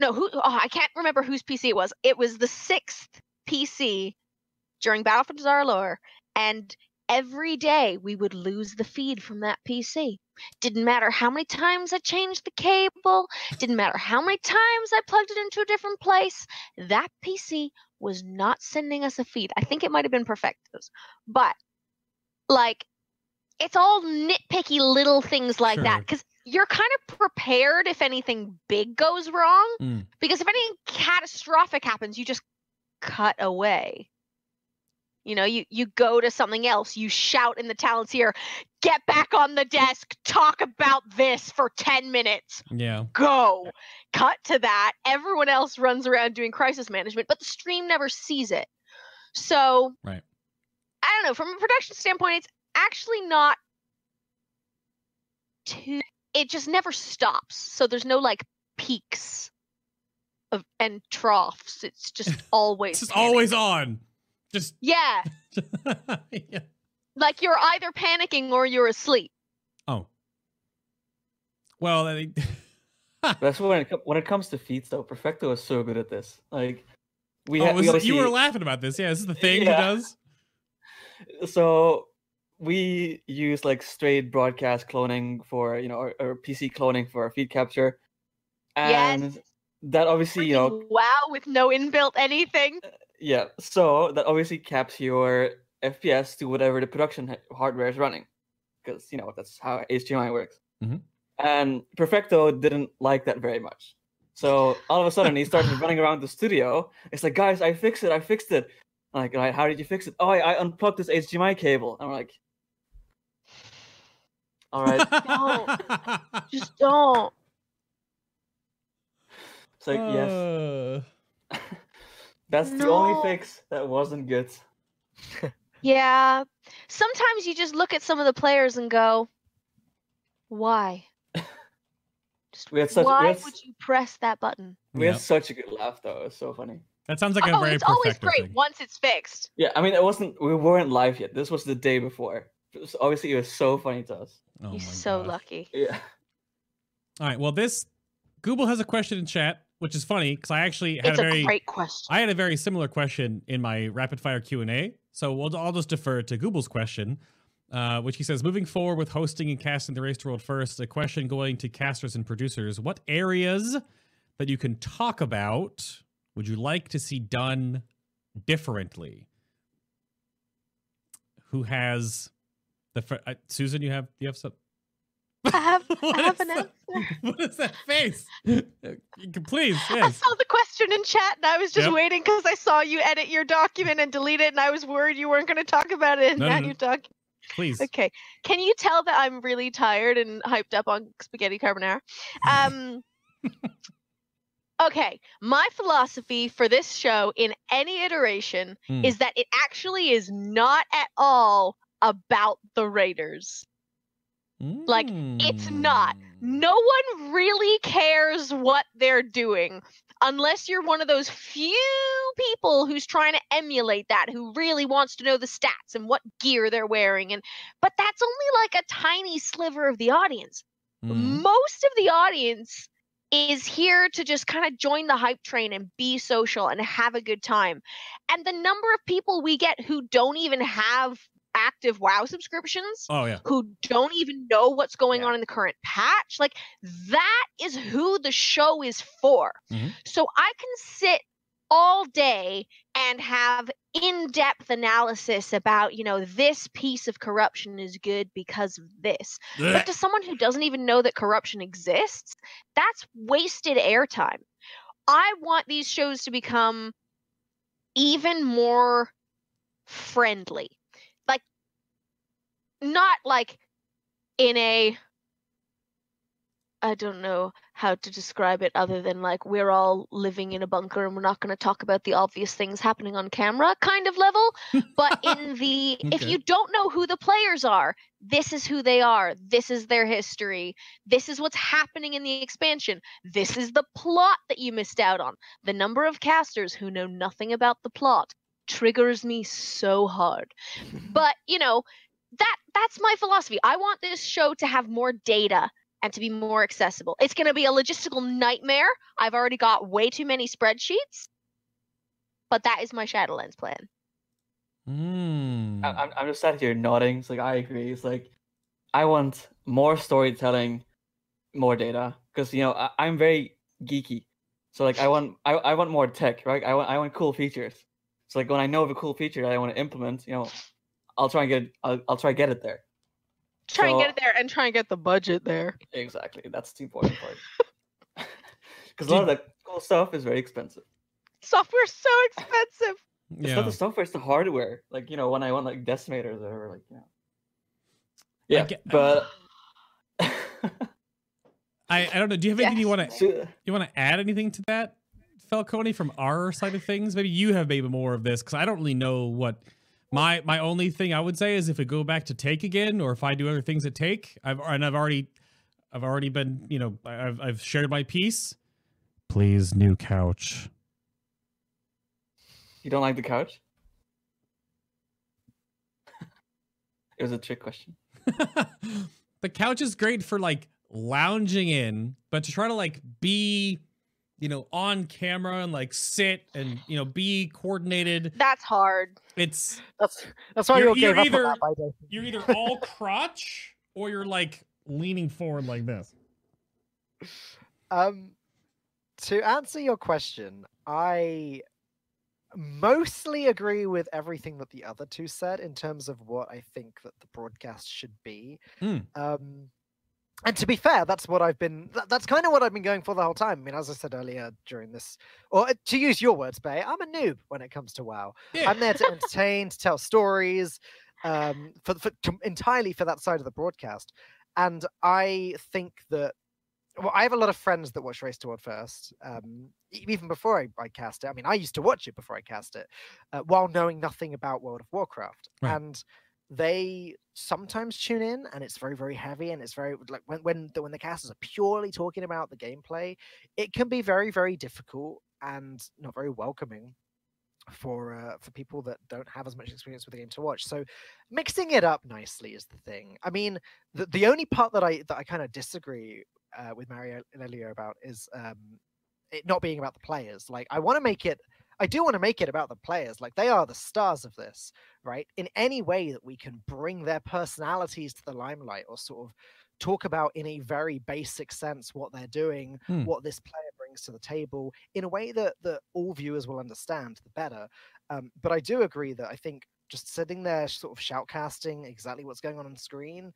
No, who? Oh, I can't remember whose PC it was. It was the sixth PC during Battle for Dazar'alor, and every day we would lose the feed from that PC. Didn't matter how many times I changed the cable, didn't matter how many times I plugged it into a different place, that PC was not sending us a feed. I think it might have been Perfectos. But like it's all nitpicky little things like that cuz you're kind of prepared if anything big goes wrong Mm. because if anything catastrophic happens, you just cut away. You know, you you go to something else. You shout in the talent's ear, "Get back on the desk. Talk about this for ten minutes. Yeah. Go." Cut to that. Everyone else runs around doing crisis management, but the stream never sees it. So, Right. I don't know. From a production standpoint, it's actually not too. It just never stops. So there's no like peaks of and troughs. It's just always. It's always on. Just Yeah, yeah. like you're either panicking or you're asleep. Oh. Well, I- That's when it, when it comes to feats, though. Perfecto is so good at this. Like we, oh, ha- was we it- you were obviously- laughing about this. Yeah, this is the thing Yeah. he does. so we use like straight broadcast cloning for you know or, or PC cloning for our feed capture, and Yes. that obviously you know wow, with no inbuilt anything. Uh, yeah. So that obviously caps your FPS to whatever the production hardware is running, because you know that's how HDMI works. Mhm. And Perfecto didn't like that very much. So all of a sudden he started running around the studio. It's like, guys, I fixed it. I fixed it. I'm like, "Right, how did you fix it? Oh, I, I unplugged this HDMI cable. I'm like, all right. Just don't. It's like, yes, That's the only fix that wasn't good. Yeah. Sometimes you just look at some of the players and go, why? Just We had such- we why had would you press that button? We yeah. had such a good laugh though. It was so funny. That sounds like a oh, very it's always great thing. once it's fixed. Yeah, I mean, it wasn't. We weren't live yet. This was the day before. It was- obviously, it was so funny to us. Oh You're so gosh. lucky. Yeah. All right. Well, this Google has a question in chat, which is funny because I actually had It's a a very great question. I had a very similar question in my rapid fire Q and A. So we'll, I'll just defer to Google's question, uh, which he says, moving forward with hosting and casting the race to world first. A question going to casters and producers: What areas that you can talk about would you like to see done differently? Who has the uh, Susan? You have you have some. I have, I have an that? answer. What is that face? Uh, you Please, I saw the question in chat and I was just Yep. waiting because I saw you edit your document and delete it and I was worried you weren't going to talk about it and No, no, now no. you're talking. Please. Okay. Can you tell that I'm really tired and hyped up on spaghetti carbonara? Um Okay, my philosophy for this show in any iteration Hmm. is that it actually is not at all about the Raiders. Like, it's not. Mm. No one really cares what they're doing. unless you're one of those few people who's trying to emulate that who really wants to know the stats and what gear they're wearing and but that's only like a tiny sliver of the audience Mm. most of the audience is here to just kind of join the hype train and be social and have a good time. And the number of people we get who don't even have active WoW subscriptions, Oh yeah. who don't even know what's going Yeah. on in the current patch, like that is who the show is for. Mhm. So I can sit all day and have in-depth analysis about, you know, this piece of corruption is good because of this. But to someone who doesn't even know that corruption exists, that's wasted airtime. I want these shows to become even more friendly. Not like in a. I don't know how to describe it other than like we're all living in a bunker and we're not going to talk about the obvious things happening on camera kind of level. But in the, if you don't know who the players are, this is who they are. This is their history. This is what's happening in the expansion. This is the plot that you missed out on. The number of casters who know nothing about the plot triggers me so hard. But, you know, that that's my philosophy. I want this show to have more data and to be more accessible. It's going to be a logistical nightmare. I've already got way too many spreadsheets. But that is my Shadowlands plan. Mm. I- I'm, I'm just sat here nodding. It's like I agree. It's like I want more storytelling, more data, because you know I, I'm very geeky. So like I want I, I want more tech, right? I want I want cool features. So like when I know of a cool feature that I want to implement, you know, I'll try and get I'll, I'll try and get it there. Try and get it there and try and get the budget there. Exactly. That's the important part. Because a lot of that cool stuff is very expensive. Software's so expensive. It's yeah. not the software; it's the hardware. Like you know, when I want like decimators or like yeah, yeah. get- but I, I don't know. Do you have anything you want to you want to add anything to that, Falcone, from our side of things? Maybe you have maybe more of this because I don't really know what my my only thing I would say is if we go back to take again, or if I do other things at take, I've and I've already I've already been you know I've I've shared my piece. Please, new couch. You don't like the couch? it was a trick question. the couch is great for like lounging in, but to try to like be, you know, on camera and like sit and you know be coordinated, That's hard. it's That's that's why You're- you you're gave either- on that you're either all crotch or you're like leaning forward like this. Um, to answer your question, I mostly agree with everything that the other two said in terms of what I think that the broadcast should be. Hmm. Um, and to be fair, that's what I've been. tha- That's kind of what I've been going for the whole time. I mean, as I said earlier during this, or uh, to use your words, Bay, I'm a noob when it comes to WoW. Yeah. I'm there to entertain, to tell stories, um, for, for to, entirely for that side of the broadcast. And I think that well, I have a lot of friends that watch Race to World first, um, even before I, I cast it. I mean, I used to watch it before I cast it, uh, while knowing nothing about World of Warcraft, Right. and they sometimes tune in, and it's very, very heavy, and it's very like when when the, when the casters are purely talking about the gameplay, it can be very, very difficult and not very welcoming for uh, for people that don't have as much experience with the game to watch. So mixing it up nicely is the thing. I mean, the the only part that I that I kind of disagree uh, with Mario earlier about is um, it not being about the players. Like I want to make it. I do want to make it about the players. Like they are the stars of this, right? In any way that we can bring their personalities to the limelight, or sort of talk about in a very basic sense what they're doing, Hmm. what this player brings to the table, in a way that that all viewers will understand, the better. Um, but I do agree that I think just sitting there, sort of shoutcasting exactly what's going on on screen,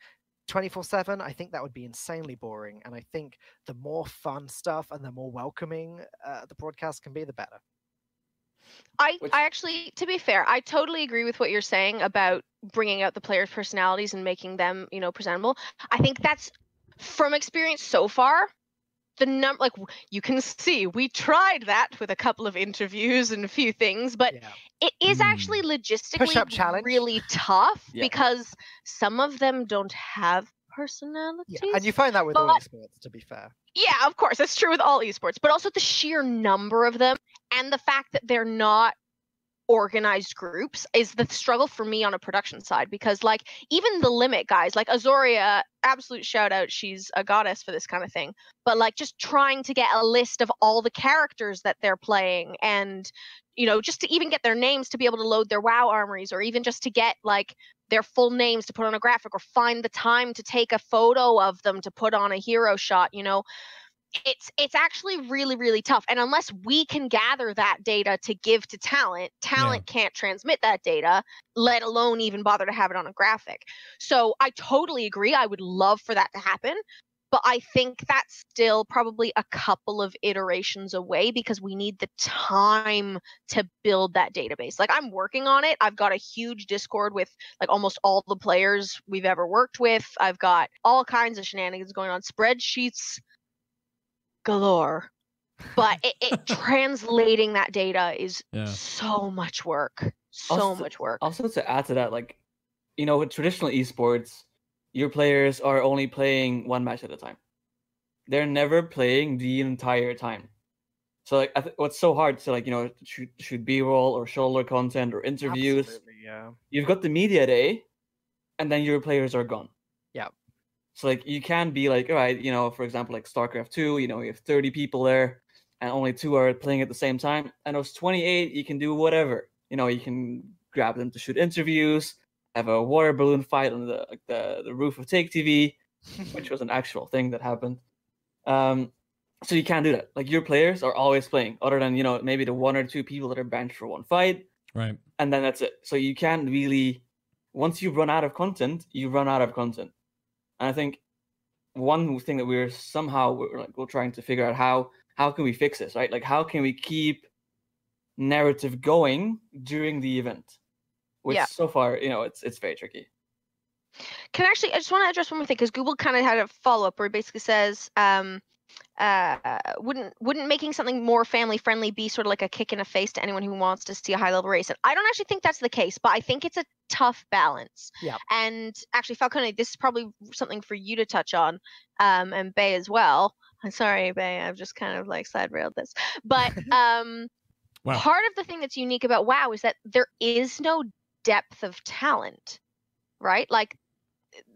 24 7 i think that would be insanely boring and i think the more fun stuff and the more welcoming uh, the broadcast can be the better I, Which- I actually, to be fair, I totally agree with what you're saying about bringing out the players' personalities and making them, you know, presentable. I think that's from experience so far. The num like you can see, we tried that with a couple of interviews and a few things, but yeah it is Hmm. actually logistically challenge. really tough Yeah. because some of them don't have personalities. Yeah, and you find that with all esports, to be fair. Yeah, of course, that's true with all esports, but also the sheer number of them and the fact that they're not organized groups is the struggle for me on a production side because like even the limit guys like azoria absolute shout out she's a goddess for this kind of thing. But like just trying to get a list of all the characters that they're playing and you know just to even get their names to be able to load their wow armories or even just to get like their full names to put on a graphic or find the time to take a photo of them to put on a hero shot you know it's it's actually really really tough and unless we can gather that data to give to talent talent can't transmit that data let alone even bother to have it on a graphic. So i totally agree i would love for that to happen but i think that's still probably a couple of iterations away because we need the time to build that database. Like i'm working on it i've got a huge discord with like almost all the players we've ever worked with i've got all kinds of shenanigans going on spreadsheets galore but it, it translating that data is Yeah. so much work so Also- much work Also, to add to that, like, you know, with traditional esports, your players are only playing one match at a time. They're never playing the entire time. So, like, I th- what's so hard to, like, you know, shoot, shoot B roll or shoulder content or interviews. Absolutely, yeah. You've got the media day, and then your players are gone. So, like, you can be like, all right, you know, for example, like StarCraft 2, you know, you have 30 people there, and only two are playing at the same time. And those 28, you can do whatever. You know, you can grab them to shoot interviews, have a water balloon fight on the the, the roof of TaKeTV, which was an actual thing that happened. Um, so you can't do that. Like your players are always playing, other than you know maybe the one or two people that are benched for one fight, Right. and then that's it. So you can't really, once you run out of content, you run out of content. And I think one thing that we're somehow we're like we're trying to figure out how how can we fix this, right? Like how can we keep narrative going during the event? Which Yeah. so far, you know, it's it's very tricky. Can I actually, I just want to address one more thing because Google kind of had a follow up where it basically says, um, uh, wouldn't wouldn't making something more family friendly be sort of like a kick in the face to anyone who wants to see a high level race? And I don't actually think that's the case, but I think it's a tough balance. Yeah. And actually, Falcone, this is probably something for you to touch on, um, and Bay as well. I'm sorry, Bay, I've just kind of like side railed this, but um, Wow. part of the thing that's unique about WoW is that there is no depth of talent, right? Like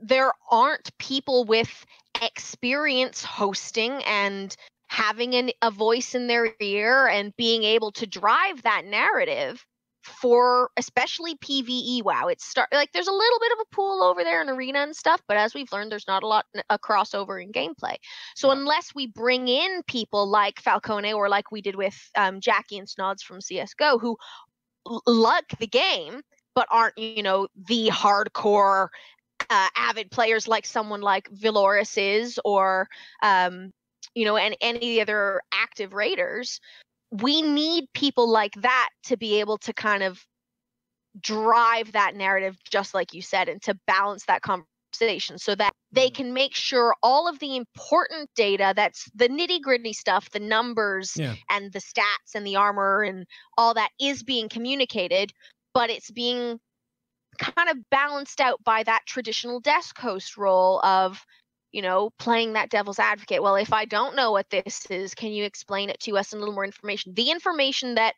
there aren't people with experience hosting and having an, a voice in their ear and being able to drive that narrative for especially PVE WoW. It's start like there's a little bit of a pool over there in arena and stuff, but as we've learned, there's not a lot a crossover in gameplay. So unless we bring in people like Falcone or like we did with um, Jackie and Snods from CS:GO, who l- like the game but aren't you know the hardcore uh, avid players like someone like Valoris is or um, you know and any other active raiders we need people like that to be able to kind of drive that narrative just like you said and to balance that conversation so that they Mhm. can make sure all of the important data that's the nitty gritty stuff the numbers Yeah. and the stats and the armor and all that is being communicated but it's being kind of balanced out by that traditional desk host role of you know playing that devil's advocate. Well if i don't know what this is can you explain it to us in a little more information? The information that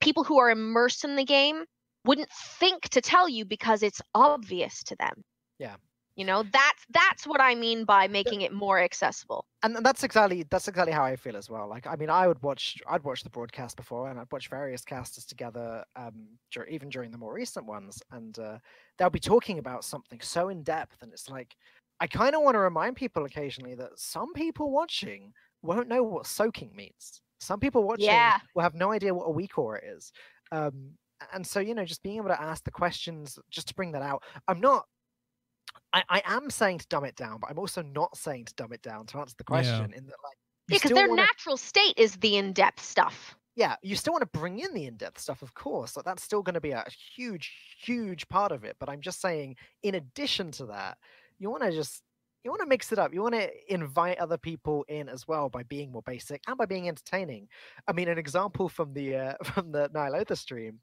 people who are immersed in the game wouldn't think to tell you because it's obvious to them. Yeah. You know that's that's what i mean by making it more accessible and that's exactly that's exactly how I feel as well. Like, I mean, I would watch I'd watch the broadcast before, and I'd watch various casters together, um, dur- even during the more recent ones, and uh, they'll be talking about something so in depth, and it's like I kind of want to remind people occasionally that some people watching won't know what soaking means. Some people watching Yeah. will have no idea what a weak aura is. Um, and so you know, just being able to ask the questions, just to bring that out. I'm not I, I am saying to dumb it down, but I'm also not saying to dumb it down to answer the Yeah. question. In that, like, because still their wanna- natural state is the in-depth stuff yeah, you still want to bring in the in-depth stuff, of course. Like that's still going to be a huge, huge part of it. But I'm just saying, in addition to that, you want to just you want to mix it up. You want to invite other people in as well by being more basic and by being entertaining. I mean, an example from the uh, from the Ny'alotha stream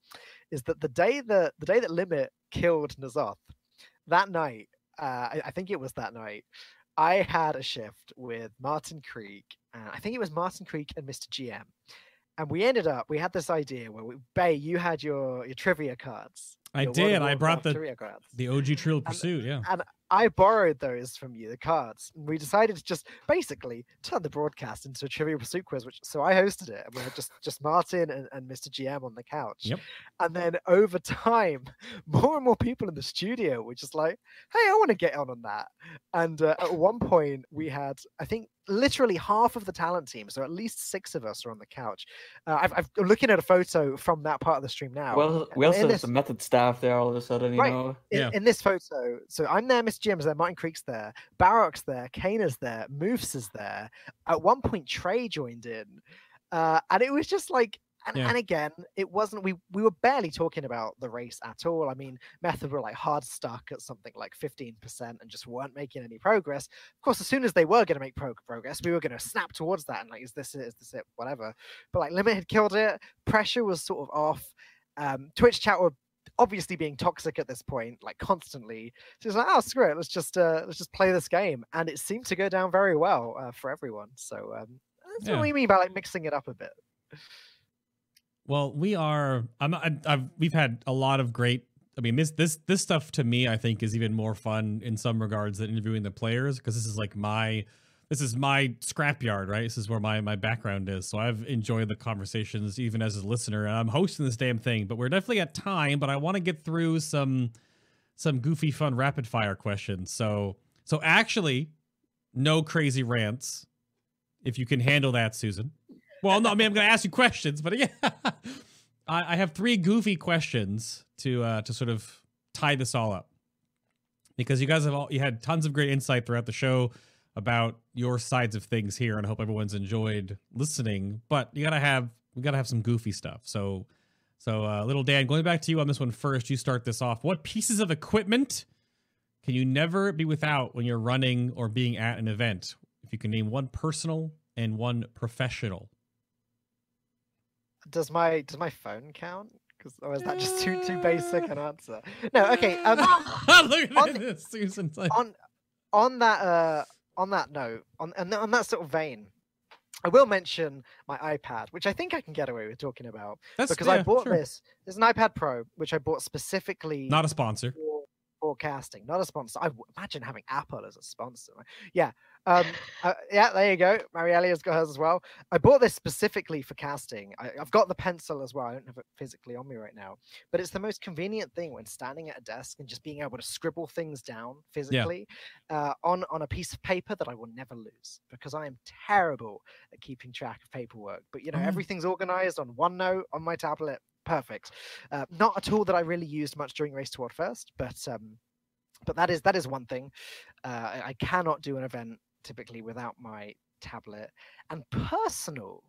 is that the day that the day that Limit killed N'Zoth, that night uh, I, I think it was that night. I had a shift with Martin Creek, and I think it was Martin Creek and Mr. GM, and we ended up. We had this idea where we, Bay, you had your your trivia cards. I did. I brought the cards. the OG Trivial Pursuit. Yeah. And I borrowed those from you, the cards. And we decided to just basically turn the broadcast into a trivia pursuit quiz, which so I hosted it. And we had just just Martin and, and Mr. GM on the couch. Yep. And then over time, more and more people in the studio were just like, "Hey, I want to get on on that." And uh, at one point, we had, I think, literally half of the talent team, so at least six of us are on the couch. Uh, I've, I've, I'm looking at a photo from that part of the stream now. Well, we in also have this- some method staff there all of a sudden, you Right. know. in, Yeah. in this photo, so I'm there, Miss Jim's there, Martin Creek's there, Barock's there, Kana's there, Moose is there. At one point, Trey joined in, uh, and it was just like, and, Yeah. and again, it wasn't. We we were barely talking about the race at all. I mean, Method were like hard stuck at something like 15% and just weren't making any progress. Of course, as soon as they were going to make pro- progress, we were going to snap towards that and like, is this it? Is this it? Whatever. But like, Limit had killed it. Pressure was sort of off. Um, Twitch chat were obviously being toxic at this point, like constantly. So it's like, oh screw it, let's just uh, let's just play this game, and it seemed to go down very well uh, for everyone. So um, that's Yeah. what we mean by like mixing it up a bit. Well, we are. I'm. I, I've. We've had a lot of great. I mean, this this this stuff to me, I think, is even more fun in some regards than interviewing the players because this is like my. This is my scrapyard, right? This is where my my background is. So I've enjoyed the conversations even as a listener, and I'm hosting this damn thing. But we're definitely at time. But I want to get through some some goofy, fun, rapid fire questions. So so actually, no crazy rants. If you can handle that, Susan. Well, no, I mean I'm going to ask you questions, but yeah, I, I have three goofy questions to uh, to sort of tie this all up because you guys have all you had tons of great insight throughout the show about your sides of things here, and I hope everyone's enjoyed listening. But you gotta have we gotta have some goofy stuff. So, so uh, little Dan, going back to you on this one first. You start this off. What pieces of equipment can you never be without when you're running or being at an event? If you can name one personal and one professional. Does my does my phone count? Because or is that just too too basic an answer? No, okay. Um, Look On at the- this, Susan. Like, on on that uh on that note, on and on that sort of vein, I will mention my iPad, which I think I can get away with talking about that's because I bought sure. this. There's an iPad Pro, which I bought specifically Not a sponsor. for forecasting, not a sponsor. I w- imagine having Apple as a sponsor. Yeah, um, uh, yeah. There you go. Marielia's got hers as well. I bought this specifically for casting. I, I've got the pencil as well. I don't have it physically on me right now, but it's the most convenient thing when standing at a desk and just being able to scribble things down physically uh, on on a piece of paper that I will never lose because I am terrible at keeping track of paperwork. But you know, Mm. everything's organized on OneNote on my tablet. Perfect. Uh, not a tool that I really used much during Race to World First, but um, but that is that is one thing. Uh, I, I cannot do an event typically without my tablet and personal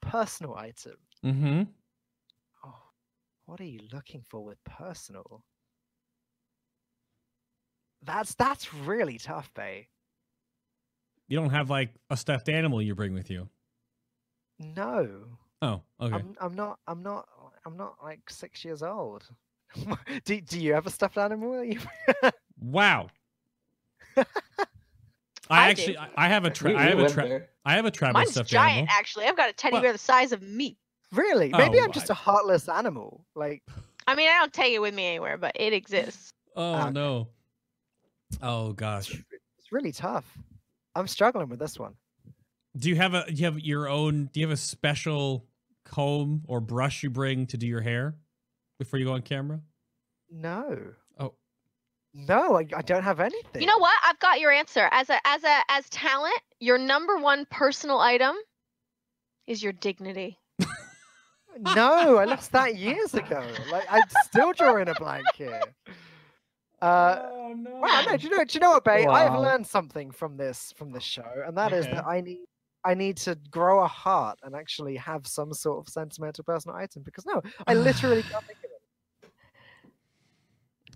personal item. Mm-hmm. Oh, what are you looking for with personal? That's that's really tough, Bay. You don't have like a stuffed animal you bring with you. No, Oh, okay. I'm I'm not I'm not I'm not like six years old. do do you have a stuffed animal? that you- wow. I, I actually do. I, I have a tra- We- I have a went tra- I have a Travis Mine's stuffed giant, animal. actually. I've got a teddy Well- bear the size of me. really? Oh Maybe Oh, I'm just I- a heartless animal. Like I mean, I don't take it with me anywhere, but it exists. Oh Okay. no. Oh gosh. it's really tough. I'm struggling with this one. Do you have a do you have your own do you have a special comb or brush you bring to do your hair before you go on camera? No. Oh. No, I, I don't have anything. You know what? I've got your answer. As a as a as talent, your number one personal item is your dignity. No, I lost that years ago. Like I'm still drawing a blank here. Uh, oh no. wow, no, do you know? Do you know what, Bay? I have learned something from this from this show, and that is Okay. that I need I need to grow a heart and actually have some sort of sentimental personal item. Because no, I literally can't think of it.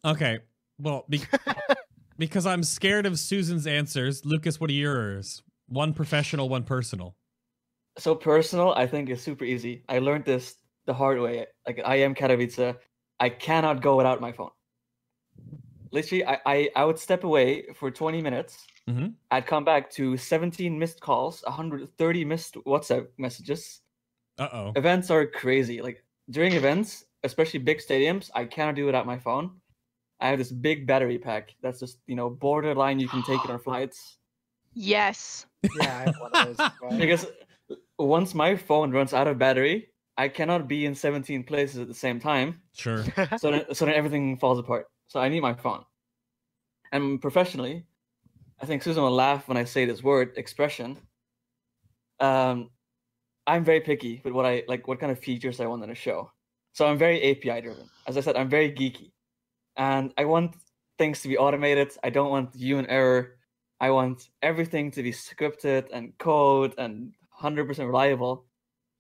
Okay. Well, be- because I'm scared of Susan's answers. Lucas, what are yours? One professional, one personal. So personal, I think is super easy. I learned this the hard way. Like I am Katowice. I cannot go without my phone. Literally, I, I, I would step away for 20 minutes. Mhm. I'd come back to 17 missed calls, 130 missed WhatsApp messages. Uh oh. Events are crazy. Like during events, especially big stadiums, I cannot do without my phone. I have this big battery pack that's just, you know, borderline you can take it on flights. Yes. Yeah, I have one of those. as. Because once my phone runs out of battery, I cannot be in 17 places at the same time. Sure. so then, so then everything falls apart. So I need my phone. And professionally, I think Susan will laugh when I say this word expression. Um, I'm very picky with what I like, what kind of features I want in a show. So I'm very API driven. As I said, I'm very geeky, and I want things to be automated. I don't want human error. I want everything to be scripted and code and 100% reliable.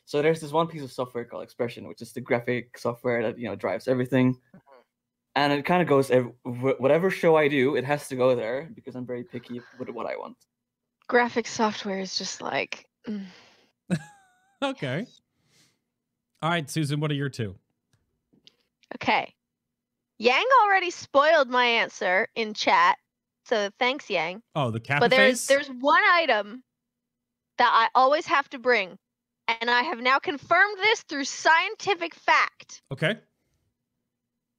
So there's this one piece of software called Expression, which is the graphic software that you know drives everything. And it kind of goes whatever show I do, it has to go there because I'm very picky with what I want. Graphic software is just like. mm. Okay. All right, Susan, what are your two? Okay. Yang already spoiled my answer in chat. So thanks, Yang. Oh, the Kappa but there's face? there's one item that I always have to bring. And I have now confirmed this through scientific fact. Okay.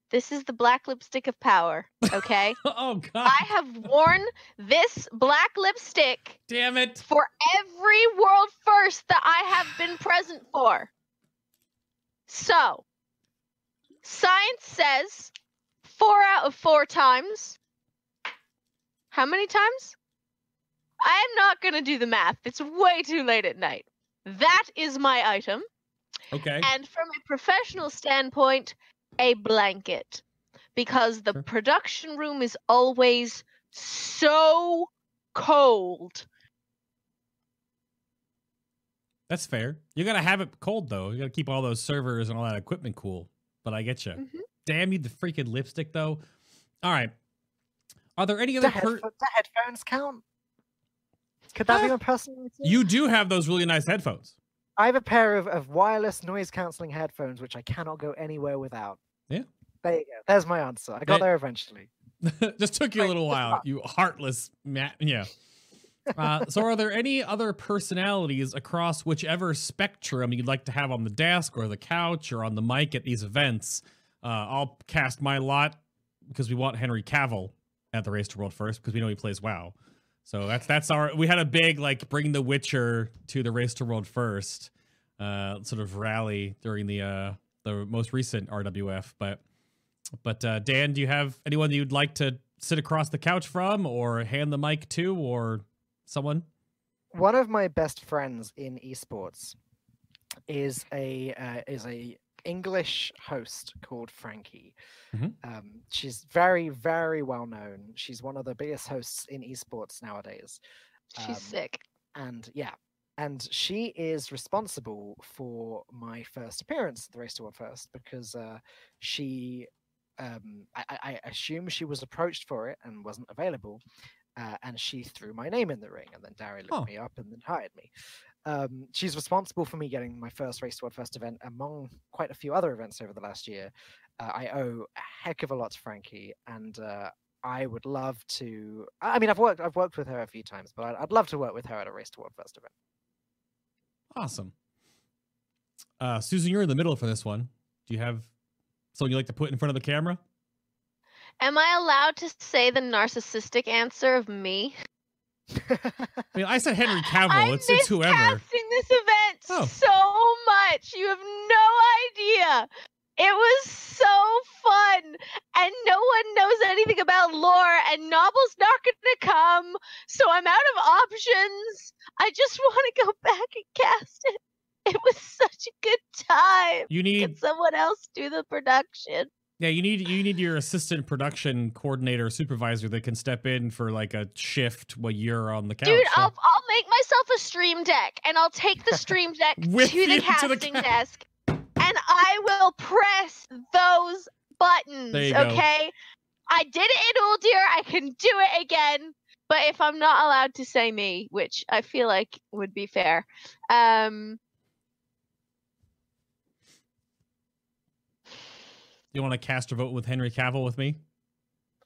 This is the black lipstick of power. Okay? Oh god. I have worn this black lipstick Damn it. for every world first that I have been present for. So, science says four out of four times. How many times? I am not going to do the math. It's way too late at night. That is my item. Okay. And from a professional standpoint, a blanket. Because the Sure. production room is always so cold. That's fair. You gotta have it cold though. You gotta keep all those servers and all that equipment cool. But I get you. Mhm. Damn you, the freaking lipstick though. All right. Are there any Do other? headpho- Per- do headphones count? Could that be Uh, my personal? item? you do have those really nice headphones. I have a pair of, of wireless noise cancelling headphones which I cannot go anywhere without. Yeah. There you go. There's my answer. I got there eventually. just took you a little while, you heartless man. Yeah. Uh, so, are there any other personalities across whichever spectrum you'd like to have on the desk or the couch or on the mic at these events? Uh, I'll cast my lot because we want Henry Cavill at the Race to World first because we know he plays WoW. So that's that's our. We had a big like bring The Witcher to the Race to World first uh, sort of rally during the uh, the most recent RWF, but but uh, Dan, do you have anyone that you'd like to sit across the couch from, or hand the mic to, or someone? One of my best friends in esports is a uh, is a English host called Frankie. Mhm. Um, she's very very well known. She's one of the biggest hosts in esports nowadays. She's Um, sick. and yeah and she is responsible for my first appearance at the race to world first because uh, she um, I, I assume she was approached for it and wasn't available uh, and she threw my name in the ring and then Dari looked Huh. me up and then hired me um, she's responsible for me getting my first race to world first event among quite a few other events over the last year uh, I owe a heck of a lot to Frankie and uh, I would love to. I I mean, I've worked. I've worked with her a few times, but I'd, I'd love to work with her at a race to world first event. Awesome. Uh, Susan, you're in the middle for this one. Do you have someone you like to put in front of the camera? Am I allowed to say the narcissistic answer of me? I mean, I said Henry Cavill. I it's it's whoever. miscasting this event Oh. so much. You have no idea. It was so fun, and no one knows anything about lore, and Nobbel's not going to come, so I'm out of options. I just want to go back and cast it. It was such a good time. You need Can someone else do the production? yeah, you need you need your assistant production coordinator supervisor that can step in for like a shift while you're on the couch. Dude, so- I'll I'll make myself a stream deck and I'll take the stream deck to the to the casting desk I will press those buttons. You go. Okay. I did it in Uldir, I can do it again. But if I'm not allowed to say me, which I feel like would be fair, um you want to cast a vote with Henry Cavill with me?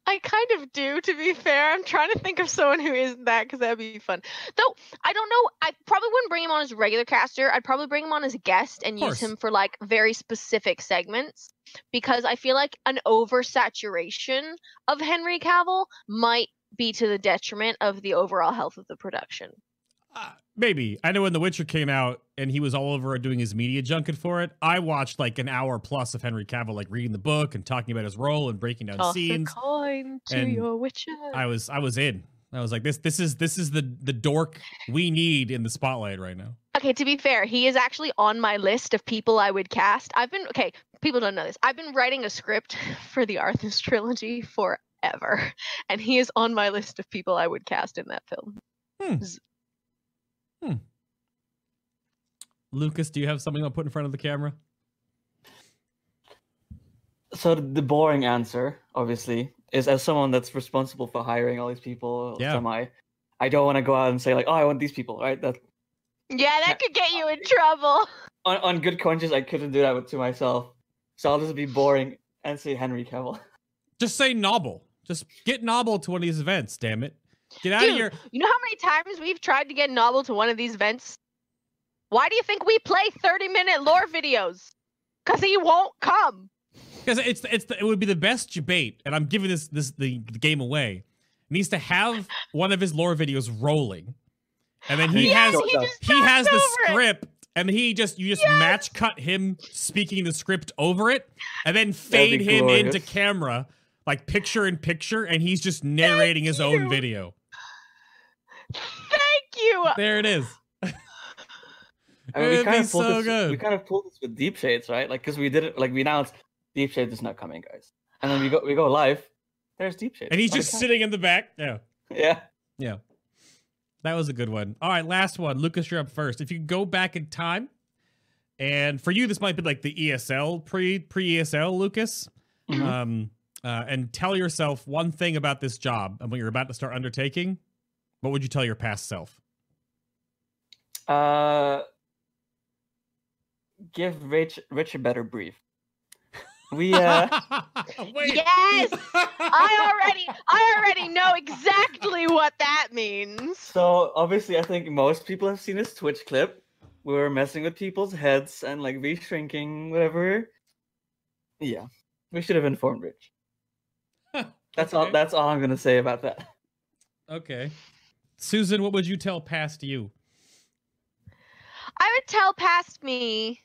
I kind of do, to be fair. I'm trying to think of someone who isn't that because that'd be fun. Though I don't know. I probably wouldn't bring him on as a regular caster. I'd probably bring him on as a guest and use him for like very specific segments because I feel like an oversaturation of Henry Cavill might be to the detriment of the overall health of the production. Uh, maybe. I know when The Witcher came out and he was all over doing his media junket for it. I watched like an hour plus of Henry Cavill like reading the book and talking about his role and breaking down Toss a scenes. coin to and your witcher. I was I was in. I was like this this is this is the the dork we need in the spotlight right now. Okay, to be fair, he is actually on my list of people I would cast. I've been okay, people don't know this. I've been writing a script for the Arthas trilogy forever, and he is on my list of people I would cast in that film. Hmm. Hmm. Lucas, do you have something I'll put in front of the camera? So the- the boring answer, obviously, is as someone that's responsible for hiring all these people. Yeah. Semi, I don't want to go out and say like, oh, I want these people, right? That Yeah, that could get you in trouble. on, on good conscience, I couldn't do that to myself. So I'll just be boring and say Henry Cavill. Just say Nobbel. Just get Nobbel to one of these events, damn it. Get out Dude, of here. You know how many times we've tried to get Nobbel to one of these events? Why do you think we play 30 minute lore videos? Because he won't come. Because it's it's the, it would be the best debate, and I'm giving this this the, the game away. Needs to have one of his lore videos rolling, and then he Yes, has he just he has the over it. script, and he just you just Yes. match cut him speaking the script over it, and then fade him into camera like picture in picture, and he's just narrating his own video. Thank you. There it is. I mean, we It'd kind be of pulled so this. good. We kind of pulled this with Deep Shades, right? Like, because we did it. Like, we announced Deep Shades is not coming, guys, and then we go we go live. There's Deep Shades, And he's just sitting in the back. Yeah. Yeah. Yeah. That was a good one. All right, last one. Lucas, you're up first. If you could go back in time, and for you, this might be like the ESL pre pre ESL, Lucas. Mhm. Um, uh, and tell yourself one thing about this job and what you're about to start undertaking. What would you tell your past self? Uh, give Rich Rich a better brief. We uh, Wait. Yes! I already I already know exactly what that means. so obviously I think most people have seen this Twitch clip. We were messing with people's heads and like re-shrinking whatever. Yeah, we should have informed Rich. That's all. That's all I'm gonna say about that. Okay. Susan, what would you tell past you? I would tell past me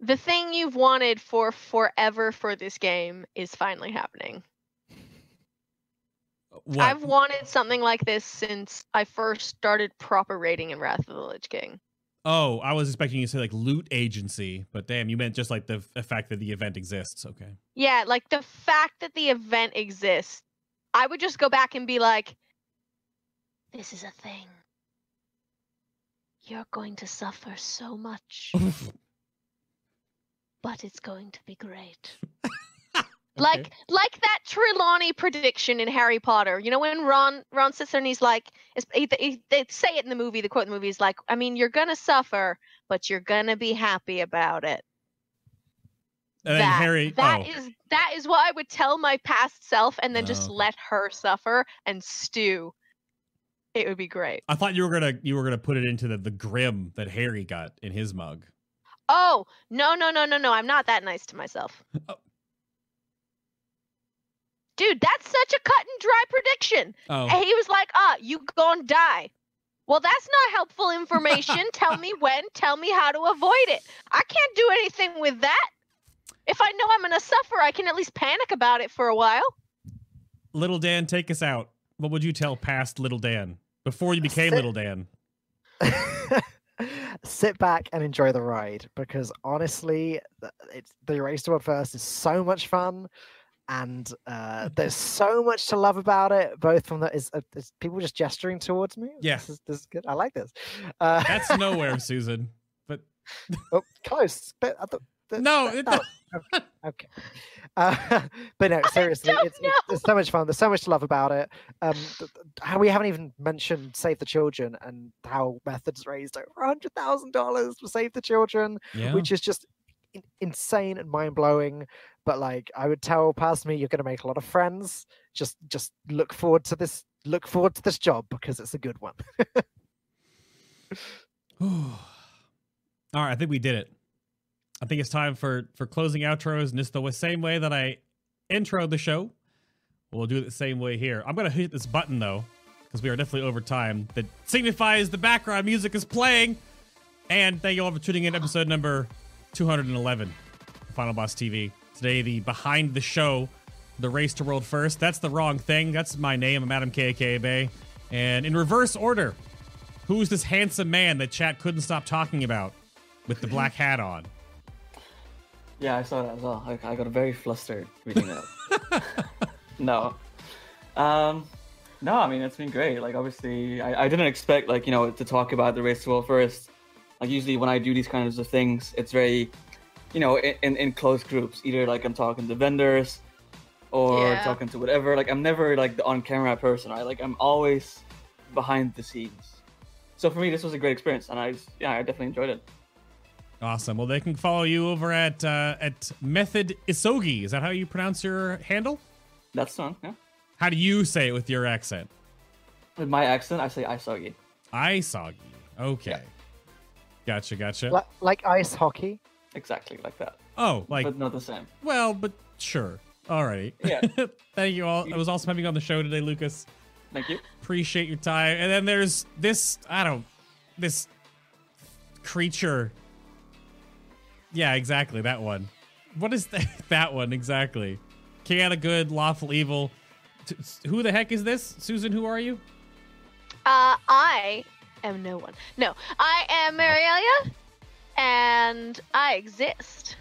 the thing you've wanted for forever for this game is finally happening. Uh, what? I've wanted something like this since I first started proper raiding in Wrath of the Lich King. oh, I was expecting you to say like loot agency, but damn, you meant just like the, the fact that the event exists. Okay. Yeah, like the fact that the event exists, I would just go back and be like, this is a thing. You're going to suffer so much, but it's going to be great. Like like that Trelawney prediction in Harry Potter. You know when Ron Ron sits there and he's like, he, he, they say it in the movie. The quote in the movie is like, I mean, you're gonna suffer, but you're gonna be happy about it. And that, Harry, that oh. is, that is what I would tell my past self, and then Oh, just let her suffer and stew. It would be great. I thought you were gonna you were gonna put it into the the grim that Harry got in his mug. Oh no no no no no! I'm not that nice to myself. Oh. Dude, that's such a cut and dry prediction. Oh, And he was like, ah, you gonna die. Well, that's not helpful information. tell me when, tell me how to avoid it. I can't do anything with that. If I know I'm gonna suffer, I can at least panic about it for a while. little Dan, take us out. What would you tell past little Dan before you became Sit- little Dan? sit back and enjoy the ride because honestly it's the race to world first is so much fun and uh, there's so much to love about it both from the is, uh, is people just gesturing towards me Yeah. this is, this is good i like this uh, That's nowhere, Susan. But oh, close but I thought that- no, that- it, no. okay uh, but no seriously it's, it's, it's so much fun there's so much to love about it um th- th- how we haven't even mentioned save the children and how methods raised over a hundred thousand dollars for save the children yeah. which is just in- insane and mind blowing. but like I would tell past me, you're going to make a lot of friends. Just just look forward to this. Look forward to this job because it's a good one. All right, I think we did it. I think it's time for for closing outros, and it's the same way that I intro the show, we'll do it the same way here. I'm gonna hit this button though, because we are definitely over time. That signifies the background music is playing. And thank you all for tuning in. Episode number 211, Fatboss TV. Today, the behind the show, the race to world first. That's the wrong thing. That's my name. I'm Adam KK Bay. And in reverse order, who's this handsome man that chat couldn't stop talking about with the black hat on? Yeah, I saw that as well. I, I got very flustered reading that. no. Um, no, I mean, it's been great. Like, obviously, I, I didn't expect, like, you know, to talk about the race to world first. Like, usually when I do these kinds of things, it's very, you know, in, in, in close groups. Either, like, I'm talking to vendors or Yeah. talking to whatever. Like, I'm never, like, the on camera person, right? Like, I'm always behind the scenes. So for me, this was a great experience. And I, yeah, I definitely enjoyed it. Awesome. Well, they can follow you over at uh, at Method Isogi. Is that how you pronounce your handle? That's fun, yeah. How do you say it with your accent? With my accent, I say Isogi. Isogi. Okay. Yeah. Gotcha. Gotcha. like, like ice hockey. Exactly like that. oh, like but not the same. well, but sure. Alrighty. Yeah. Thank you all. It was awesome having you on the show today, Lucas. Thank you. Appreciate your time. And then there's this. I don't. This creature. Yeah, exactly that one. What is that? That one exactly. Chaotic good, lawful evil. T- Who the heck is this, Susan? Who are you? Uh, I am no one. No, I am Marialia, and I exist.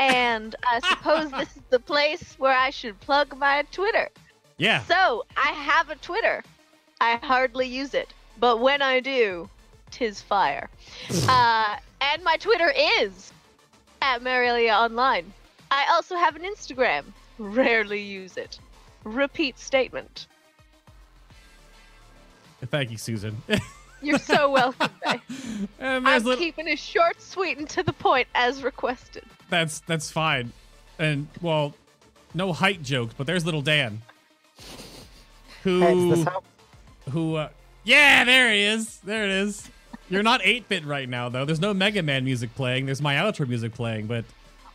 And I suppose this is the place where I should plug my Twitter. Yeah. So, I have a Twitter. I hardly use it, but when I do, tis fire. uh, and my Twitter is at Marialia Online. I also have an Instagram. Rarely use it. Repeat statement. Thank you, Susan. You're so welcome, Bay. I'm little, keeping it short, sweet, and to the point as requested. that's that's fine. And well, no height jokes, but there's little Dan. Who Hey, does this help? who uh, yeah there he is there it is you're not 8-bit right now though there's no mega man music playing there's my outro music playing but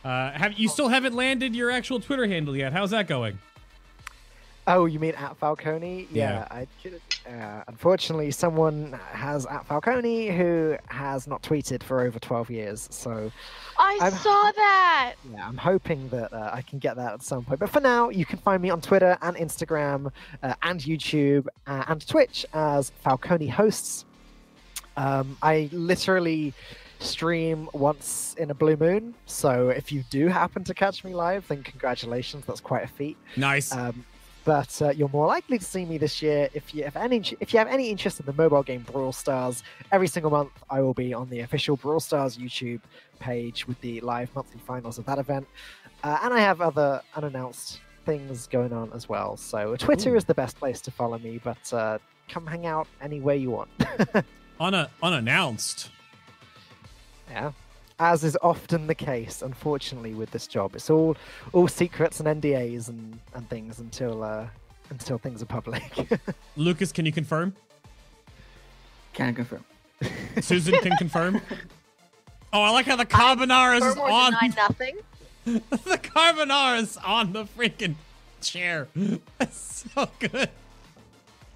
uh have you still haven't landed your actual twitter handle yet how's that going Oh, you mean at Falcone? Yeah. Yeah. I, uh, unfortunately, someone has at Falcone who has not tweeted for over 12 years. So I I'm- saw that. yeah, I'm hoping that uh, I can get that at some point. But for now, you can find me on Twitter and Instagram uh, and YouTube uh, and Twitch as Falcone Hosts. Um, I literally stream once in a blue moon. So if you do happen to catch me live, then congratulations. That's quite a feat. nice Um, but uh, you're more likely to see me this year if you have any if you have any interest in the mobile game Brawl Stars. Every single month, I will be on the official Brawl Stars YouTube page with the live monthly finals of that event, uh, and I have other unannounced things going on as well. So Twitter Ooh. is the best place to follow me, but uh, come hang out anywhere you want. Un- unannounced yeah. As is often the case, unfortunately, with this job, it's all all secrets and NDAs and, and things until uh, until things are public. lucas can you confirm Can I confirm. susan can confirm oh i like how the carbonara is on deny nothing. the carbonara is on the freaking chair that's so good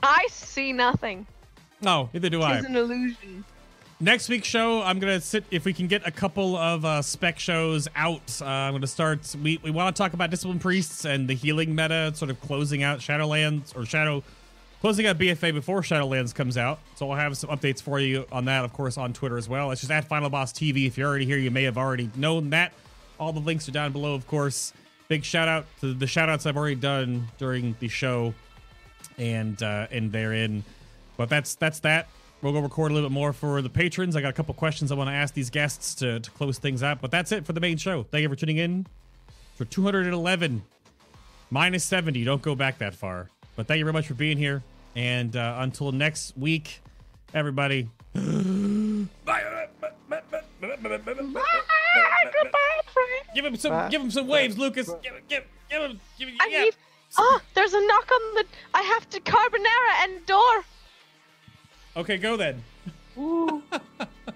I see nothing. No neither do i. It's an illusion. next week's show i'm gonna sit if we can get a couple of uh, spec shows out uh, i'm gonna start we, we want to talk about discipline priests and the healing meta sort of closing out shadowlands or shadow closing out bfa before shadowlands comes out. So i'll have some updates for you on that of course on twitter as well. It's just at Fatboss tv if you're already here you may have already known that. All the links are down below of course. Big shout out to the shout outs i've already done during the show and uh and therein but that's that's that we'll go record a little bit more for the patrons i got a couple questions i want to ask these guests to, to close things up but that's it for the main show thank you for tuning in for 211 minus 70 don't go back that far but thank you very much for being here and uh, until next week everybody bye. goodbye, friend. Give him some. Uh, give him some waves, Lucas. Give, give, give him. Give, I yeah. need. Oh, there's a knock on the. I have to carbonara and door. Okay, go then.